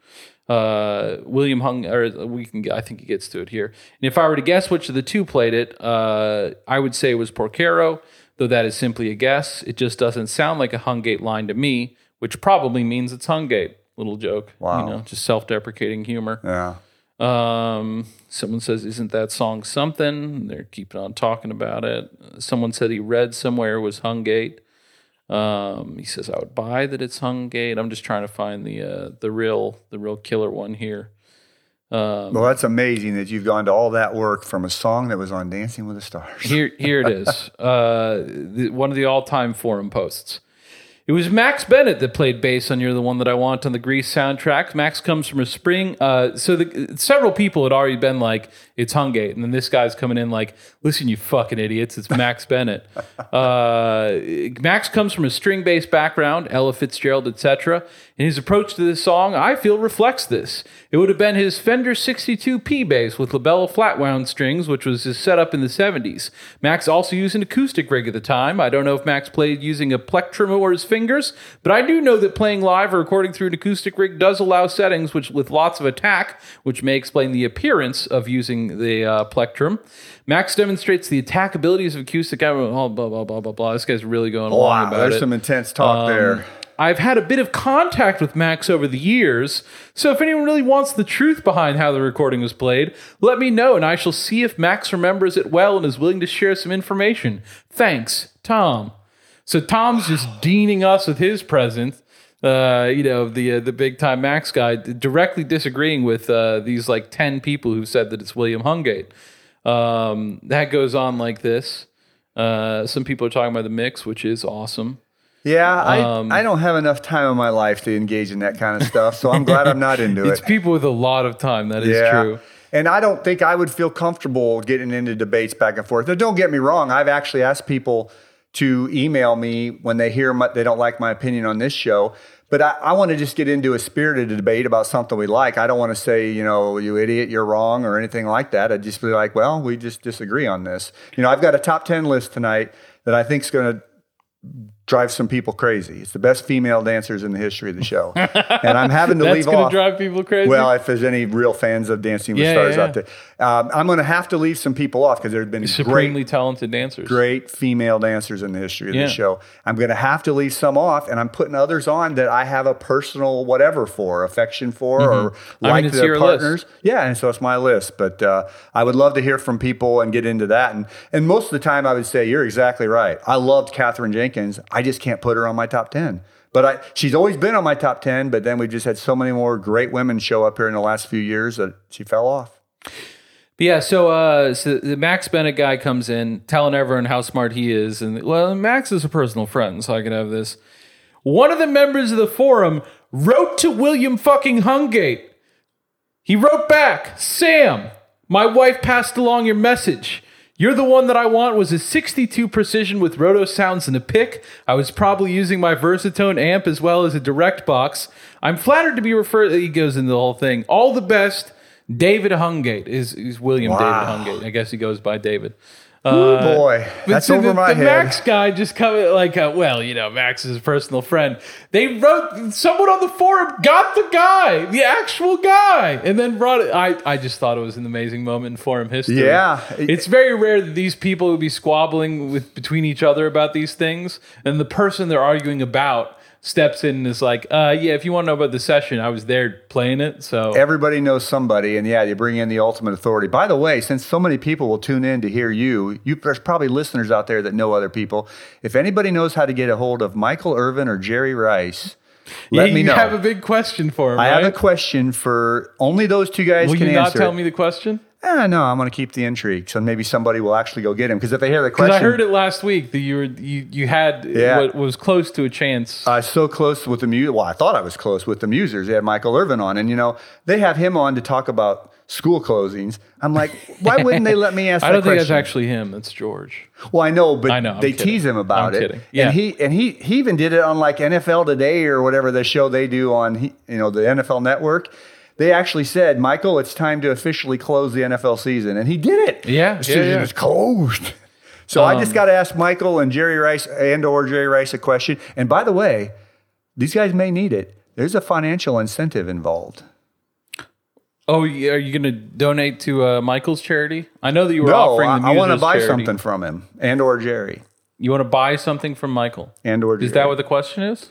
Uh, William Hung, or we can. I think he gets to it here. And if I were to guess which of the two played it, uh, I would say it was Porcaro, though that is simply a guess. It just doesn't sound like a Hungate line to me, which probably means it's Hungate. Little joke. Wow. You know, just self-deprecating humor. Yeah. Um, someone says, "Isn't that song something?" They're keeping on talking about it. Someone said he read somewhere it was Hungate. Um, he says, "I would buy that it's Hungate." I'm just trying to find the uh, the real the real killer one here. Um, Well, that's amazing that you've gone to all that work from a song that was on Dancing with the Stars. here here it is. Uh, the, one of the all time forum posts. It was Max Bennett that played bass on "You're the One That I Want" on the Grease soundtrack. Max comes from a spring. Uh, so the, several people had already been like, "It's Hungate," and then this guy's coming in like, "Listen, you fucking idiots! It's Max Bennett." Uh, Max comes from a string-based background, Ella Fitzgerald, etc. And his approach to this song, I feel, reflects this. It would have been his Fender 62P bass with La Bella flat wound strings, which was his setup in the 70s. Max also used an acoustic rig at the time. I don't know if Max played using a plectrum or his fingers, but I do know that playing live or recording through an acoustic rig does allow settings which with lots of attack, which may explain the appearance of using the uh, plectrum. Max demonstrates the attack abilities of acoustic. Oh, blah blah blah blah blah. This guy's really going Wow, about there's it. some intense talk Um, there. I've had a bit of contact with Max over the years, so if anyone really wants the truth behind how the recording was played, let me know and I shall see if Max remembers it well and is willing to share some information. Thanks, Tom. So Tom's just deaning us with his presence. Uh, you know the uh, the big time Max guy directly disagreeing with uh, these like ten people who said that it's William Hungate. Um, that goes on like this. Uh, some people are talking about the mix, which is awesome. Yeah, I, um, I don't have enough time in my life to engage in that kind of stuff, so I'm glad I'm not into It's it. It's people with a lot of time. That is yeah. true. And I don't think I would feel comfortable getting into debates back and forth. Now, don't get me wrong. I've actually asked people to email me when they hear my, they don't like my opinion on this show. But I, I want to just get into a spirited debate about something we like. I don't want to say, you know, you idiot, you're wrong, or anything like that. I'd just be like, well, we just disagree on this. You know, I've got a top 10 list tonight that I think is going to drive some people crazy. It's the best female dancers in the history of the show. and I'm having to That's leave going off. to drive people crazy. Well, if there's any real fans of Dancing with Yeah, Stars yeah, out there, um, I'm going to have to leave some people off because there have been supremely great, talented dancers. great female dancers in the history of Yeah. the show. I'm going to have to leave some off, and I'm putting others on that I have a personal whatever for, affection for, or Mm-hmm. I mean, like it's their your list. partners. Yeah, and so it's my list. But uh, I would love to hear from people and get into that. And and most of the time, I would say you're exactly right. I loved Katherine Jenkins. I just can't put her on my top ten. But I, she's always been on my top ten. But then we've just had so many more great women show up here in the last few years that she fell off. Yeah, so uh, so the Max Bennett guy comes in, telling everyone how smart he is, and well, Max is a personal friend, so I can have this. One of the members of the forum wrote to William fucking Hungate. He wrote back, Sam, my wife passed along your message. You're the one that I want was a 62 precision with roto sounds and a pick. I was probably using my Versatone amp as well as a direct box. I'm flattered to be referred. He goes into the whole thing. All the best, David Hungate is, is William Wow. David Hungate. I guess he goes by David. Ooh, boy, that's see, over the, my the head. Max guy just coming like, uh, well, you know, Max is a personal friend. They wrote someone on the forum got the guy, the actual guy, and then brought it. I, I just thought it was an amazing moment in forum history. Yeah. it's very rare that these people would be squabbling with between each other about these things, and the person they're arguing about steps in and is like, uh, "Yeah, if you want to know about the session, I was there playing it." So Everybody knows somebody, and yeah, you bring in the ultimate authority. By the way, since so many people will tune in to hear you, you there's probably listeners out there that know other people. If anybody knows how to get a hold of Michael Irvin or Jerry Rice, let yeah, me you know. have a big question for him. I right? have a question for only those two guys Will can you not answer. tell me the question? Eh, no, I'm going to keep the intrigue, so maybe somebody will actually go get him. Because if they hear the question. Because I heard it last week that you were you you had Yeah. what was close to a chance. I was so close with the mu. Well, I thought I was close with the Musers. They had Michael Irvin on, and you know they have him on to talk about school closings. I'm like, why wouldn't they let me ask? I don't think that's actually him. That's George. Well, I know, but I know, I'm they kidding. tease him about I'm it. kidding. Yeah. And he and he he even did it on like NFL Today or whatever the show they do on you know the NFL Network. They actually said, Michael, it's time to officially close the NFL season, and he did it. Yeah, the season yeah. Um, is closed. So I just got to ask Michael and Jerry Rice and or Jerry Rice a question. And by the way, these guys may need it. There's a financial incentive involved. Oh, are you going to donate to uh, Michael's charity? I know that you were No, offering I, the I want to buy charity. something from him and or Jerry You want to buy something from Michael? and or Jerry. Is that what the question is?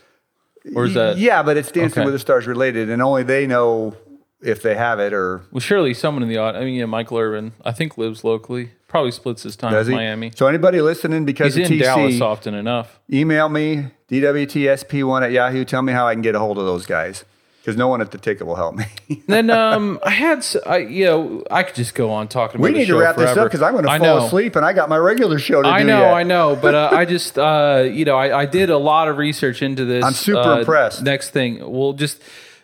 Or is that Yeah, but it's Dancing Okay. with the Stars related, and only they know if they have it or Well, surely someone in the audience. I mean, yeah, Michael Irvin, I think lives locally. Probably splits his time does he. Miami. So anybody listening because He's in TC, Dallas often enough. email me dwtsp1 at Yahoo. Tell me how I can get a hold of those guys because no one at the ticket will help me. Then um, I had, I, you know, I could just go on talking about we need to wrap this up because I'm going to fall asleep and I got my regular show to I do. know, yet. I know, but uh, I just, uh, you know, I, I did a lot of research into this. I'm super uh, impressed. Next thing, we'll just,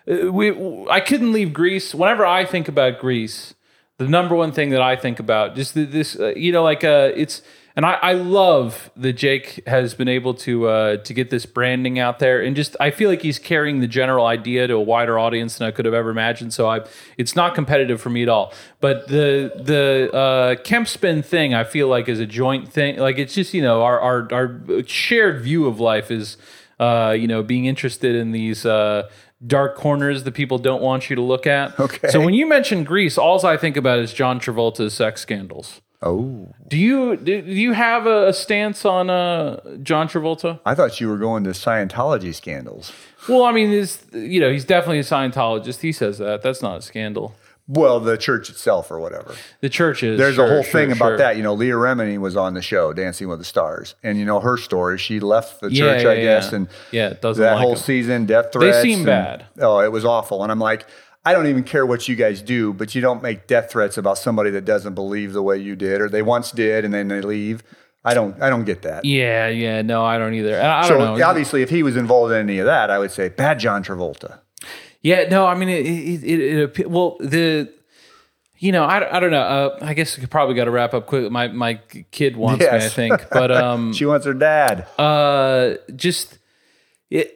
we, I couldn't leave Grease. Whenever I think about Grease, the number one thing that I think about, just this, uh, you know, like uh, it's, and I, I love that Jake has been able to uh, to get this branding out there, and just I feel like he's carrying the general idea to a wider audience than I could have ever imagined. So I, it's not competitive for me at all. But the the uh, Kemp spin thing, I feel like is a joint thing. Like it's just you know our our, our shared view of life is uh, you know being interested in these. Uh, Dark corners that people don't want you to look at. Okay. So when you mention Grease, all I think about is John Travolta's sex scandals. Oh, Do you do, do you have a, a stance on uh, John Travolta? I thought you were going to Scientology scandals. Well, I mean, is you know he's definitely a Scientologist. He says that that's not a scandal. Well, the church itself or whatever. The church is. There's sure, a whole sure, thing about that. You know, Leah Remini was on the show, Dancing with the Stars, and you know her story. She left the church, yeah, I guess, yeah. and Yeah, it doesn't that like whole 'em. season, death threats. They seem and- bad. Oh, it was awful. And I'm like, I don't even care what you guys do, but you don't make death threats about somebody that doesn't believe the way you did, or they once did, and then they leave. I don't, I don't get that. Yeah, yeah, no, I don't either. I, I so don't know. obviously, if he was involved in any of that, I would say bad John Travolta. Yeah, no, I mean, it, it, it, it well, the, you know, I, I don't know. Uh, I guess we probably got to wrap up quick. My my kid wants me, I think, but um, She wants her dad. uh, just it.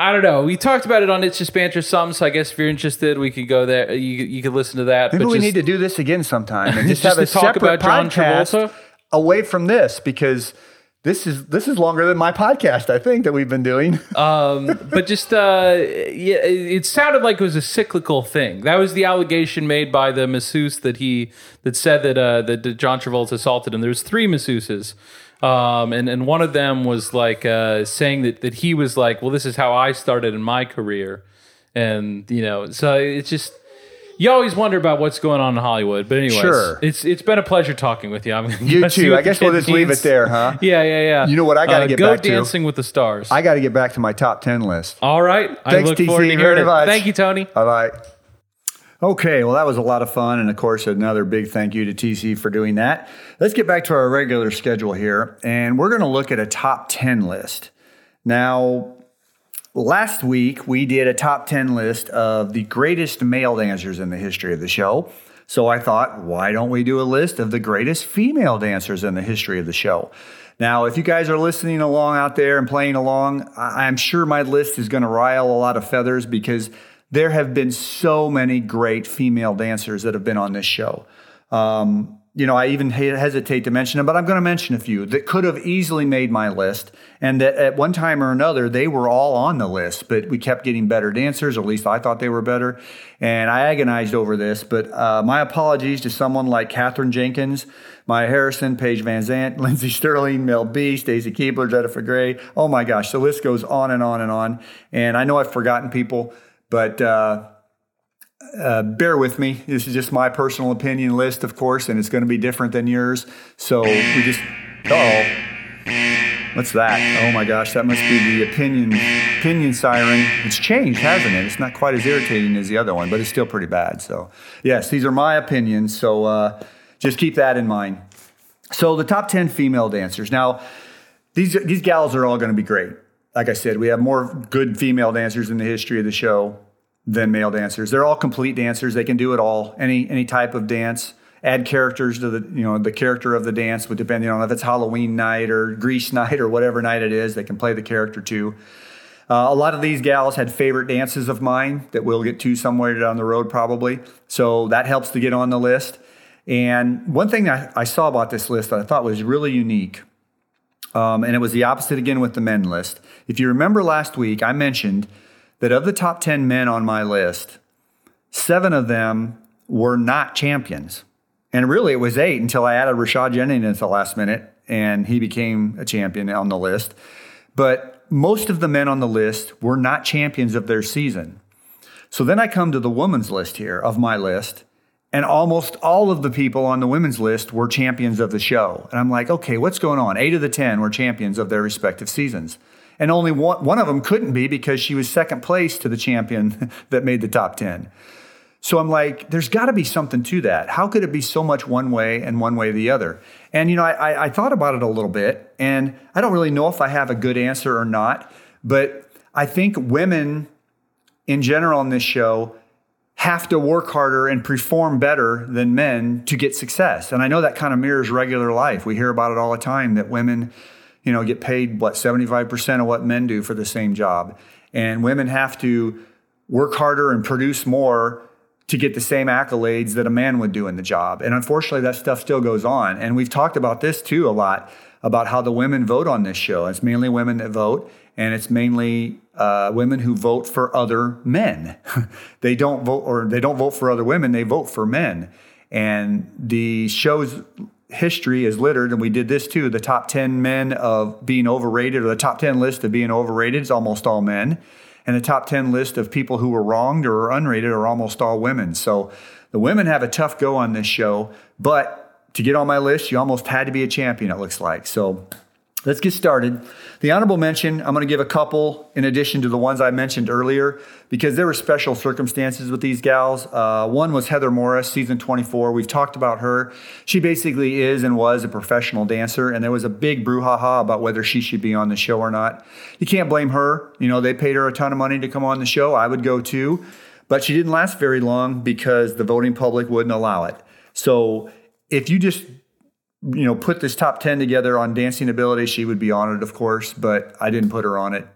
I don't know. We talked about it on It's Just Banter some, so I guess if you're interested, we could go there. You you could listen to that. Maybe but we just- need to do this again sometime and just, Just have a talk separate about John podcast Travolta? away from this because this is this is longer than my podcast. I think that we've been doing. but just uh, yeah, it sounded like it was a cyclical thing. That was the allegation made by the masseuse that he that said that uh, that John Travolta assaulted him. There was three masseuses, um, and and one of them was like uh, saying that that he was like, well, this is how I started in my career, and you know, so it's just. You always wonder about what's going on in Hollywood, but anyway, Sure. it's it's been a pleasure talking with you. I'm gonna You go see too. what I the guess we'll kid just leave needs. it there, huh? Yeah, yeah, yeah. You know what I gotta Uh, get go back to? Dancing with the Stars. I got to get back to my top ten list. All right. I Thanks, look TC, forward to very hearing it. much. Thank you, Tony. Bye bye. Okay, well, that was a lot of fun. And of course, another big thank you to TC for doing that. Let's get back to our regular schedule here. And we're going to look at a top 10 list. Now, last week we did a top 10 list of the greatest male dancers in the history of the show. So I thought, why don't we do a list of the greatest female dancers in the history of the show? Now, if you guys are listening along out there and playing along, I'm sure my list is going to rile a lot of feathers because there have been so many great female dancers that have been on this show. Um, you know, I even hesitate to mention them, but I'm going to mention a few that could have easily made my list. And that at one time or another, they were all on the list, but we kept getting better dancers, or at least I thought they were better. And I agonized over this, but uh, my apologies to someone like Katherine Jenkins, Mya Harrison, Paige VanZant, Lindsey Stirling, Mel B, Stacy Keibler, Jennifer Grey. Oh my gosh, the list goes on and on and on. And I know I've forgotten people, but uh, uh, bear with me. This is just my personal opinion list, of course, and it's going to be different than yours. So we just, oh, what's that? Oh my gosh, that must be the opinion opinion siren. It's changed, hasn't it? It's not quite as irritating as the other one, but it's still pretty bad. So yes, these are my opinions. So uh, just keep that in mind. So the top ten female dancers. Now, these these gals are all going to be great. Like I said, we have more good female dancers in the history of the show than male dancers. They're all complete dancers. They can do it all. Any any type of dance. Add characters to the you know the character of the dance, but depending on if it's Halloween night or Grease night or whatever night it is. They can play the character too. Uh, a lot of these gals had favorite dances of mine that we'll get to somewhere down the road probably. So that helps to get on the list. And one thing I, I saw about this list that I thought was really unique, um, and it was the opposite again with the men list. If you remember last week, I mentioned that of the top 10 men on my list, seven of them were not champions. And really, it was eight until I added Rashad Jennings at the last minute, and he became a champion on the list. But most of the men on the list were not champions of their season. So then I come to the women's list here of my list, and almost all of the people on the women's list were champions of the show. And I'm like, okay, what's going on? Eight of the 10 were champions of their respective seasons and only one, one of them couldn't be because she was second place to the champion that made the top 10. So I'm like, there's got to be something to that. How could it be so much one way and one way the other? And, you know, I, I thought about it a little bit, and I don't really know if I have a good answer or not, but I think women in general on this show have to work harder and perform better than men to get success. And I know that kind of mirrors regular life. We hear about it all the time that women you know, get paid what 75% of what men do for the same job. And women have to work harder and produce more to get the same accolades that a man would do in the job. And unfortunately, that stuff still goes on. And we've talked about this too a lot about how the women vote on this show. It's mainly women that vote, and it's mainly uh, women who vote for other men. they don't vote, or they don't vote for other women. They vote for men. And the show's history is littered, and we did this too. The top 10 men of being overrated, or the top 10 list of being overrated is almost all men. And the top 10 list of people who were wronged or unrated are almost all women. So the women have a tough go on this show, but to get on my list, you almost had to be a champion, it looks like. So Let's get started. The honorable mention, I'm going to give a couple in addition to the ones I mentioned earlier because there were special circumstances with these gals. Uh, one was Heather Morris, season 24. We've talked about her. She basically is and was a professional dancer, and there was a big brouhaha about whether she should be on the show or not. You can't blame her. You know, they paid her a ton of money to come on the show. I would go too. But she didn't last very long because the voting public wouldn't allow it. So if you just you know, put this top 10 together on dancing ability, she would be on it, of course, but I didn't put her on it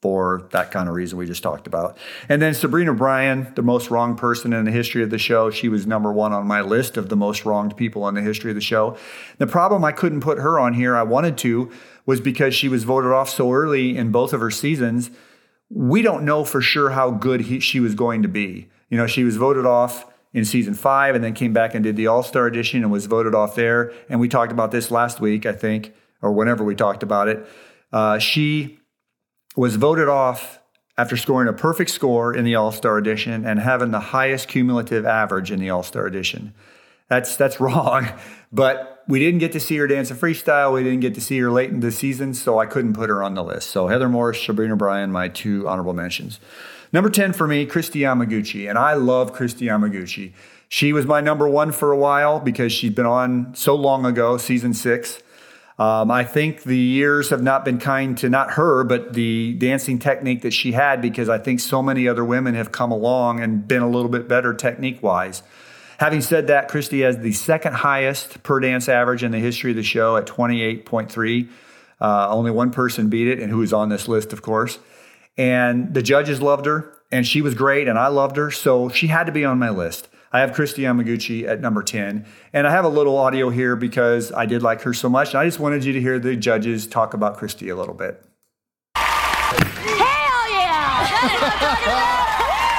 for that kind of reason we just talked about. And then Sabrina Bryan, the most wronged person in the history of the show, she was number one on my list of the most wronged people in the history of the show. The problem I couldn't put her on here, I wanted to, was because she was voted off so early in both of her seasons. We don't know for sure how good he, she was going to be. You know, she was voted off in season five and then came back and did the All Star edition and was voted off there. And we talked about this last week, I think, or whenever we talked about it. Uh, she was voted off after scoring a perfect score in the All Star edition and having the highest cumulative average in the All Star edition. That's that's wrong, but we didn't get to see her dance a freestyle. We didn't get to see her late in the season, so I couldn't put her on the list. So Heather Morris, Sabrina Bryan, my two honorable mentions. Number 10 for me, Kristi Yamaguchi. And I love Kristi Yamaguchi. She was my number one for a while because she'd been on so long ago, season six. Um, I think the years have not been kind to not her, but the dancing technique that she had, because I think so many other women have come along and been a little bit better technique wise. Having said that, Kristi has the second highest per dance average in the history of the show at 28.3. Uh, only one person beat it, and who is on this list, of course. And the judges loved her, and she was great, and I loved her. So she had to be on my list. I have Kristi Yamaguchi at number 10. And I have a little audio here because I did like her so much. And I just wanted you to hear the judges talk about Kristi a little bit. Hell yeah!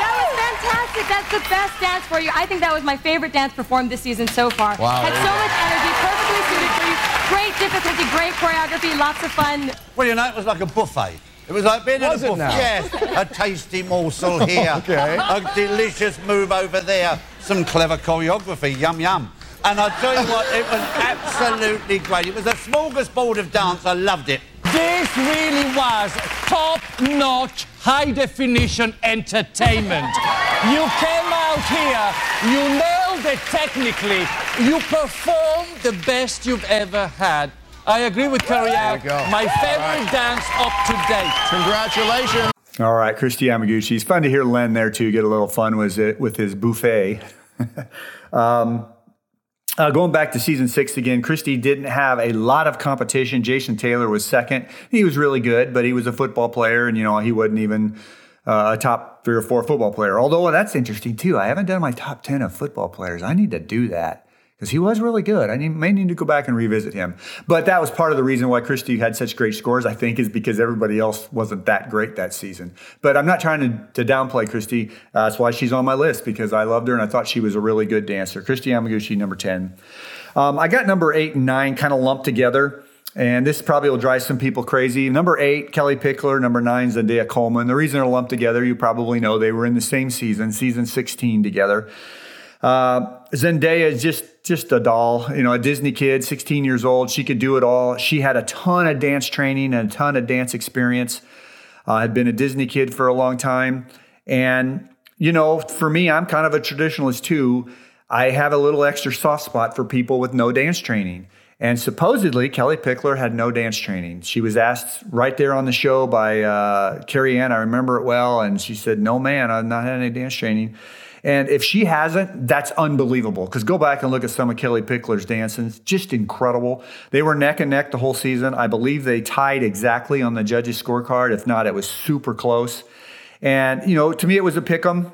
that was fantastic. That's the best dance for you. I think that was my favorite dance performed this season so far. Wow. Had so much energy, perfectly suited for you. Great difficulty, great choreography, lots of fun. Well, you know, it was like a buffet. It was like being Was in a buffet. Yes, a tasty morsel here, Okay. a delicious move over there, some clever choreography, yum yum. And I tell you what, it was absolutely great. It was a smorgasbord of dance. I loved it. This really was top notch, high definition entertainment. You came out here, you nailed it technically, you performed the best you've ever had. I agree with Carrie Ann. you go. My favorite dance up to date. Congratulations. All right, Kristi Yamaguchi. It's fun to hear Len there too. Get a little fun with it with his buffet. um, uh, going back to season six again, Kristi didn't have a lot of competition. Jason Taylor was second. He was really good, but he was a football player, and you know he wasn't even uh, a top three or four football player. Although that's interesting too. I haven't done my top ten of football players. I need to do that because he was really good. I may need to go back and revisit him. But that was part of the reason why Kristi had such great scores, I think, is because everybody else wasn't that great that season. But I'm not trying to, to downplay Kristi. Uh, that's why she's on my list because I loved her and I thought she was a really good dancer. Kristi Yamaguchi, number 10. Um, I got number eight and nine kind of lumped together. And this probably will drive some people crazy. Number eight, Kellie Pickler. Number nine, Zendaya Coleman. The reason they're lumped together, you probably know they were in the same season, season 16 together. Uh, Zendaya is just just a doll, you know, a Disney kid, 16 years old. She could do it all. She had a ton of dance training and a ton of dance experience. Uh, had been a Disney kid for a long time, and you know, for me, I'm kind of a traditionalist too. I have a little extra soft spot for people with no dance training. And supposedly, Kellie Pickler had no dance training. She was asked right there on the show by uh, Carrie Ann. I remember it well, and she said, "No, man, I've not had any dance training." And if she hasn't, that's unbelievable. Because go back and look at some of Kellie Pickler's dances, just incredible. They were neck and neck the whole season. I believe they tied exactly on the judges' scorecard. If not, it was super close. And you know, to me, it was a pick 'em.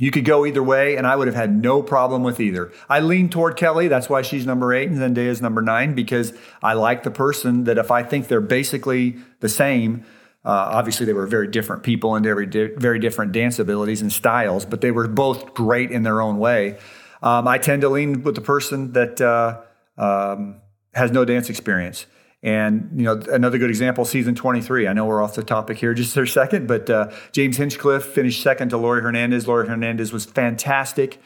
You could go either way, and I would have had no problem with either. I lean toward Kellie. That's why she's number eight and Zendaya's number nine because I like the person that if I think they're basically the same, uh, obviously they were very different people and very, di- very different dance abilities and styles, but they were both great in their own way. Um, I tend to lean with the person that uh, um, has no dance experience. And you know, another good example, season 23. I know we're off the topic here just for a second, but uh, James Hinchcliffe finished second to Laurie Hernandez. Laurie Hernandez was fantastic,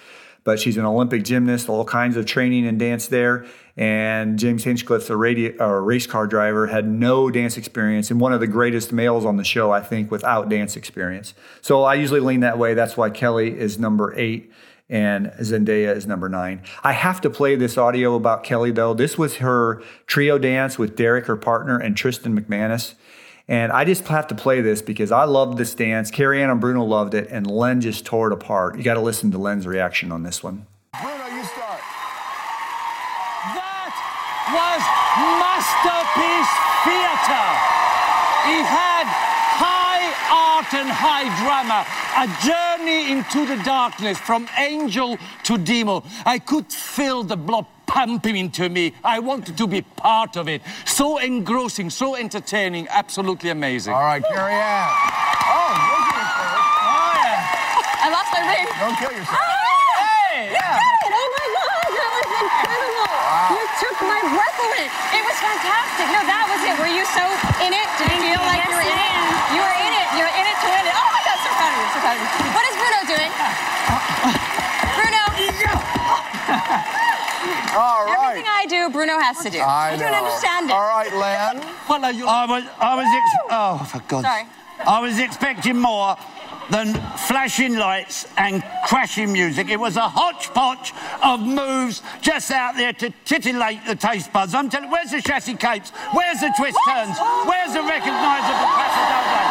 but she's an Olympic gymnast, all kinds of training and dance there. And James Hinchcliffe's a, radi- or a race car driver, had no dance experience, and one of the greatest males on the show, I think, without dance experience. So I usually lean that way. That's why Kellie is number eight and Zendaya is number nine. I have to play this audio about Kellie though. This was her trio dance with Derek, her partner, and Tristan MacManus. And I just have to play this because I loved this dance. Carrie Ann and Bruno loved it, and Len just tore it apart. You got to listen to Len's reaction on this one. Bruno, you start. That was masterpiece theater. He had high art and high drama, a journey into the darkness from angel to demon. I could feel the blood pumping into me. I wanted to be part of it. So engrossing, so entertaining, absolutely amazing. All right, Carrie Ann. Oh, look at it, I lost my ring. Don't kill yourself. Ah! Hey! You did it! Oh my God, that was incredible! You took my breath away. It was fantastic. No, that was it. Were you so in it? Did you feel like you were in it? You were in it. You were in it to win it. Oh my God, so proud of you. So proud of you. What is Bruno doing? Bruno. All right. Everything I do, Bruno has to do. I don't know. understand it. All right, Len. What are you? I was, I was, ex- oh, for God's Sorry. I was expecting more than flashing lights and crashing music. It was a hodgepodge of moves just out there to titillate the taste buds. I'm telling where's the chassis capes? Where's the twist turns? Where's the recognisable doble?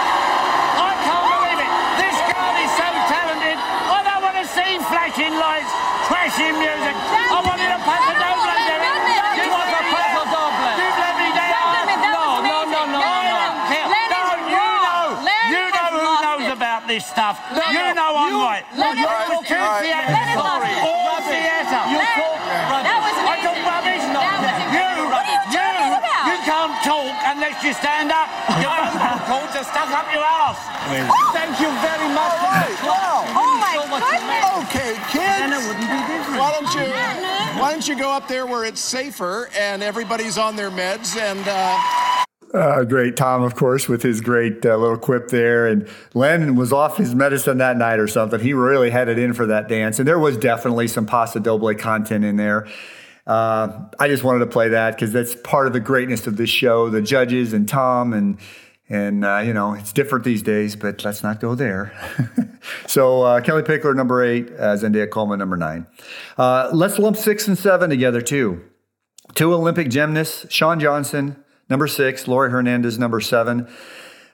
I can't believe it. This girl is so talented. I don't want to see flashing lights, crashing music. I wanted a paso doble. Derek. You want a paso doble? You let me down. No, no, no, no, no. Here, Len no, is you wrong. know, Len you has know who lost knows it. about this. this stuff. No, you no, know I'm you- right. let it All go. true All right, theatre. let it go. All theatre. You Let- talk rubbish. That was I talk rubbish. That was you, What are you you, about? you can't talk unless you stand up. Your vocal cords are stuck up your ass. Thank you very much. All right, wow. Oh my goodness. Okay, Then it kids. wouldn't be different. Why don't you why don't you go up there where it's safer and everybody's on their meds and uh Uh, great Tom, of course, with his great uh, little quip there. And Len was off his medicine that night or something. He really had it in for that dance. And there was definitely some Paso Doble content in there. Uh, I just wanted to play that because that's part of the greatness of this show. The judges and Tom and and uh, you know it's different these days, but let's not go there. so uh, Kellie Pickler number eight, uh, Zendaya Coleman number nine. Uh, let's lump six and seven together too. Two Olympic gymnasts, Shawn Johnson, number six, Laurie Hernandez, number seven.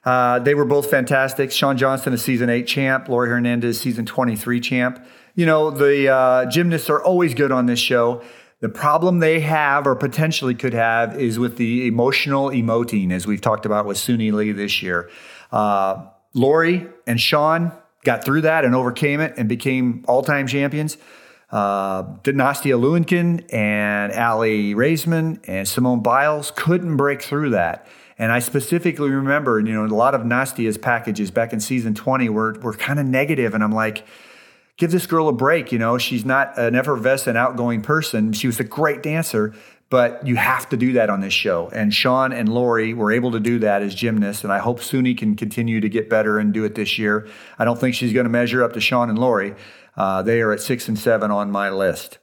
Uh, they were both fantastic. Shawn Johnson, a season eight champ. Laurie Hernandez, season 23 champ. You know, the uh, gymnasts are always good on this show. The problem they have, or potentially could have, is with the emotional emoting, as we've talked about with Suni Lee this year. Uh, Laurie and Shawn got through that and overcame it and became all time champions uh, Nastia Liukin and Aly Raisman and Simone Biles couldn't break through that. And I specifically remember, you know, a lot of Nastia's packages back in season 20 were, were kind of negative, And I'm like, give this girl a break. You know, she's not an effervescent, outgoing person. She was a great dancer, but you have to do that on this show. And Shawn and Laurie were able to do that as gymnasts. And I hope Suni can continue to get better and do it this year. I don't think she's going to measure up to Shawn and Laurie. Uh, they are at six and seven on my list.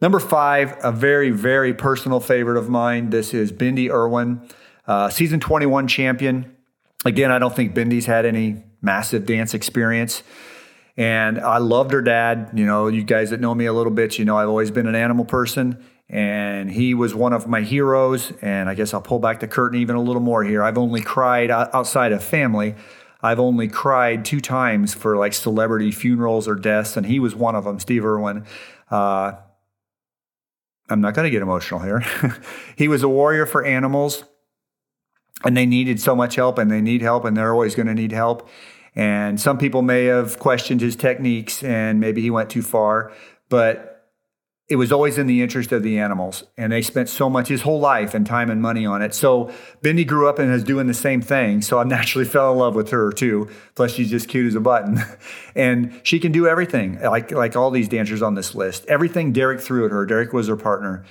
Number five, a very, very personal favorite of mine. This is Bindi Irwin, uh, season 21 champion. Again, I don't think Bindi's had any massive dance experience. And I loved her dad. You know, you guys that know me a little bit, you know, I've always been an animal person. And he was one of my heroes. And I guess I'll pull back the curtain even a little more here. I've only cried outside of family. I've only cried two times for like celebrity funerals or deaths, and he was one of them, Steve Irwin. Uh, I'm not going to get emotional here. he was a warrior for animals, and they needed so much help, and they need help, and they're always going to need help. And some people may have questioned his techniques, and maybe he went too far, but it was always in the interest of the animals and they spent so much his whole life and time and money on it. So Bindi grew up and is doing the same thing so i naturally fell in love with her too plus she's just cute as a button. And she can do everything like like all these dancers on this list. Everything derek threw at her derek was her partner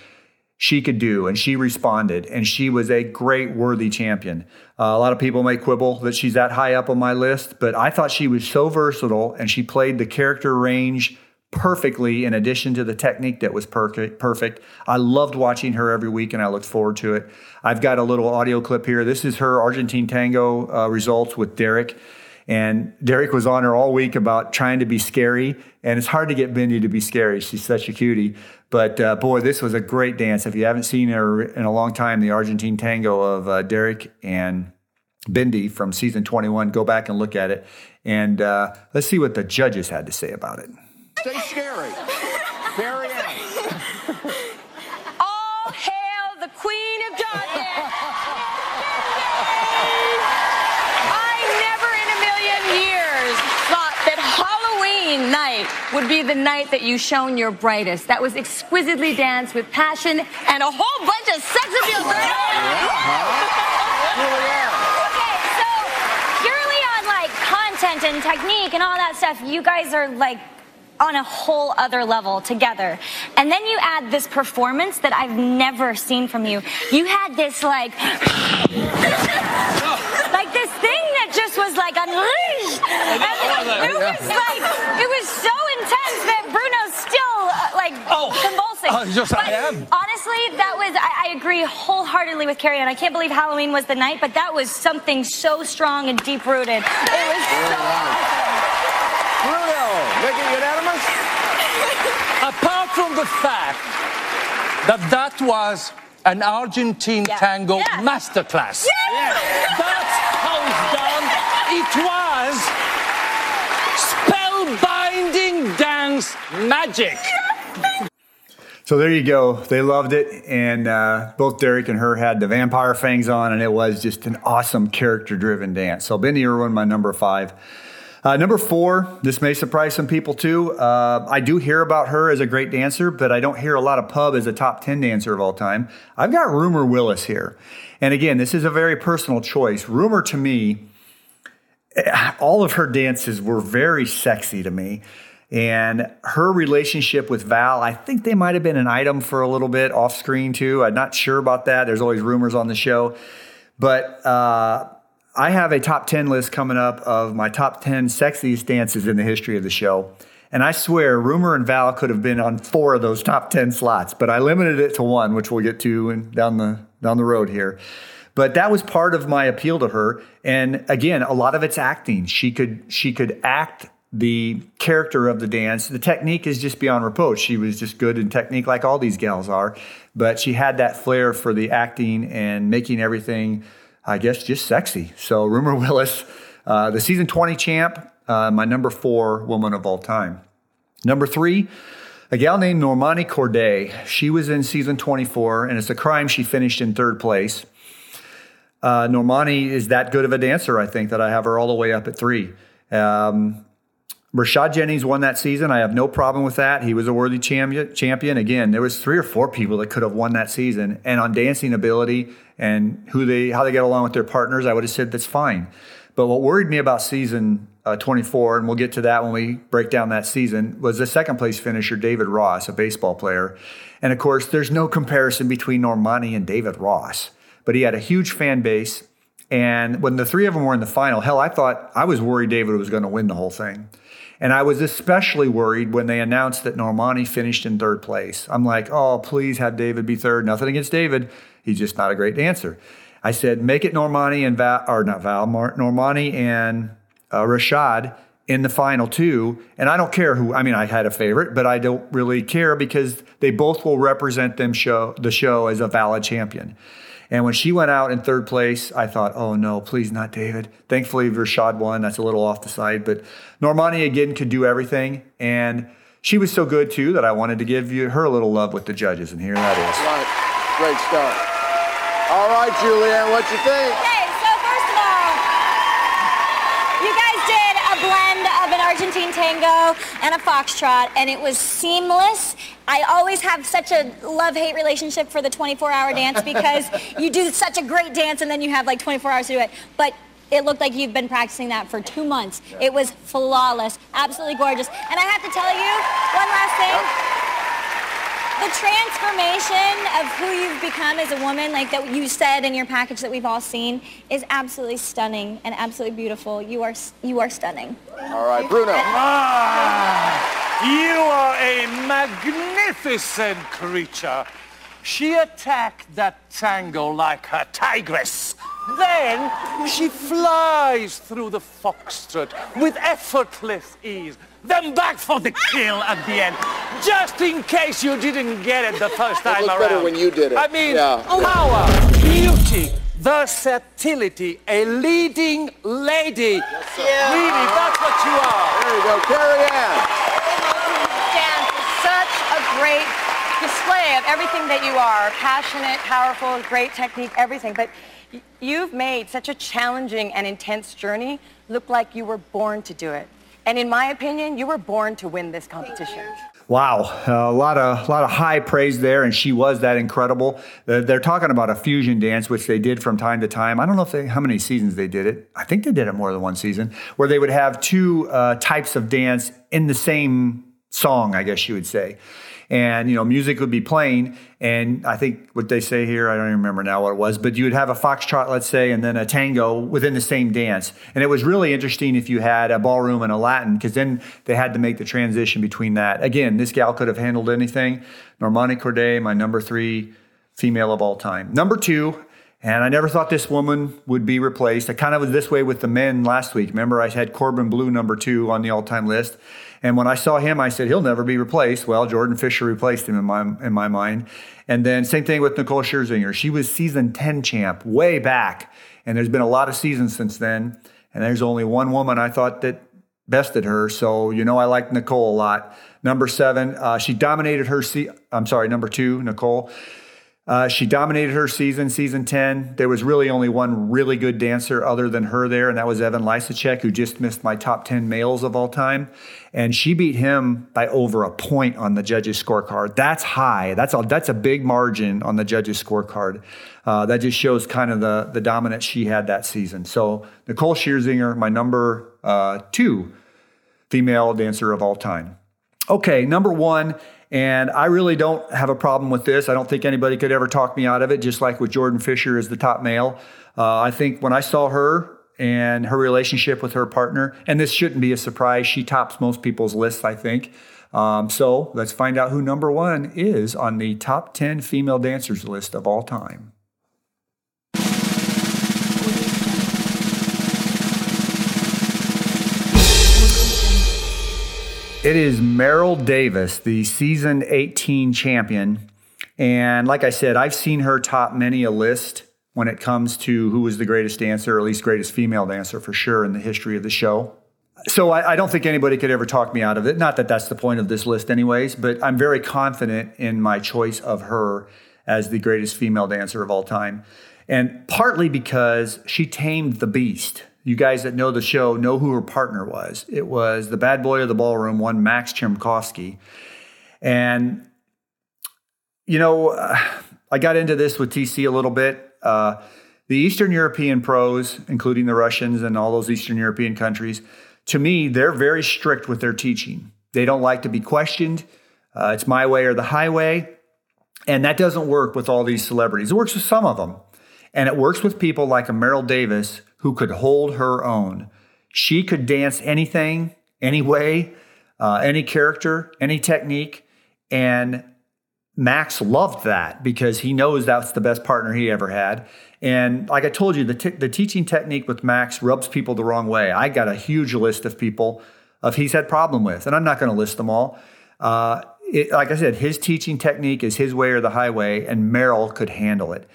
she could do and she responded and she was a great worthy champion. Uh, a lot of people may quibble that she's that high up on my list but i thought she was so versatile and she played the character range perfectly in addition to the technique that was perfect. I loved watching her every week and I looked forward to it. I've got a little audio clip here. This is her Argentine tango uh, results with Derek. And Derek was on her all week about trying to be scary. And it's hard to get Bindi to be scary. She's such a cutie. But uh, boy, this was a great dance. If you haven't seen her in a long time, the Argentine tango of uh, Derek and Bindi from season 21, go back and look at it. And uh, let's see what the judges had to say about it. Stay scary. Carrie Ann. All hail the Queen of Darkness. I never in a million years thought that Halloween night would be the night that you shone your brightest. That was exquisitely danced with passion and a whole bunch of sex appeal. Okay, so purely on like content and technique and all that stuff, you guys are like on a whole other level together. And then you add this performance that I've never seen from you. You had this like like this thing that just was like unleashed. And it was like it was so intense that Bruno's still uh, like convulsing. Oh, yes, I am. Honestly, that was I, I agree wholeheartedly with Carrie, and I can't believe Halloween was the night, but that was something so strong and deep rooted. It was so Bruno, make it unanimous? Apart from the fact that that was an Argentine tango masterclass. That's how it's done. It was spellbinding dance magic. So there you go. They loved it, and uh, both Derek and her had the vampire fangs on, and it was just an awesome character-driven dance. So Bindi Irwin, my number five. Uh, number four, this may surprise some people too. Uh, I do hear about her as a great dancer, but I don't hear a lot of pub as a top 10 dancer of all time. I've got Rumer Willis here. And again, this is a very personal choice. Rumer to me, eh, all of her dances were very sexy to me. And her relationship with Val, I think they might have been an item for a little bit off screen too. I'm not sure about that. There's always rumors on the show. But uh, I have a top 10 list coming up of my top 10 sexiest dances in the history of the show. And I swear, Rumer and Val could have been on four of those top 10 slots, but I limited it to one, which we'll get to in, down, the, down the road here. But that was part of my appeal to her. And again, a lot of it's acting. She could, she could act the character of the dance. The technique is just beyond reproach. She was just good in technique, like all these gals are. But she had that flair for the acting and making everything, I guess, just sexy. So, Rumer Willis, uh, the season 20 champ, uh, my number four woman of all time. Number three, a gal named Normani Kordei. She was in season 24, and it's a crime she finished in third place. Uh, Normani is that good of a dancer, I think, that I have her all the way up at three. Um, Rashad Jennings won that season. I have no problem with that. He was a worthy champion. Again. There was three or four people that could have won that season, and on dancing ability and who they how they get along with their partners, I would have said that's fine. But what worried me about season uh, 24, and we'll get to that when we break down that season, was the second place finisher David Ross, a baseball player. And of course, there's no comparison between Normani and David Ross, but he had a huge fan base. And when the three of them were in the final, hell, I thought I was worried David was going to win the whole thing. And I was especially worried when they announced that Normani finished in third place. I'm like, oh, please have David be third. Nothing against David. He's just not a great dancer. I said, make it Normani and Val, or not Val, Normani and uh, Rashad in the final two. And I don't care who, I mean, I had a favorite, but I don't really care because they both will represent them show the show as a valid champion. And when she went out in third place, I thought, oh no, please not David. Thankfully, Rashad won. That's a little off the side. But Normani again could do everything. And she was so good too that I wanted to give you her a little love with the judges. And here that is. Right. Great stuff. All right, Julianne, what you think? Okay, so first of all, you guys did a blend of an Argentine tango and a foxtrot, and it was seamless. I always have such a love-hate relationship for the 24-hour dance because you do such a great dance and then you have like 24 hours to do it. But it looked like you've been practicing that for two months. It was flawless, absolutely gorgeous. And I have to tell you one last thing. The transformation of who you've become as a woman, like that you said in your package that we've all seen, is absolutely stunning and absolutely beautiful. You are you are stunning. All right, Bruno. Ah, you are a magnificent creature. She attacked that tango like a tigress. Then she flies through the foxtrot with effortless ease then back for the kill at the end. Just in case you didn't get it the first time it around. better when you did it. I mean, yeah. power, beauty, versatility, a leading lady. Yes, really, that's what you are. There you go, Carrie Ann. dance is such a great display of everything that you are. Passionate, powerful, great technique, everything. But you've made such a challenging and intense journey look like you were born to do it. And in my opinion, you were born to win this competition. Wow, a lot of a lot of high praise there, and she was that incredible. They're, they're talking about a fusion dance, which they did from time to time. I don't know if they, how many seasons they did it. I think they did it more than one season, where they would have two uh, types of dance in the same song. I guess you would say and you know music would be playing and i think what they say here i don't even remember now what it was but you would have a foxtrot let's say and then a tango within the same dance and it was really interesting if you had a ballroom and a latin because then they had to make the transition between that again this gal could have handled anything normani kordei my number three female of all time number two and I never thought this woman would be replaced. I kind of was this way with the men last week. Remember, I had Corbin Bleu number two on the all time list. And when I saw him, I said, he'll never be replaced. Well, Jordan Fisher replaced him in my, in my mind. And then same thing with Nicole Scherzinger. She was season 10 champ way back. And there's been a lot of seasons since then. And there's only one woman I thought that bested her. So, you know, I like Nicole a lot. Number seven, uh, she dominated her. Se- I'm sorry, number two, Nicole. Uh, she dominated her season, season 10. There was really only one really good dancer other than her there, and that was Evan Lysacek, who just missed my top 10 males of all time. And she beat him by over a point on the judges' scorecard. That's high. That's a, that's a big margin on the judges' scorecard. Uh, that just shows kind of the, the dominance she had that season. So Nicole Scherzinger, my number uh, two female dancer of all time. Okay, number one and I really don't have a problem with this. I don't think anybody could ever talk me out of it, just like with Jordan Fisher as the top male. Uh, I think when I saw her and her relationship with her partner, and this shouldn't be a surprise, she tops most people's lists, I think. Um, so let's find out who number one is on the top 10 female dancers list of all time. It is Meryl Davis, the season 18 champion. And like I said, I've seen her top many a list when it comes to who was the greatest dancer, or at least greatest female dancer for sure in the history of the show. So I, I, don't think anybody could ever talk me out of it. Not that that's the point of this list, anyways, but I'm very confident in my choice of her as the greatest female dancer of all time. And partly because she tamed the beast you guys that know the show know who her partner was. It was the bad boy of the ballroom, one Max Chmerkovskiy. And, you know, uh, I got into this with TC a little bit. Uh, the Eastern European pros, including the Russians and all those Eastern European countries, to me, they're very strict with their teaching. They don't like to be questioned. Uh, it's my way or the highway. And that doesn't work with all these celebrities. It works with some of them. And it works with people like a Meryl Davis who could hold her own. She could dance anything, any way, uh, any character, any technique. And Max loved that because he knows that's the best partner he ever had. And like I told you, the, t- the teaching technique with Max rubs people the wrong way. I got a huge list of people of he's had problem with, and I'm not going to list them all. Uh, it, like I said, his teaching technique is his way or the highway, and Meryl could handle it.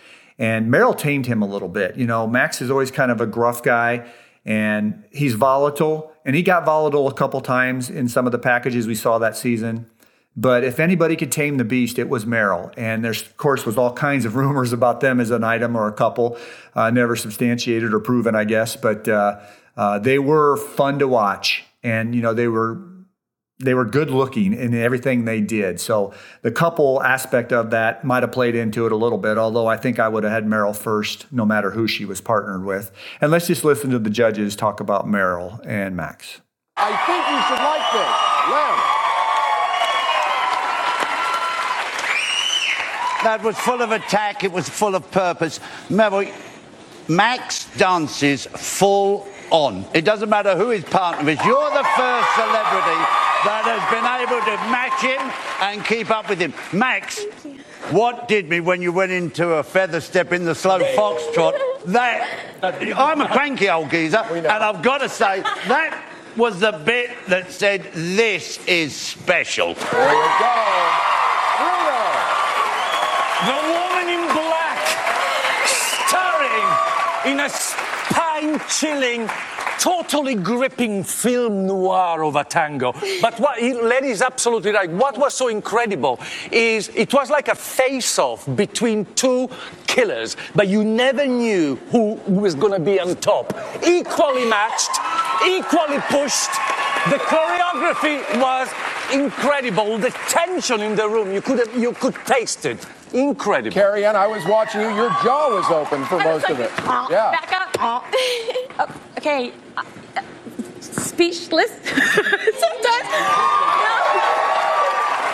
And Meryl tamed him a little bit. You know, Max is always kind of a gruff guy and he's volatile. And he got volatile a couple times in some of the packages we saw that season. But if anybody could tame the beast, it was Meryl. And there's, of course, was all kinds of rumors about them as an item or a couple, uh, never substantiated or proven, I guess. But uh, uh, they were fun to watch, and you know they were they were good looking in everything they did. So the couple aspect of that might have played into it a little bit, although I think I would have had Meryl first, no matter who she was partnered with. And let's just listen to the judges talk about Meryl and Max. I think you should like this. Len. That was full of attack, it was full of purpose. Remember, Max dances full on. It doesn't matter who his partner is. You're the first celebrity that has been able to match him and keep up with him. Max, what did me when you went into a feather step in the slow foxtrot? That I'm a cranky old geezer, and I've got to say that was the bit that said this is special. There you go. Bruno. The woman in black, starring in a spine-chilling totally gripping film noir of a tango. But what Lenny's absolutely right. What was so incredible is it was like a face-off between two killers, but you never knew who was going to be on top. Equally matched, equally pushed. The choreography was incredible. The tension in the room, you could you could taste it. Incredible. Carrie Ann, I was watching you. Your jaw was open for most of it. Yeah. Back up. Oh, okay. Uh, speechless sometimes. No.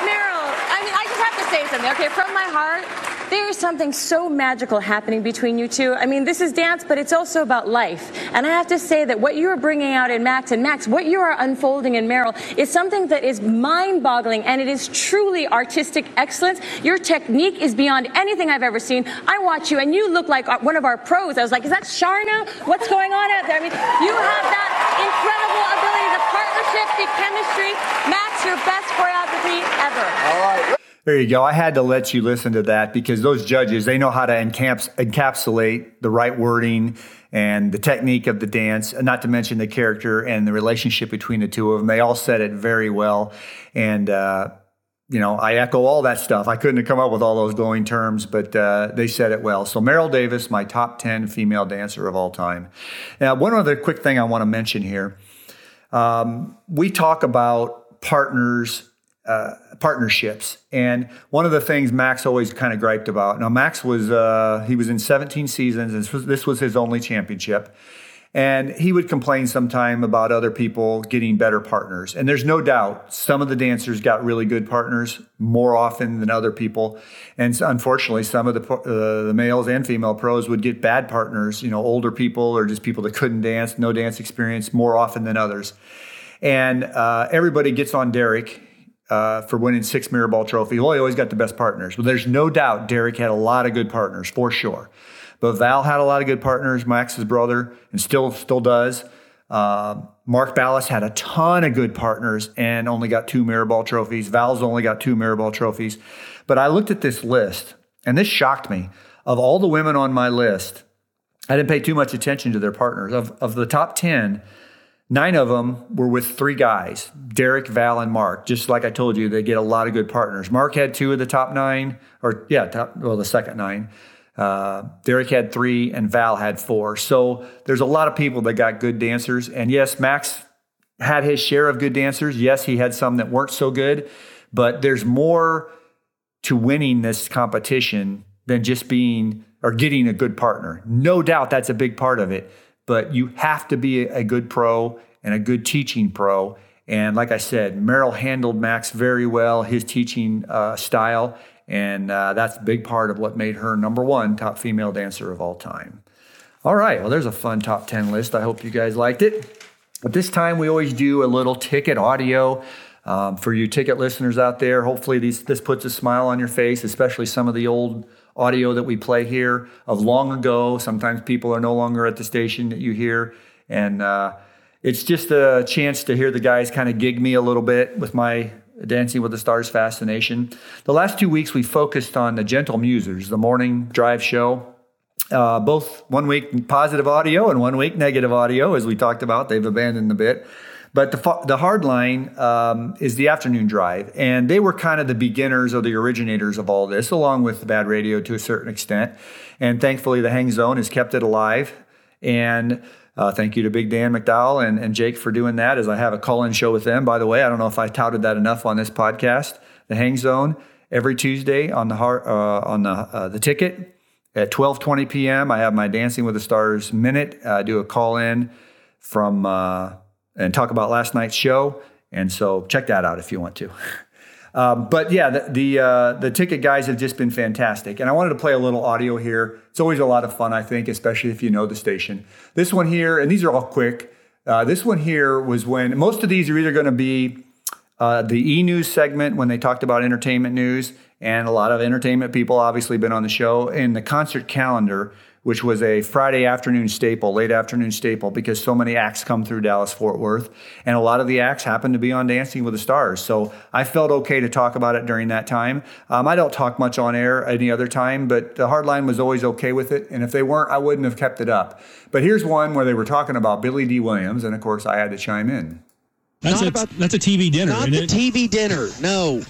Meryl, I mean, I just have to say something, okay? From my heart, there is something so magical happening between you two. I mean, this is dance, but it's also about life. And I have to say that what you are bringing out in Max and Max, what you are unfolding in Meryl, is something that is mind boggling and it is truly artistic excellence. Your technique is beyond anything I've ever seen. I watch you and you look like uh, one of our pros. I was like, is that Sharna? What's going on out there? I mean, you have that incredible ability, the partnership, the chemistry. Max, your best choreography ever. All right. There you go. I had to let you listen to that because those judges, they know how to encaps- encapsulate the right wording and the technique of the dance, not to mention the character and the relationship between the two of them. They all said it very well. And uh, you know, I echo all that stuff. I couldn't have come up with all those glowing terms, but uh, they said it well. So Meryl Davis, my top 10 female dancer of all time. Now, one other quick thing I want to mention here. Um, we talk about partners, uh, partnerships, and one of the things Max always kind of griped about. Now, Max was uh, he was in 17 seasons, and this was, this was his only championship. And he would complain sometime about other people getting better partners. And there's no doubt some of the dancers got really good partners more often than other people. And unfortunately, some of the, uh, the males and female pros would get bad partners, you know, older people or just people that couldn't dance, no dance experience more often than others. And uh, everybody gets on Derek uh, for winning six mirror ball trophy. Well, he always got the best partners. But there's no doubt Derek had a lot of good partners for sure. But Val had a lot of good partners, Max's brother, and still still does. Uh, Mark Ballas had a ton of good partners and only got two mirror ball trophies. Val's only got two mirror ball trophies. But I looked at this list, and this shocked me. Of all the women on my list, I didn't pay too much attention to their partners. Of, of the top 10, nine of them were with three guys Derek, Val, and Mark. Just like I told you, they get a lot of good partners. Mark had two of the top nine, or yeah, top, well, the second nine. Uh, Derek had three and Val had four. So there's a lot of people that got good dancers. And yes, Max had his share of good dancers. Yes, he had some that weren't so good, but there's more to winning this competition than just being or getting a good partner. No doubt that's a big part of it, but you have to be a good pro and a good teaching pro. And like I said, Meryl handled Max very well, his teaching uh, style, and uh, that's a big part of what made her number one top female dancer of all time. All right, well, there's a fun top 10 list. I hope you guys liked it. At this time, we always do a little ticket audio. Um, for you ticket listeners out there, hopefully these, this puts a smile on your face, especially some of the old audio that we play here of long ago. Sometimes people are no longer at the station that you hear. And uh, it's just a chance to hear the guys kind of gig me a little bit with my Dancing with the Stars fascination. The last two weeks we focused on the Gentle Musers, the morning drive show. Uh, both one week positive audio and one week negative audio, as we talked about. They've abandoned the bit. But the, the hard line um, is the afternoon drive. And they were kind of the beginners or the originators of all this, along with bad radio to a certain extent. And thankfully, the Hang Zone has kept it alive. And uh, thank you to Big Dan McDowell and, and Jake for doing that as I have a call in show with them. By the way, I don't know if I touted that enough on this podcast. The Hang Zone every Tuesday on the heart, uh, on the, uh, the ticket at 12:20 p.m. I have my Dancing with the Stars minute. I do a call in from uh, and talk about last night's show. And so check that out if you want to. Um, but yeah, the the, uh, the, ticket guys have just been fantastic, and I wanted to play a little audio here. It's always a lot of fun, I think, especially if you know the station. This one here, and these are all quick. Uh, this one here was when most of these are either going to be uh, the e news segment when they talked about entertainment news, and a lot of entertainment people obviously been on the show, and the concert calendar which was a Friday afternoon staple, late afternoon staple, because so many acts come through Dallas Fort Worth. And a lot of the acts happen to be on Dancing with the Stars. So I felt okay to talk about it during that time. Um, I don't talk much on air any other time, but the hardline was always okay with it. And if they weren't, I wouldn't have kept it up. But here's one where they were talking about Billy Dee Williams. And of course, I had to chime in. That's, a, about, that's a TV dinner, not isn't the it? TV dinner. No.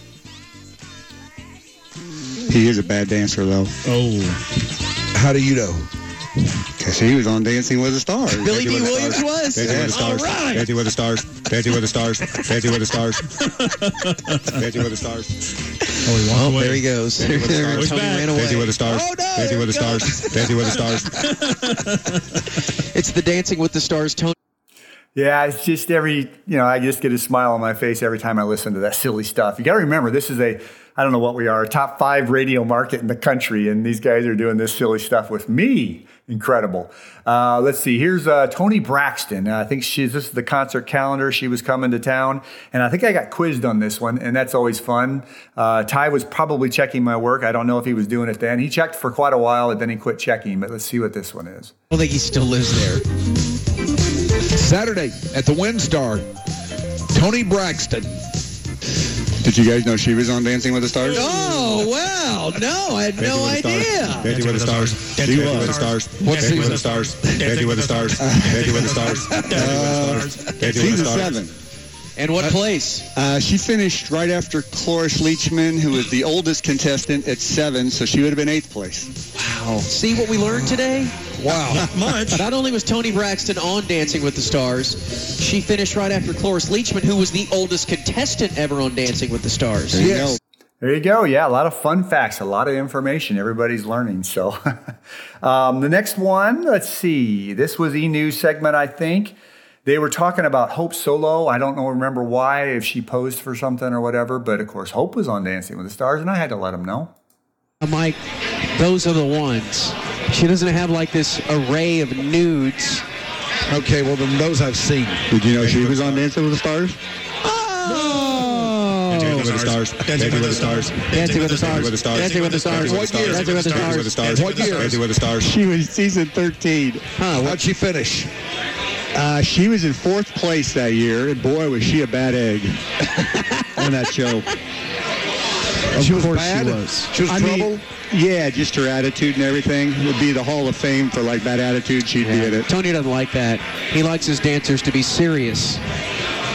He is a bad dancer, though. Oh. How do you know? Because he was on Dancing with the Stars. Billy Dancing Dee Williams Stars. was? Dancing with the Stars. All right. Dancing with the Stars. Dancing with the Stars. Dancing with the Stars. Dancing with the Stars. Oh, he walked Oh, away. there he goes. Dancing with the Tony Stars. ran away. Dancing with the Stars. Oh, no, Dancing with the Stars. Dancing with the Stars. It's the Dancing with the Stars Tony. Yeah, it's just every, you know, I just get a smile on my face every time I listen to that silly stuff. You got to remember, this is a, I don't know what we are, top five radio market in the country, and these guys are doing this silly stuff with me. Incredible. Uh, let's see. Here's uh, Toni Braxton. Uh, I think she's this is the concert calendar. She was coming to town, and I think I got quizzed on this one, and that's always fun. Uh, Ty was probably checking my work. I don't know if he was doing it then. He checked for quite a while, and then he quit checking. But let's see what this one is. I think he still lives there. Saturday at the WinStar, Toni Braxton. Did you guys know she was on Dancing with the Stars? Oh, wow. No, I had no idea. Dancing with the Stars. Dancing with the Stars. What Dancing with season? the Stars. Dancing with the Stars. Dancing with the Stars. Dancing with the Stars. Dancing with Season seven. And what place? Uh, she finished right after Cloris Leachman, who was the oldest contestant at seven, so she would have been eighth place. Wow. See what we learned today? Wow. Not much. Not only was Toni Braxton on Dancing with the Stars, she finished right after Cloris Leachman, who was the oldest contestant ever on Dancing with the Stars. There you go. There you go. Yeah, a lot of fun facts, a lot of information everybody's learning. So, um, the next one, let's see. This was E News segment, I think. They were talking about Hope Solo. I don't know, remember why, if she posed for something or whatever, but of course, Hope was on Dancing with the Stars, and I had to let them know. Mike, those are the ones. She doesn't have like this array of nudes. Okay, well, then those I've seen. Did you know she was on Dancing with the Stars? Oh! Dancing with the Stars. Dancing with the Stars. Dancing with the Stars. Dancing with the Stars. What year? Dancing with the Stars. What year? Dancing with the Stars. She was season 13. Huh, How'd she finish? Uh, she was in fourth place that year, and boy, was she a bad egg on that show. She was course bad? she was. She was I mean, trouble? yeah, just her attitude and everything would be the Hall of Fame for like bad attitude. She'd be in it. Tony doesn't like that. He likes his dancers to be serious.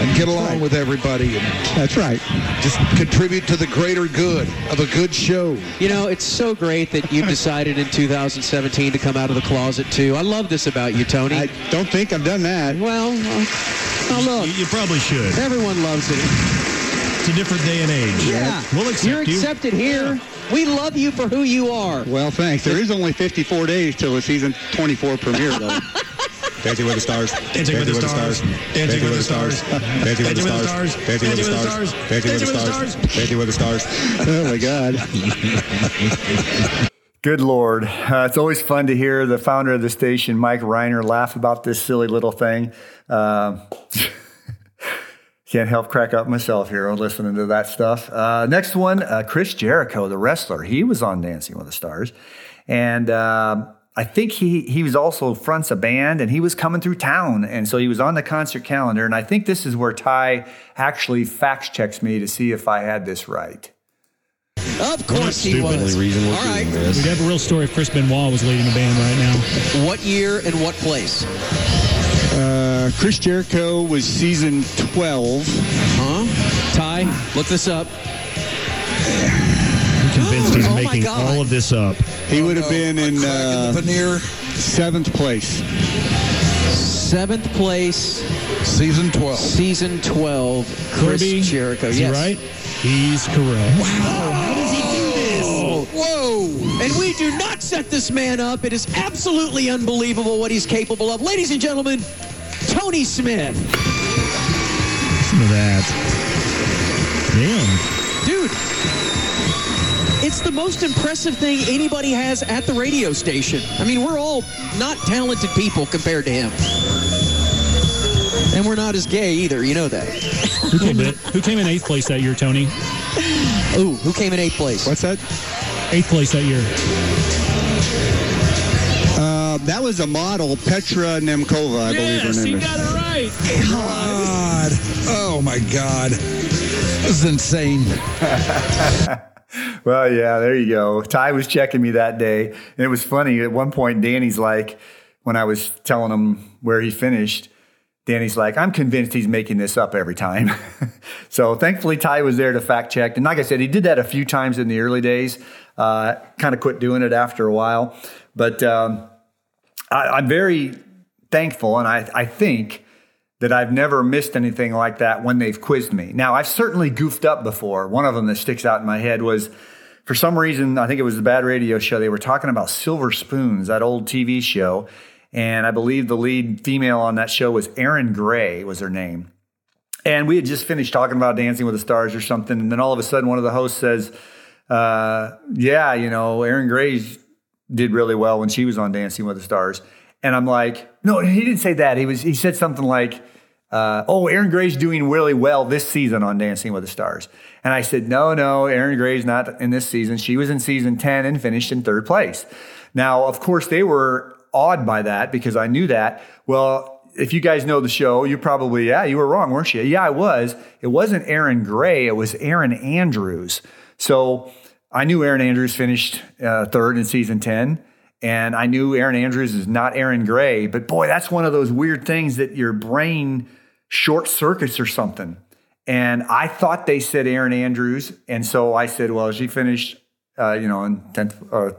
And get along with everybody and That's right. just contribute to the greater good of a good show. You know, it's so great that you've decided in 2017 to come out of the closet too. I love this about you, Tony. I don't think I've done that. well, uh, oh, look, You probably should. everyone loves it. It's a different day and age. Yeah, We'll accept you're you. accepted here. We love you for who you are. Well, thanks. There is only 54 days till the season 24 premiere, though. Dancing with the Stars. Dancing with the Stars. Dancing with the Stars. Dancing with the Stars. Dancing with the Stars. Dancing with the Stars. Dancing with the Stars. Oh my God. Good Lord. Uh, it's always fun to hear the founder of the station, Mike Rhyner, laugh about this silly little thing. Uh, can't help crack up myself here listening to that stuff. Uh, next one, uh, Chris Jericho, the wrestler. He was on Dancing with the Stars. And uh, I think he, he was also fronts a band and he was coming through town. And so he was on the concert calendar. And I think this is where Ty actually fact checks me to see if I had this right. Of course he was. All right. We have a real story if Chris Benoit was leading the band right now. What year and what place? Uh, Chris Jericho was season 12. Huh? Ty, look this up. I'm convinced he's Oh making all of this up. He would have been in Crack uh, in the veneer. seventh place. Seventh place, Season 12. season 12, Chris Kirby, Jericho. Is he yes. right? He's correct. Wow. How does he do this? Whoa! And we do not set this man up. It is absolutely unbelievable what he's capable of. Ladies and gentlemen, Tony Smith. Listen to that. Damn. Dude, it's the most impressive thing anybody has at the radio station. I mean, we're all not talented people compared to him. And we're not as gay either, you know that. Who came, in, who came in eighth place that year, Tony? Ooh, who came in eighth place? What's that? Eighth place that year. Uh, that was a model, Petra Nemcova, I believe her Yes, name he is. got it right. God. Oh my God. This is insane. Well, yeah, there you go. Ty was checking me that day. And it was funny. At one point, Danny's like, when I was telling him where he finished, Danny's like, I'm convinced he's making this up every time. so thankfully, Ty was there to fact check. And like I said, he did that a few times in the early days, uh, kind of quit doing it after a while. But um, I, I'm very thankful, and I, I think that I've never missed anything like that when they've quizzed me. Now, I've certainly goofed up before. One of them that sticks out in my head was for some reason, I think it was the Bad Radio Show, they were talking about Silver Spoons, that old TV show. And I believe the lead female on that show was Erin Gray, was her name. And we had just finished talking about Dancing with the Stars or something. And then all of a sudden, one of the hosts says, uh, Yeah, you know, Erin Gray did really well when she was on Dancing with the Stars. And I'm like, No, he didn't say that. He was he said something like, uh, oh, Erin Gray's doing really well this season on Dancing with the Stars. And I said, no, no, Erin Gray's not in this season. She was in season 10 and finished in third place. Now, of course, they were awed by that because I knew that. Well, if you guys know the show, you probably, yeah, you were wrong, weren't you? Yeah, I was. It wasn't Erin Gray, it was Erin Andrews. So I knew Erin Andrews finished uh, third in season 10. And I knew Erin Andrews is not Erin Gray, but boy, that's one of those weird things that your brain short circuits or something. And I thought they said Erin Andrews, and so I said, well, she finished, uh, you know, in tenth. Uh,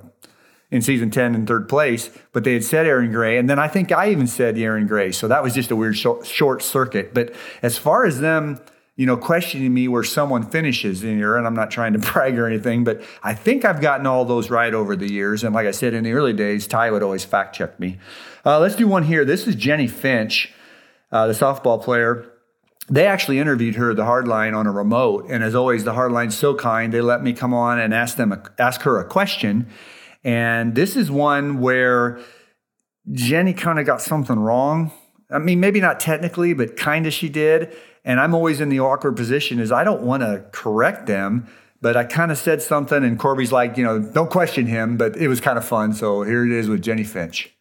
in season 10 in third place, but they had said Erin Gray. And then I think I even said Erin Gray. So that was just a weird short, short circuit. But as far as them, you know, questioning me where someone finishes in here, and I'm not trying to brag or anything, but I think I've gotten all those right over the years. And like I said, in the early days, Ty would always fact check me. Uh, let's do one here. This is Jennie Finch, uh, the softball player they actually interviewed her, the hardline, on a remote. And as always, the hardline's so kind. They let me come on and ask them a, ask her a question. And this is one where Jennie kind of got something wrong. I mean, maybe not technically, but kind of she did. And I'm always in the awkward position is I don't want to correct them, but I kind of said something and Corby's like, you know, don't question him, but it was kind of fun. So here it is with Jennie Finch.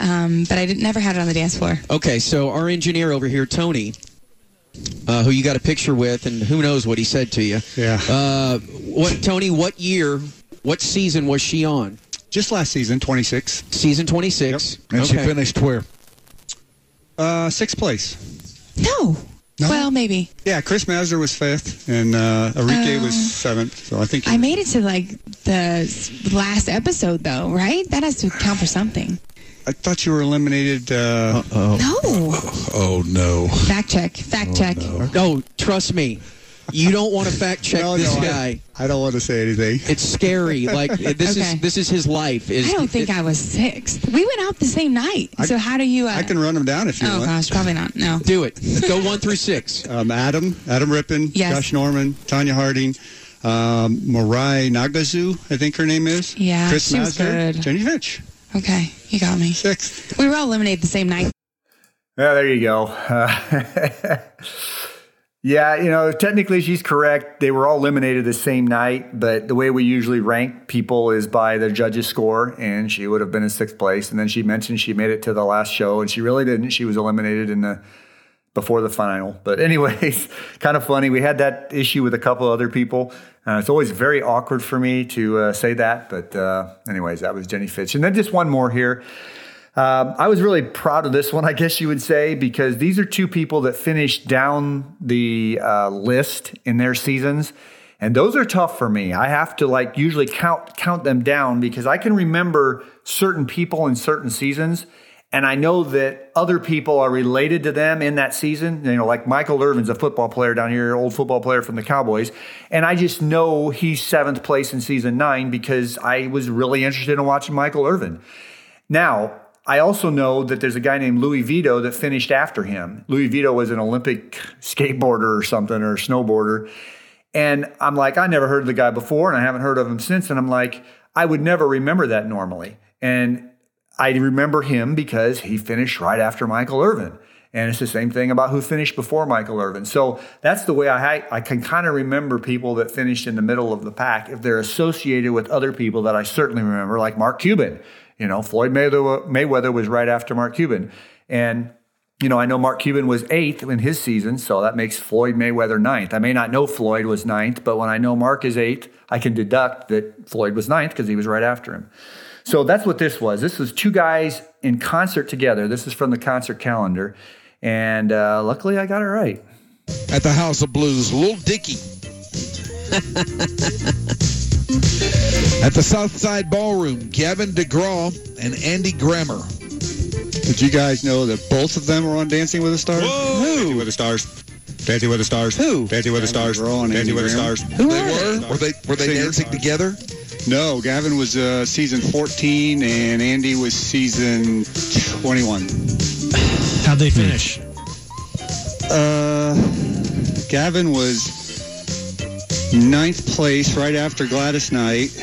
Um, but I didn't, never had it on the dance floor. Okay, so our engineer over here, Tony, uh, who you got a picture with, and who knows what he said to you. Yeah. Uh, what, Tony? What year? What season was she on? Just last season, 26. Season 26. And she finished where? Uh, sixth place. No. no. Well, maybe. Yeah, Chris Mazdzer was fifth, and uh, Enrique Oh. was seventh. So I think I made it to like the last episode, though, right? That has to count for something. I thought you were eliminated. Uh, oh. No. Oh no. Fact check. Fact check. No, trust me. You don't want to fact check No, this no, guy. I don't want to say anything. It's scary. Like this Okay. is this is his life. Is I don't think I was sixth. We went out the same night. so how do you? Uh, I can run them down if you oh want. gosh, probably not. No. do it. Go one through six. Um, Adam, Adam Rippon, Yes. Josh Norman, Tonya Harding, um, Mirai Nagasu, I think her name is. Yeah, Chris she was Mazdzer, good. Jennie Finch. Okay, you got me. Sixth. We were all eliminated the same night. Yeah, there you go. Uh, yeah, you know, technically she's correct. They were all eliminated the same night, but the way we usually rank people is by the judges' score, and she would have been in sixth place. And then she mentioned she made it to the last show, and she really didn't. She was eliminated in the before the final. But anyways, kind of funny. We had that issue with a couple other people. Uh, it's always very awkward for me to uh, say that, but uh, anyways, that was Jennie Finch. And then just one more here. Um, I was really proud of this one, I guess you would say, because these are two people that finished down the uh, list in their seasons, and those are tough for me. I have to like usually count count them down because I can remember certain people in certain seasons, and I know that other people are related to them in that season. You know, like Michael Irvin's a football player down here, old football player from the Cowboys, and I just know he's seventh place in season nine because I was really interested in watching Michael Irvin. Now, I also know that there's a guy named Louis Vito that finished after him. Louis Vito was an Olympic skateboarder or something or snowboarder. And I'm like, I never heard of the guy before and I haven't heard of him since. And I'm like, I would never remember that normally. And I remember him because he finished right after Michael Irvin. And it's the same thing about who finished before Michael Irvin. So that's the way I, I can kind of remember people that finished in the middle of the pack if they're associated with other people that I certainly remember, like Mark Cuban. You know, Floyd Mayweather, Mayweather was right after Mark Cuban. And, you know, I know Mark Cuban was eighth in his season, so that makes Floyd Mayweather ninth. I may not know Floyd was ninth, but when I know Mark is eighth, I can deduct that Floyd was ninth because he was right after him. So that's what this was. This was two guys in concert together. This is from the concert calendar. And uh, luckily I got it right. At the House of Blues, Lil Dicky. At the Southside Ballroom, Gavin DeGraw and Andy Grammer. Did you guys know that both of them were on Dancing with the Stars? Who? Dancing with the Stars. Dancing with the Stars. Who? Dancing with the Stars. Dancing with the Stars. Who they were? Were they were they dancing together? No, Gavin was uh, season 14 and Andy was season 21. How'd they finish? Uh, Gavin was ninth place right after Gladys Knight,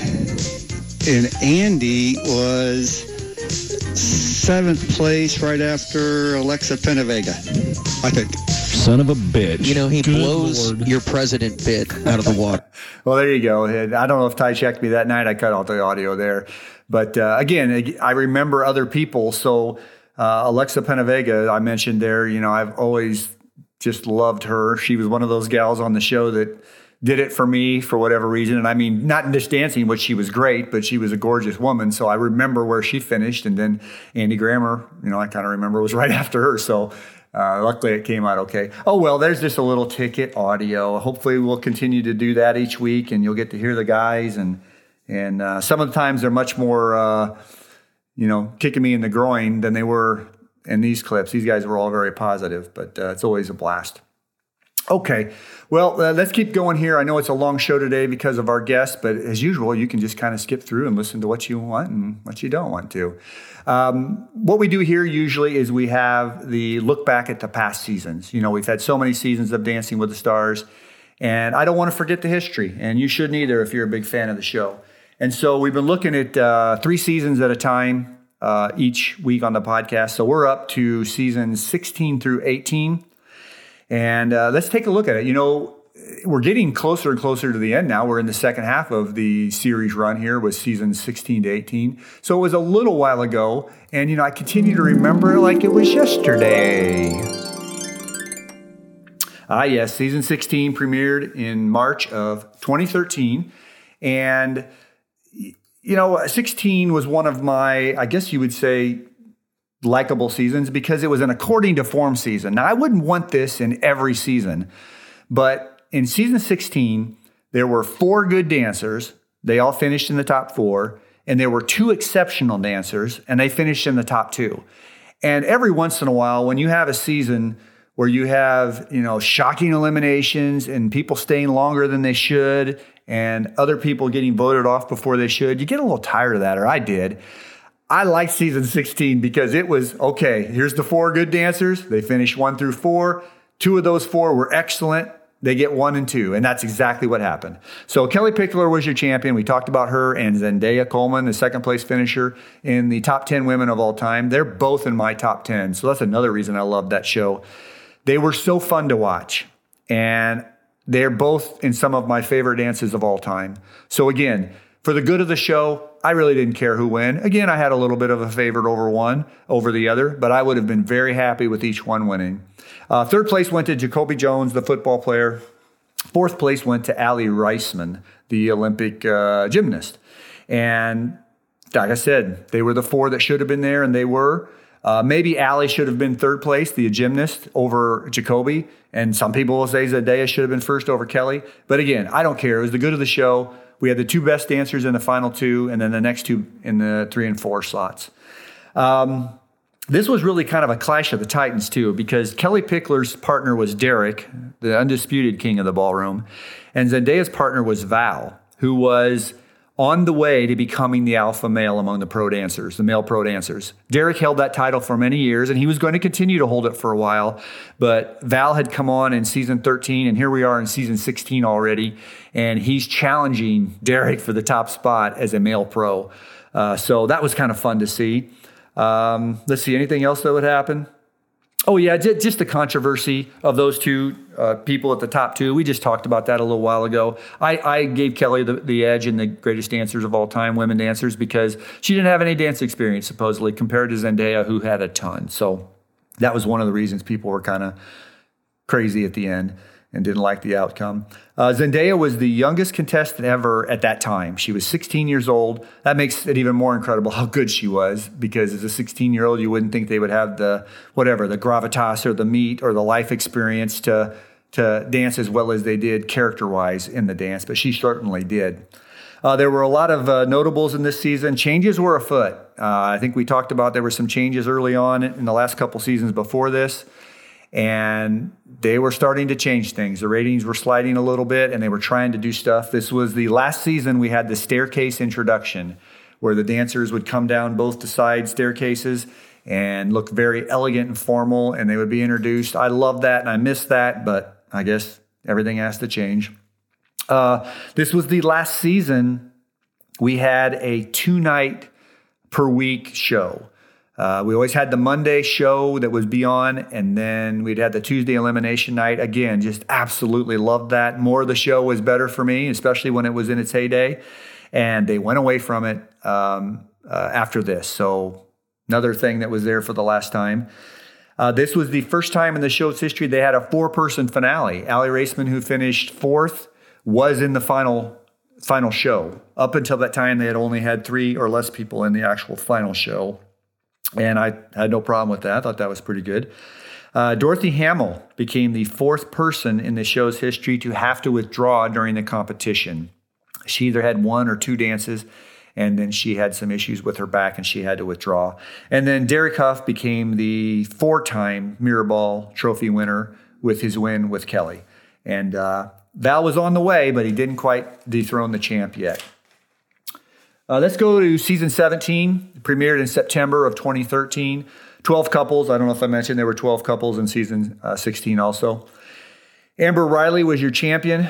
and Andy was seventh place right after Alexa Penavega, I think. Son of a bitch. You know, he Good blows Lord. your president bit out of the water. Well, there you go. I don't know if Ty checked me that night. I cut out the audio there. But uh, again, I remember other people. So uh, Alexa Penavega, I mentioned there, you know, I've always just loved her. She was one of those gals on the show that did it for me for whatever reason. And I mean, not in just dancing, which she was great, but she was a gorgeous woman. So I remember where she finished. And then Andy Grammer, you know, I kind of remember was right after her. So Uh, luckily, it came out okay. Oh, well, there's just a little ticket audio. Hopefully, we'll continue to do that each week and you'll get to hear the guys. And, and uh, some of the times they're much more, uh, you know, kicking me in the groin than they were in these clips. These guys were all very positive, but uh, it's always a blast. Okay, well, uh, let's keep going here. I know it's a long show today because of our guests, but as usual, you can just kind of skip through and listen to what you want and what you don't want to. Um, what we do here usually is we have the look back at the past seasons. You know, we've had so many seasons of Dancing with the Stars, and I don't want to forget the history, and you shouldn't either if you're a big fan of the show. And so we've been looking at uh, three seasons at a time uh, each week on the podcast. So we're up to seasons 16 through 18. And uh, let's take a look at it. You know, we're getting closer and closer to the end now. We're in the second half of the series run here with seasons 16 to 18. So it was a little while ago. And, you know, I continue to remember like it was yesterday. Ah, yes, season 16 premiered in March of 2013. And, you know, 16 was one of my, I guess you would say, likable seasons because it was an according to form season. Now, I wouldn't want this in every season, but in season 16, there were four good dancers. They all finished in the top four, and there were two exceptional dancers, and they finished in the top two. And every once in a while, when you have a season where you have, you know, shocking eliminations and people staying longer than they should and other people getting voted off before they should, you get a little tired of that, or I did. I liked season 16 because it was okay, here's the four good dancers. They finished one through four. Two of those four were excellent. They get one and two, and that's exactly what happened. So Kellie Pickler was your champion. We talked about her and Zendaya Coleman, the second place finisher in the top 10 women of all time. They're both in my top 10. So that's another reason I love that show. They were so fun to watch. And they're both in some of my favorite dances of all time. So again, for the good of the show, I really didn't care who won. Again, I had a little bit of a favorite over one over the other, but I would have been very happy with each one winning. Uh, third place went to Jacoby Jones, the football player. Fourth place went to Aly Raisman, the Olympic uh, gymnast. And like I said, they were the four that should have been there, and they were. Uh, maybe Aly should have been third place, the gymnast, over Jacoby. And some people will say Zendaya should have been first over Kellie. But again, I don't care. It was the good of the show. We had the two best dancers in the final two, and then the next two in the three and four slots. Um, this was really kind of a clash of the titans too, because Kellie Pickler's partner was Derek, the undisputed king of the ballroom, and Zendaya's partner was Val, who was on the way to becoming the alpha male among the pro dancers, the male pro dancers. Derek held that title for many years and he was going to continue to hold it for a while. But Val had come on in season 13 and here we are in season 16 already. And he's challenging Derek for the top spot as a male pro. Uh, so that was kind of fun to see. Um, let's see, anything else that would happen? Oh, yeah, just the controversy of those two uh, people at the top two. We just talked about that a little while ago. I, I gave Kellie the, the, edge in the greatest dancers of all time, women dancers, because she didn't have any dance experience, supposedly, compared to Zendaya, who had a ton. So that was one of the reasons people were kind of crazy at the end and didn't like the outcome. Uh, Zendaya was the youngest contestant ever at that time. She was 16 years old. That makes it even more incredible how good she was because as a 16 year old, you wouldn't think they would have the whatever, the gravitas or the meat or the life experience to, to dance as well as they did character wise in the dance, but she certainly did. Uh, there were a lot of uh, notables in this season. Changes were afoot. Uh, I think we talked about there were some changes early on in the last couple seasons before this and they were starting to change things. The ratings were sliding a little bit and they were trying to do stuff. This was the last season we had the staircase introduction where the dancers would come down both the side staircases and look very elegant and formal and they would be introduced. I love that and I miss that, but I guess everything has to change. Uh, this was the last season we had a two night per week show. Uh, we always had the Monday show that was beyond, and then we'd had the Tuesday elimination night. Again, just absolutely loved that. More of the show was better for me, especially when it was in its heyday. And they went away from it um, uh, after this. So, another thing that was there for the last time. Uh, this was the first time in the show's history they had a four person finale. Aly Raisman, who finished fourth, was in the final final show. Up until that time, they had only had three or less people in the actual final show and I had no problem with that. I thought that was pretty good. Uh, Dorothy Hamill became the fourth person in the show's history to have to withdraw during the competition. She either had one or two dances, and then she had some issues with her back and she had to withdraw. And then Derek Hough became the four time Mirrorball Trophy winner with his win with Kellie. And uh, Val was on the way, but he didn't quite dethrone the champ yet. Uh, let's go to season 17, premiered in September of 2013. 12 couples. I don't know if I mentioned there were 12 couples in season uh, 16 also. Amber Riley was your champion.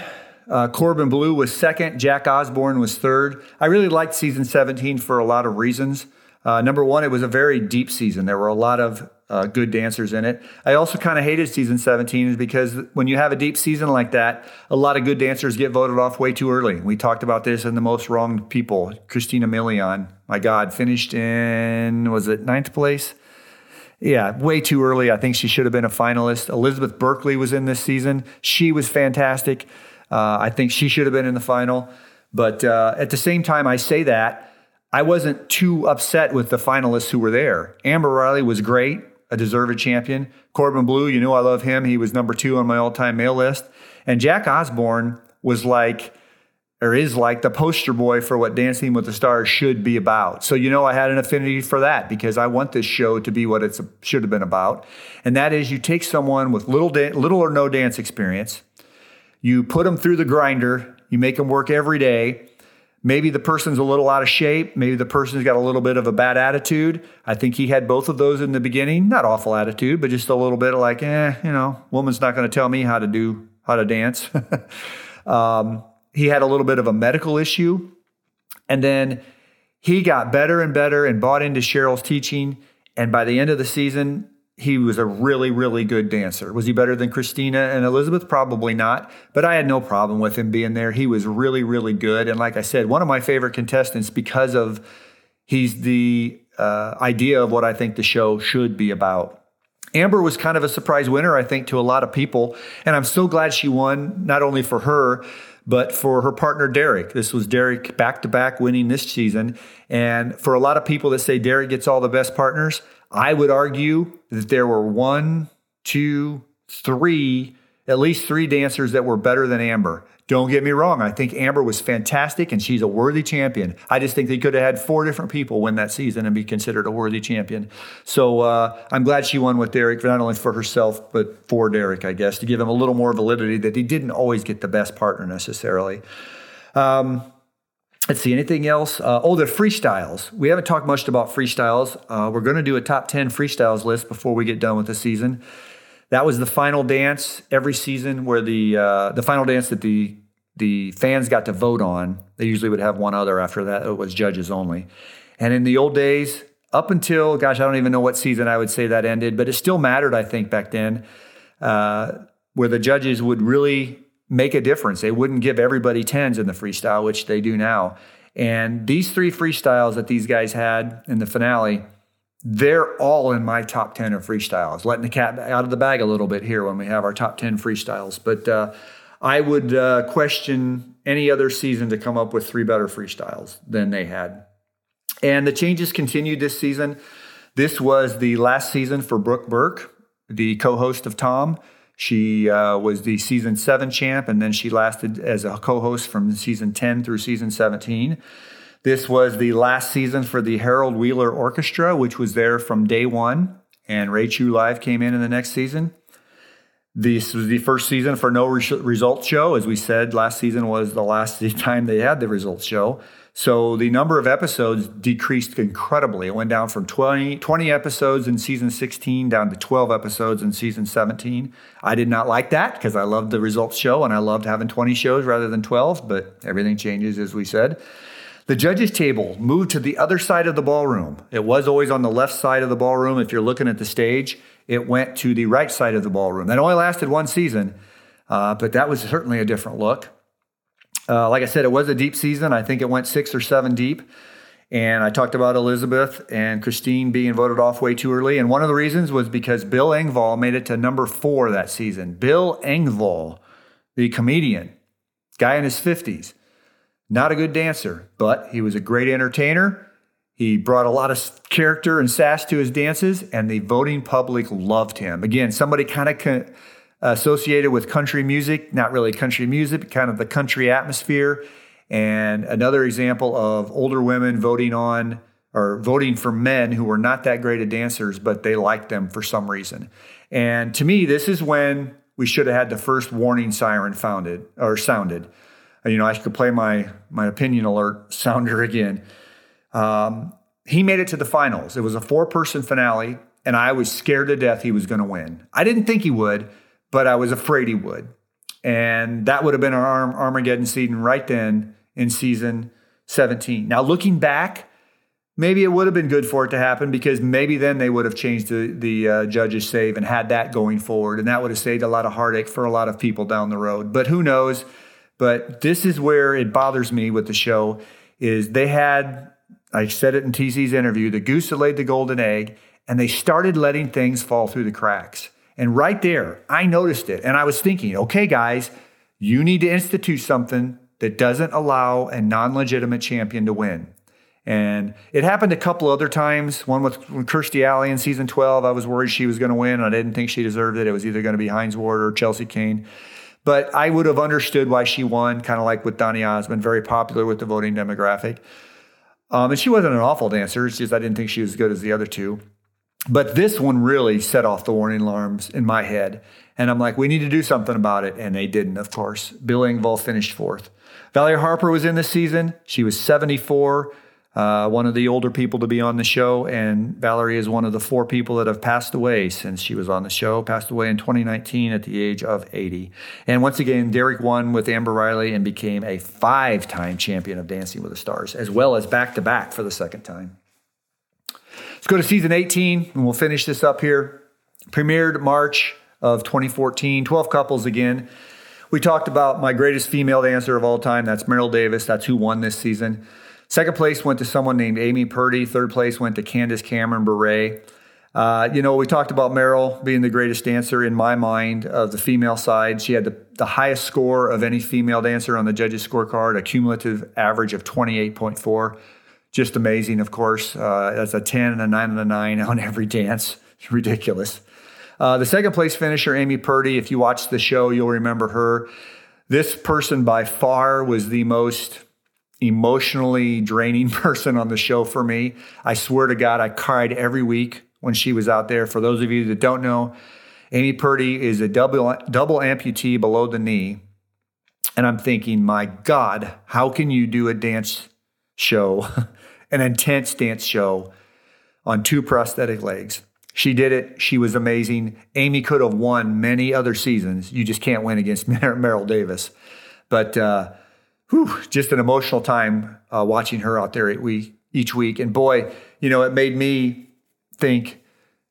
Uh, Corbin Bleu was second. Jack Osbourne was third. I really liked season 17 for a lot of reasons. Uh, number one, it was a very deep season. There were a lot of uh, good dancers in it. I also kind of hated season 17 is because when you have a deep season like that, a lot of good dancers get voted off way too early. We talked about this in the most wronged people. Christina Milian, my God, finished in was it ninth place? Yeah, way too early. I think she should have been a finalist. Elizabeth Berkley was in this season. She was fantastic. Uh, I think she should have been in the final. But uh, at the same time, I say that I wasn't too upset with the finalists who were there. Amber Riley was great, a deserved champion. Corbin Bleu, you know I love him. He was number two on my all time male list. And Jack Osbourne was like, or is like the poster boy for what Dancing with the Stars should be about. So, you know, I had an affinity for that because I want this show to be what it should have been about. And that is you take someone with little, da- little or no dance experience, you put them through the grinder, you make them work every day. Maybe the person's a little out of shape. Maybe the person's got a little bit of a bad attitude. I think he had both of those in the beginning. Not awful attitude, but just a little bit of like, eh, you know, woman's not going to tell me how to do, how to dance. um, he had a little bit of a medical issue. And then he got better and better and bought into Cheryl's teaching. And by the end of the season, he was a really, really good dancer. Was he better than Christina and Elizabeth? Probably not. But I had no problem with him being there. He was really, really good. And like I said, one of my favorite contestants because of he's the uh, idea of what I think the show should be about. Amber was kind of a surprise winner, I think, to a lot of people. And I'm so glad she won, not only for her, but for her partner Derek. This was Derek back to back winning this season. And for a lot of people that say Derek gets all the best partners, I would argue that there were one, two, three, at least three dancers that were better than Amber. Don't get me wrong. I think Amber was fantastic and she's a worthy champion. I just think they could have had four different people win that season and be considered a worthy champion. So uh, I'm glad she won with Derek, not only for herself, but for Derek, I guess, to give him a little more validity that he didn't always get the best partner necessarily. Um, Let's see, anything else? Uh, oh, the freestyles. We haven't talked much about freestyles. Uh, we're going to do a top 10 freestyles list before we get done with the season. That was the final dance every season where the uh, the final dance that the the fans got to vote on. They usually would have one other after that. It was judges only. And in the old days, up until gosh, I don't even know what season I would say that ended, but it still mattered. I think back then, uh, where the judges would really make a difference. They wouldn't give everybody tens in the freestyle, which they do now. And these three freestyles that these guys had in the finale they're all in my top 10 of freestyles. Letting the cat out of the bag a little bit here when we have our top 10 freestyles. But uh, I would uh, question any other season to come up with three better freestyles than they had. And the changes continued this season. This was the last season for Brooke Burke, the co host of Tom. She uh, was the season seven champ, and then she lasted as a co host from season 10 through season 17. This was the last season for the Harold Wheeler Orchestra, which was there from day one, and Ray Chew Live came in in the next season. This was the first season for no results show. As we said, last season was the last time they had the results show. So the number of episodes decreased incredibly. It went down from 20, 20 episodes in season 16 down to 12 episodes in season 17. I did not like that because I loved the results show and I loved having 20 shows rather than 12, but everything changes, as we said. The judges' table moved to the other side of the ballroom. It was always on the left side of the ballroom. If you're looking at the stage, it went to the right side of the ballroom. That only lasted one season, uh, but that was certainly a different look. Uh, like I said, it was a deep season. I think it went six or seven deep. And I talked about Elizabeth and Christine being voted off way too early. And one of the reasons was because Bill Engvall made it to number four that season. Bill Engvall, the comedian, guy in his 50s. Not a good dancer, but he was a great entertainer. He brought a lot of character and sass to his dances, and the voting public loved him. Again, somebody kind of con- associated with country music, not really country music, but kind of the country atmosphere. And another example of older women voting on or voting for men who were not that great at dancers, but they liked them for some reason. And to me, this is when we should have had the first warning siren founded or sounded. You know, I could play my my opinion alert sounder again. Um, he made it to the finals. It was a four person finale, and I was scared to death he was going to win. I didn't think he would, but I was afraid he would. And that would have been our Armageddon season right then in season 17. Now, looking back, maybe it would have been good for it to happen because maybe then they would have changed the, the uh, judges' save and had that going forward. And that would have saved a lot of heartache for a lot of people down the road. But who knows? But this is where it bothers me with the show is they had, I said it in TC's interview, the goose that laid the golden egg, and they started letting things fall through the cracks. And right there, I noticed it. And I was thinking, okay, guys, you need to institute something that doesn't allow a non legitimate champion to win. And it happened a couple other times. One with, Kirstie Alley in season 12. I was worried she was going to win. I didn't think she deserved it. It was either going to be Hines Ward or Chelsea Kane. But I would have understood why she won, kind of like with Donny Osmond, very popular with the voting demographic. Um, and she wasn't an awful dancer. It's just I didn't think she was as good as the other two. But this one really set off the warning alarms in my head. And I'm like, we need to do something about it. And they didn't, of course. Bill Engvall finished fourth. Valerie Harper was in this season. She was 74, uh, one of the older people to be on the show. And Valerie is one of the four people that have passed away since she was on the show, passed away in 2019 at the age of 80. And once again, Derek won with Amber Riley and became a five time champion of Dancing with the Stars, as well as back to back for the second time. Let's go to season 18, and we'll finish this up here. Premiered March of 2014, 12 couples again. We talked about my greatest female dancer of all time. That's Meryl Davis. That's who won this season. Second place went to someone named Amy Purdy. Third place went to Candace Cameron Bure. Uh, you know, we talked about Meryl being the greatest dancer in my mind of the female side. She had the, the highest score of any female dancer on the judges' scorecard, a cumulative average of 28.4 just amazing, of course. Uh, that's a 10 and a 9 and a 9 on every dance. It's ridiculous. Uh, the second place finisher, Amy Purdy, if you watch the show, you'll remember her. This person by far was the most emotionally draining person on the show for me. I swear to God, I cried every week when she was out there. For those of you that don't know, Amy Purdy is a double, double amputee below the knee. And I'm thinking, my God, how can you do a dance show an intense dance show on two prosthetic legs. She did it. She was amazing. Amy could have won many other seasons. You just can't win against Mer- Meryl Davis. But uh, whew, just an emotional time uh, watching her out there week, each week. And boy, you know, it made me think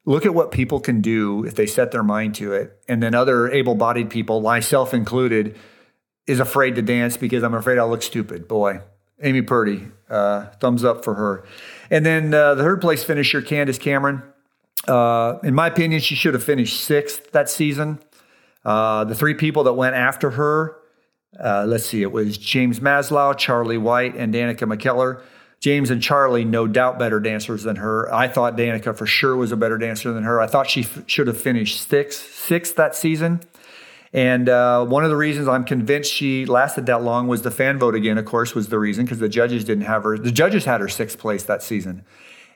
look at what people can do if they set their mind to it. And then other able bodied people, myself included, is afraid to dance because I'm afraid I'll look stupid. Boy, Amy Purdy, uh, thumbs up for her. And then uh, the third place finisher, Candace Cameron. Uh, in my opinion, she should have finished sixth that season. Uh, the three people that went after her, uh, let's see, it was James Maslow, Charlie White, and Danica McKellar. James and Charlie, no doubt, better dancers than her. I thought Danica for sure was a better dancer than her. I thought she f- should have finished sixth, sixth that season. And uh, one of the reasons I'm convinced she lasted that long was the fan vote again, of course, was the reason because the judges didn't have her. The judges had her sixth place that season.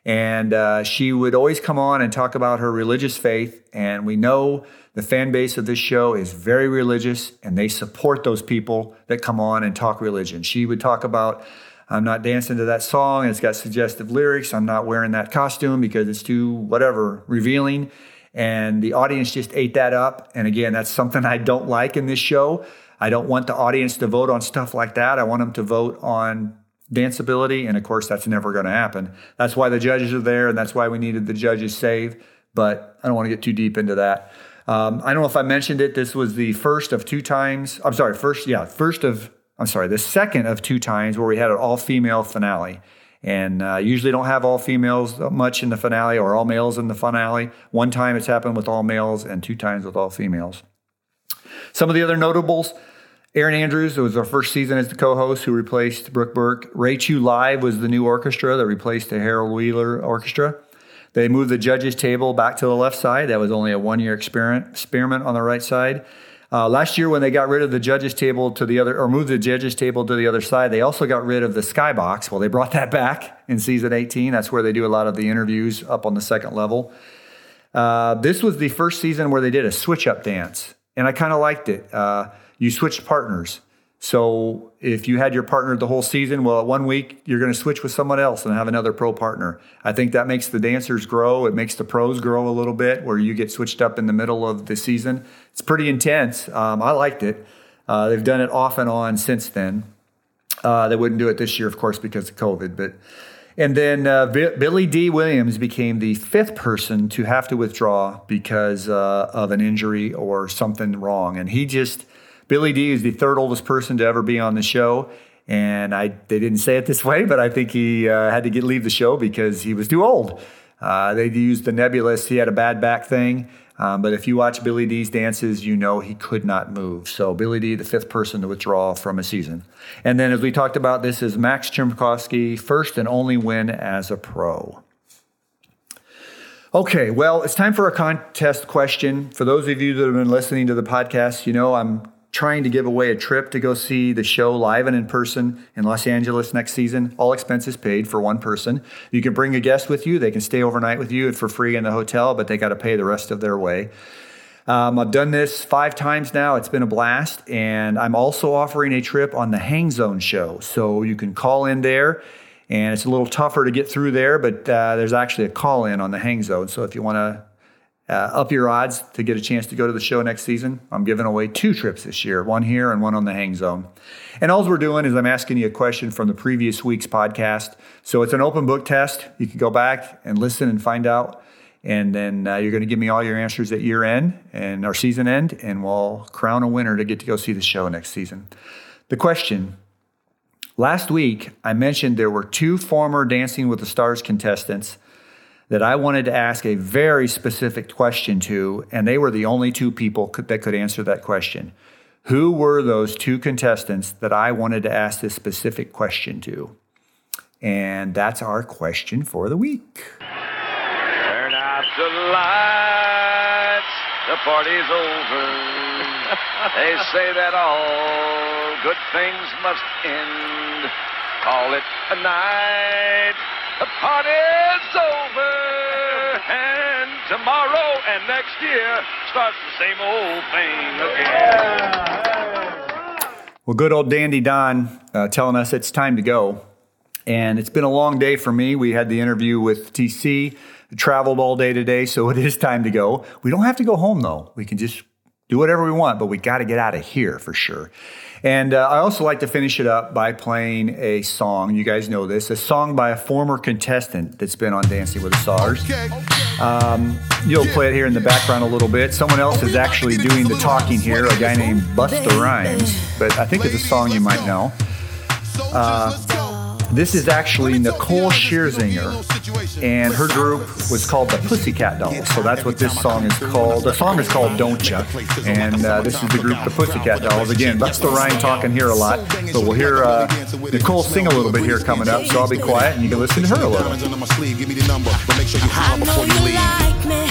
And uh, she would always come on and talk about her religious faith. And we know the fan base of this show is very religious and they support those people that come on and talk religion. She would talk about, I'm not dancing to that song. It's got suggestive lyrics. I'm not wearing that costume because it's too, whatever, revealing. And the audience just ate that up. And again, that's something I don't like in this show. I don't want the audience to vote on stuff like that. I want them to vote on danceability. And of course, that's never going to happen. That's why the judges are there. And that's why we needed the judges save. But I don't want to get too deep into that. Um, I don't know if I mentioned it. This was the first of two times. I'm sorry, first, yeah, first of, I'm sorry, the second of two times where we had an all female finale and uh, usually don't have all females much in the finale or all males in the finale. One time it's happened with all males, and two times with all females. Some of the other notables Erin Andrews it was our first season as the co-host, who replaced Brooke Burke. Ray Chew Live was the new orchestra that replaced the Harold Wheeler Orchestra. They moved the judges' table back to the left side. That was only a one-year experiment experiment on the right side. Uh, last year, when they got rid of the judges' table to the other, or moved the judges' table to the other side, they also got rid of the skybox. Well, they brought that back in season 18. That's where they do a lot of the interviews up on the second level. Uh, this was the first season where they did a switch-up dance, and I kind of liked it. Uh, you switched partners. So if you had your partner the whole season, well, one week you're going to switch with someone else and have another pro partner. I think that makes the dancers grow. It makes the pros grow a little bit, where you get switched up in the middle of the season. It's pretty intense. Um, I liked it. Uh, they've done it off and on since then. Uh, they wouldn't do it this year, of course, because of COVID. But and then uh, B- Billy Dee Williams became the fifth person to have to withdraw because uh, of an injury or something wrong, and he just Billy Dee is the third oldest person to ever be on the show. And I, they didn't say it this way, but I think he uh, had to get leave the show because he was too old. Uh, they used the nebulous. He had a bad back thing. Um, but if you watch Billy Dee's dances, you know he could not move. So Billy Dee, the fifth person to withdraw from a season. And then, as we talked about, this is Maks Chmerkovskiy, first and only win as a pro. Okay, well, it's time for a contest question. For those of you that have been listening to the podcast, you know I'm trying to give away a trip to go see the show live and in person in Los Angeles next season. All expenses paid for one person. You can bring a guest with you. They can stay overnight with you for free in the hotel, but they got to pay the rest of their way. Um, I've done this five times now. It's been a blast. And I'm also offering a trip on the Hang Zone show. So you can call in there. And it's a little tougher to get through there, but uh, there's actually a call in on the Hang Zone. So if you want to uh, up your odds to get a chance to go to the show next season. I'm giving away two trips this year, one here and one on the hang zone. And all we're doing is I'm asking you a question from the previous week's podcast. So it's an open book test. You can go back and listen and find out. And then uh, you're going to give me all your answers at year end and our season end, and we'll crown a winner to get to go see the show next season. The question last week, I mentioned there were two former Dancing with the Stars contestants that I wanted to ask a very specific question to, and they were the only two people could, that could answer that question. Who were those two contestants that I wanted to ask this specific question to? And that's our question for the week. Turn out the lights, the party's over. they say that all good things must end. Call it a night. The party's over, and tomorrow and next year starts the same old thing again. Well, good old Dandy Don uh, telling us it's time to go. And it's been a long day for me. We had the interview with TC, traveled all day today, so it is time to go. We don't have to go home though. We can just do whatever we want, but we got to get out of here for sure. And uh, I also like to finish it up by playing a song. You guys know this, a song by a former contestant that's been on Dancing with the Stars. Um, you'll play it here in the background a little bit. Someone else is actually doing the talking here, a guy named Busta Rhymes, but I think it's a song you might know. Uh, this is actually Nicole Scherzinger, and her group was called the Pussycat Dolls. So that's what this song is called. The song is called Don't Ya, and uh, this is the group the Pussycat Dolls. Again, Busta Rhymes talking here a lot, but we'll hear uh, Nicole sing a little bit here coming up. So I'll be quiet, and you can listen to her a little. I know you like me.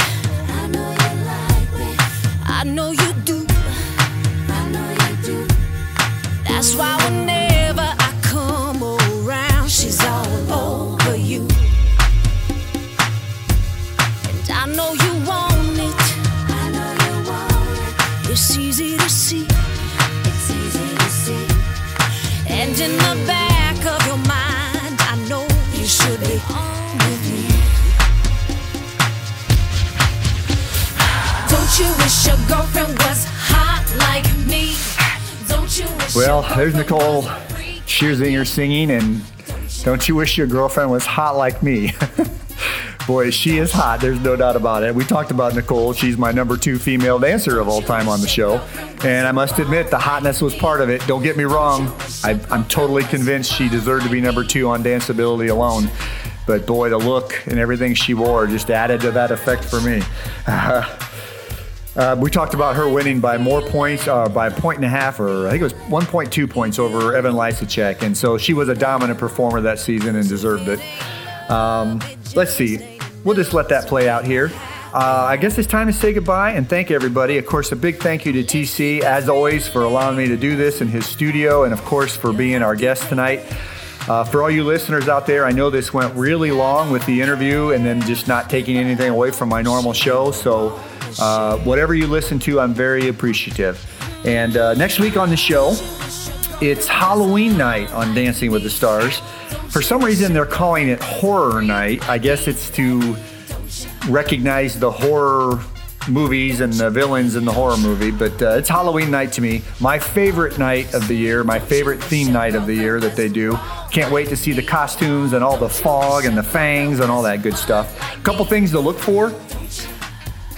I know you do. I know you do. That's why whenever I It's easy to see. It's easy to see. And in the back of your mind, I know you should be on with me. Don't you wish your girlfriend was hot like me? Don't you wish Well, there's Nicole Scherzinger singing, and don't you wish your girlfriend was hot like me? Boy, she is hot. There's no doubt about it. We talked about Nicole. She's my number two female dancer of all time on the show. And I must admit, the hotness was part of it. Don't get me wrong. I, I'm totally convinced she deserved to be number two on danceability alone. But boy, the look and everything she wore just added to that effect for me. Uh, we talked about her winning by more points, uh, by a point and a half, or I think it was 1.2 points over Evan Lysacek. And so she was a dominant performer that season and deserved it. Um, let's see. We'll just let that play out here. Uh, I guess it's time to say goodbye and thank everybody. Of course, a big thank you to TC, as always, for allowing me to do this in his studio, and of course, for being our guest tonight. Uh, for all you listeners out there, I know this went really long with the interview and then just not taking anything away from my normal show. So, uh, whatever you listen to, I'm very appreciative. And uh, next week on the show, it's Halloween night on Dancing with the Stars. For some reason, they're calling it Horror Night. I guess it's to recognize the horror movies and the villains in the horror movie, but uh, it's Halloween night to me. My favorite night of the year, my favorite theme night of the year that they do. Can't wait to see the costumes and all the fog and the fangs and all that good stuff. A couple things to look for.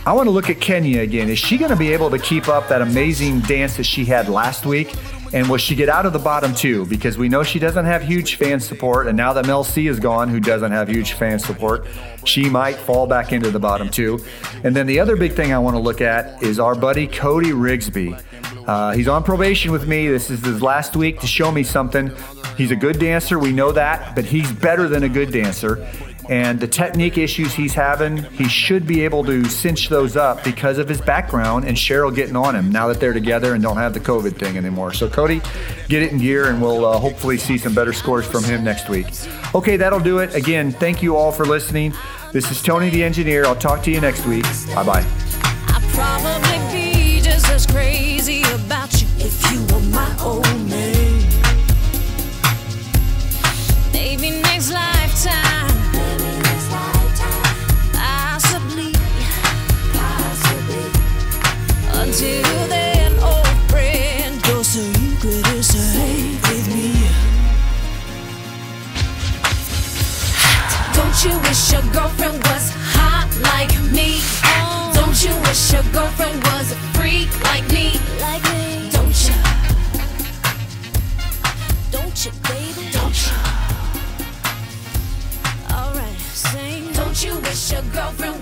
I want to look at Kenya again. Is she going to be able to keep up that amazing dance that she had last week? And will she get out of the bottom two? Because we know she doesn't have huge fan support. And now that Mel C is gone, who doesn't have huge fan support, she might fall back into the bottom two. And then the other big thing I want to look at is our buddy Cody Rigsby. Uh, he's on probation with me. This is his last week to show me something. He's a good dancer, we know that, but he's better than a good dancer. And the technique issues he's having, he should be able to cinch those up because of his background and Cheryl getting on him now that they're together and don't have the COVID thing anymore. So, Cody, get it in gear and we'll uh, hopefully see some better scores from him next week. Okay, that'll do it. Again, thank you all for listening. This is Tony the Engineer. I'll talk to you next week. Bye bye. Wish your girlfriend was hot like me? Don't you wish your girlfriend was a freak like me? Like me. Don't you? Don't you, baby? Don't you? Alright, sing. Don't you wish your girlfriend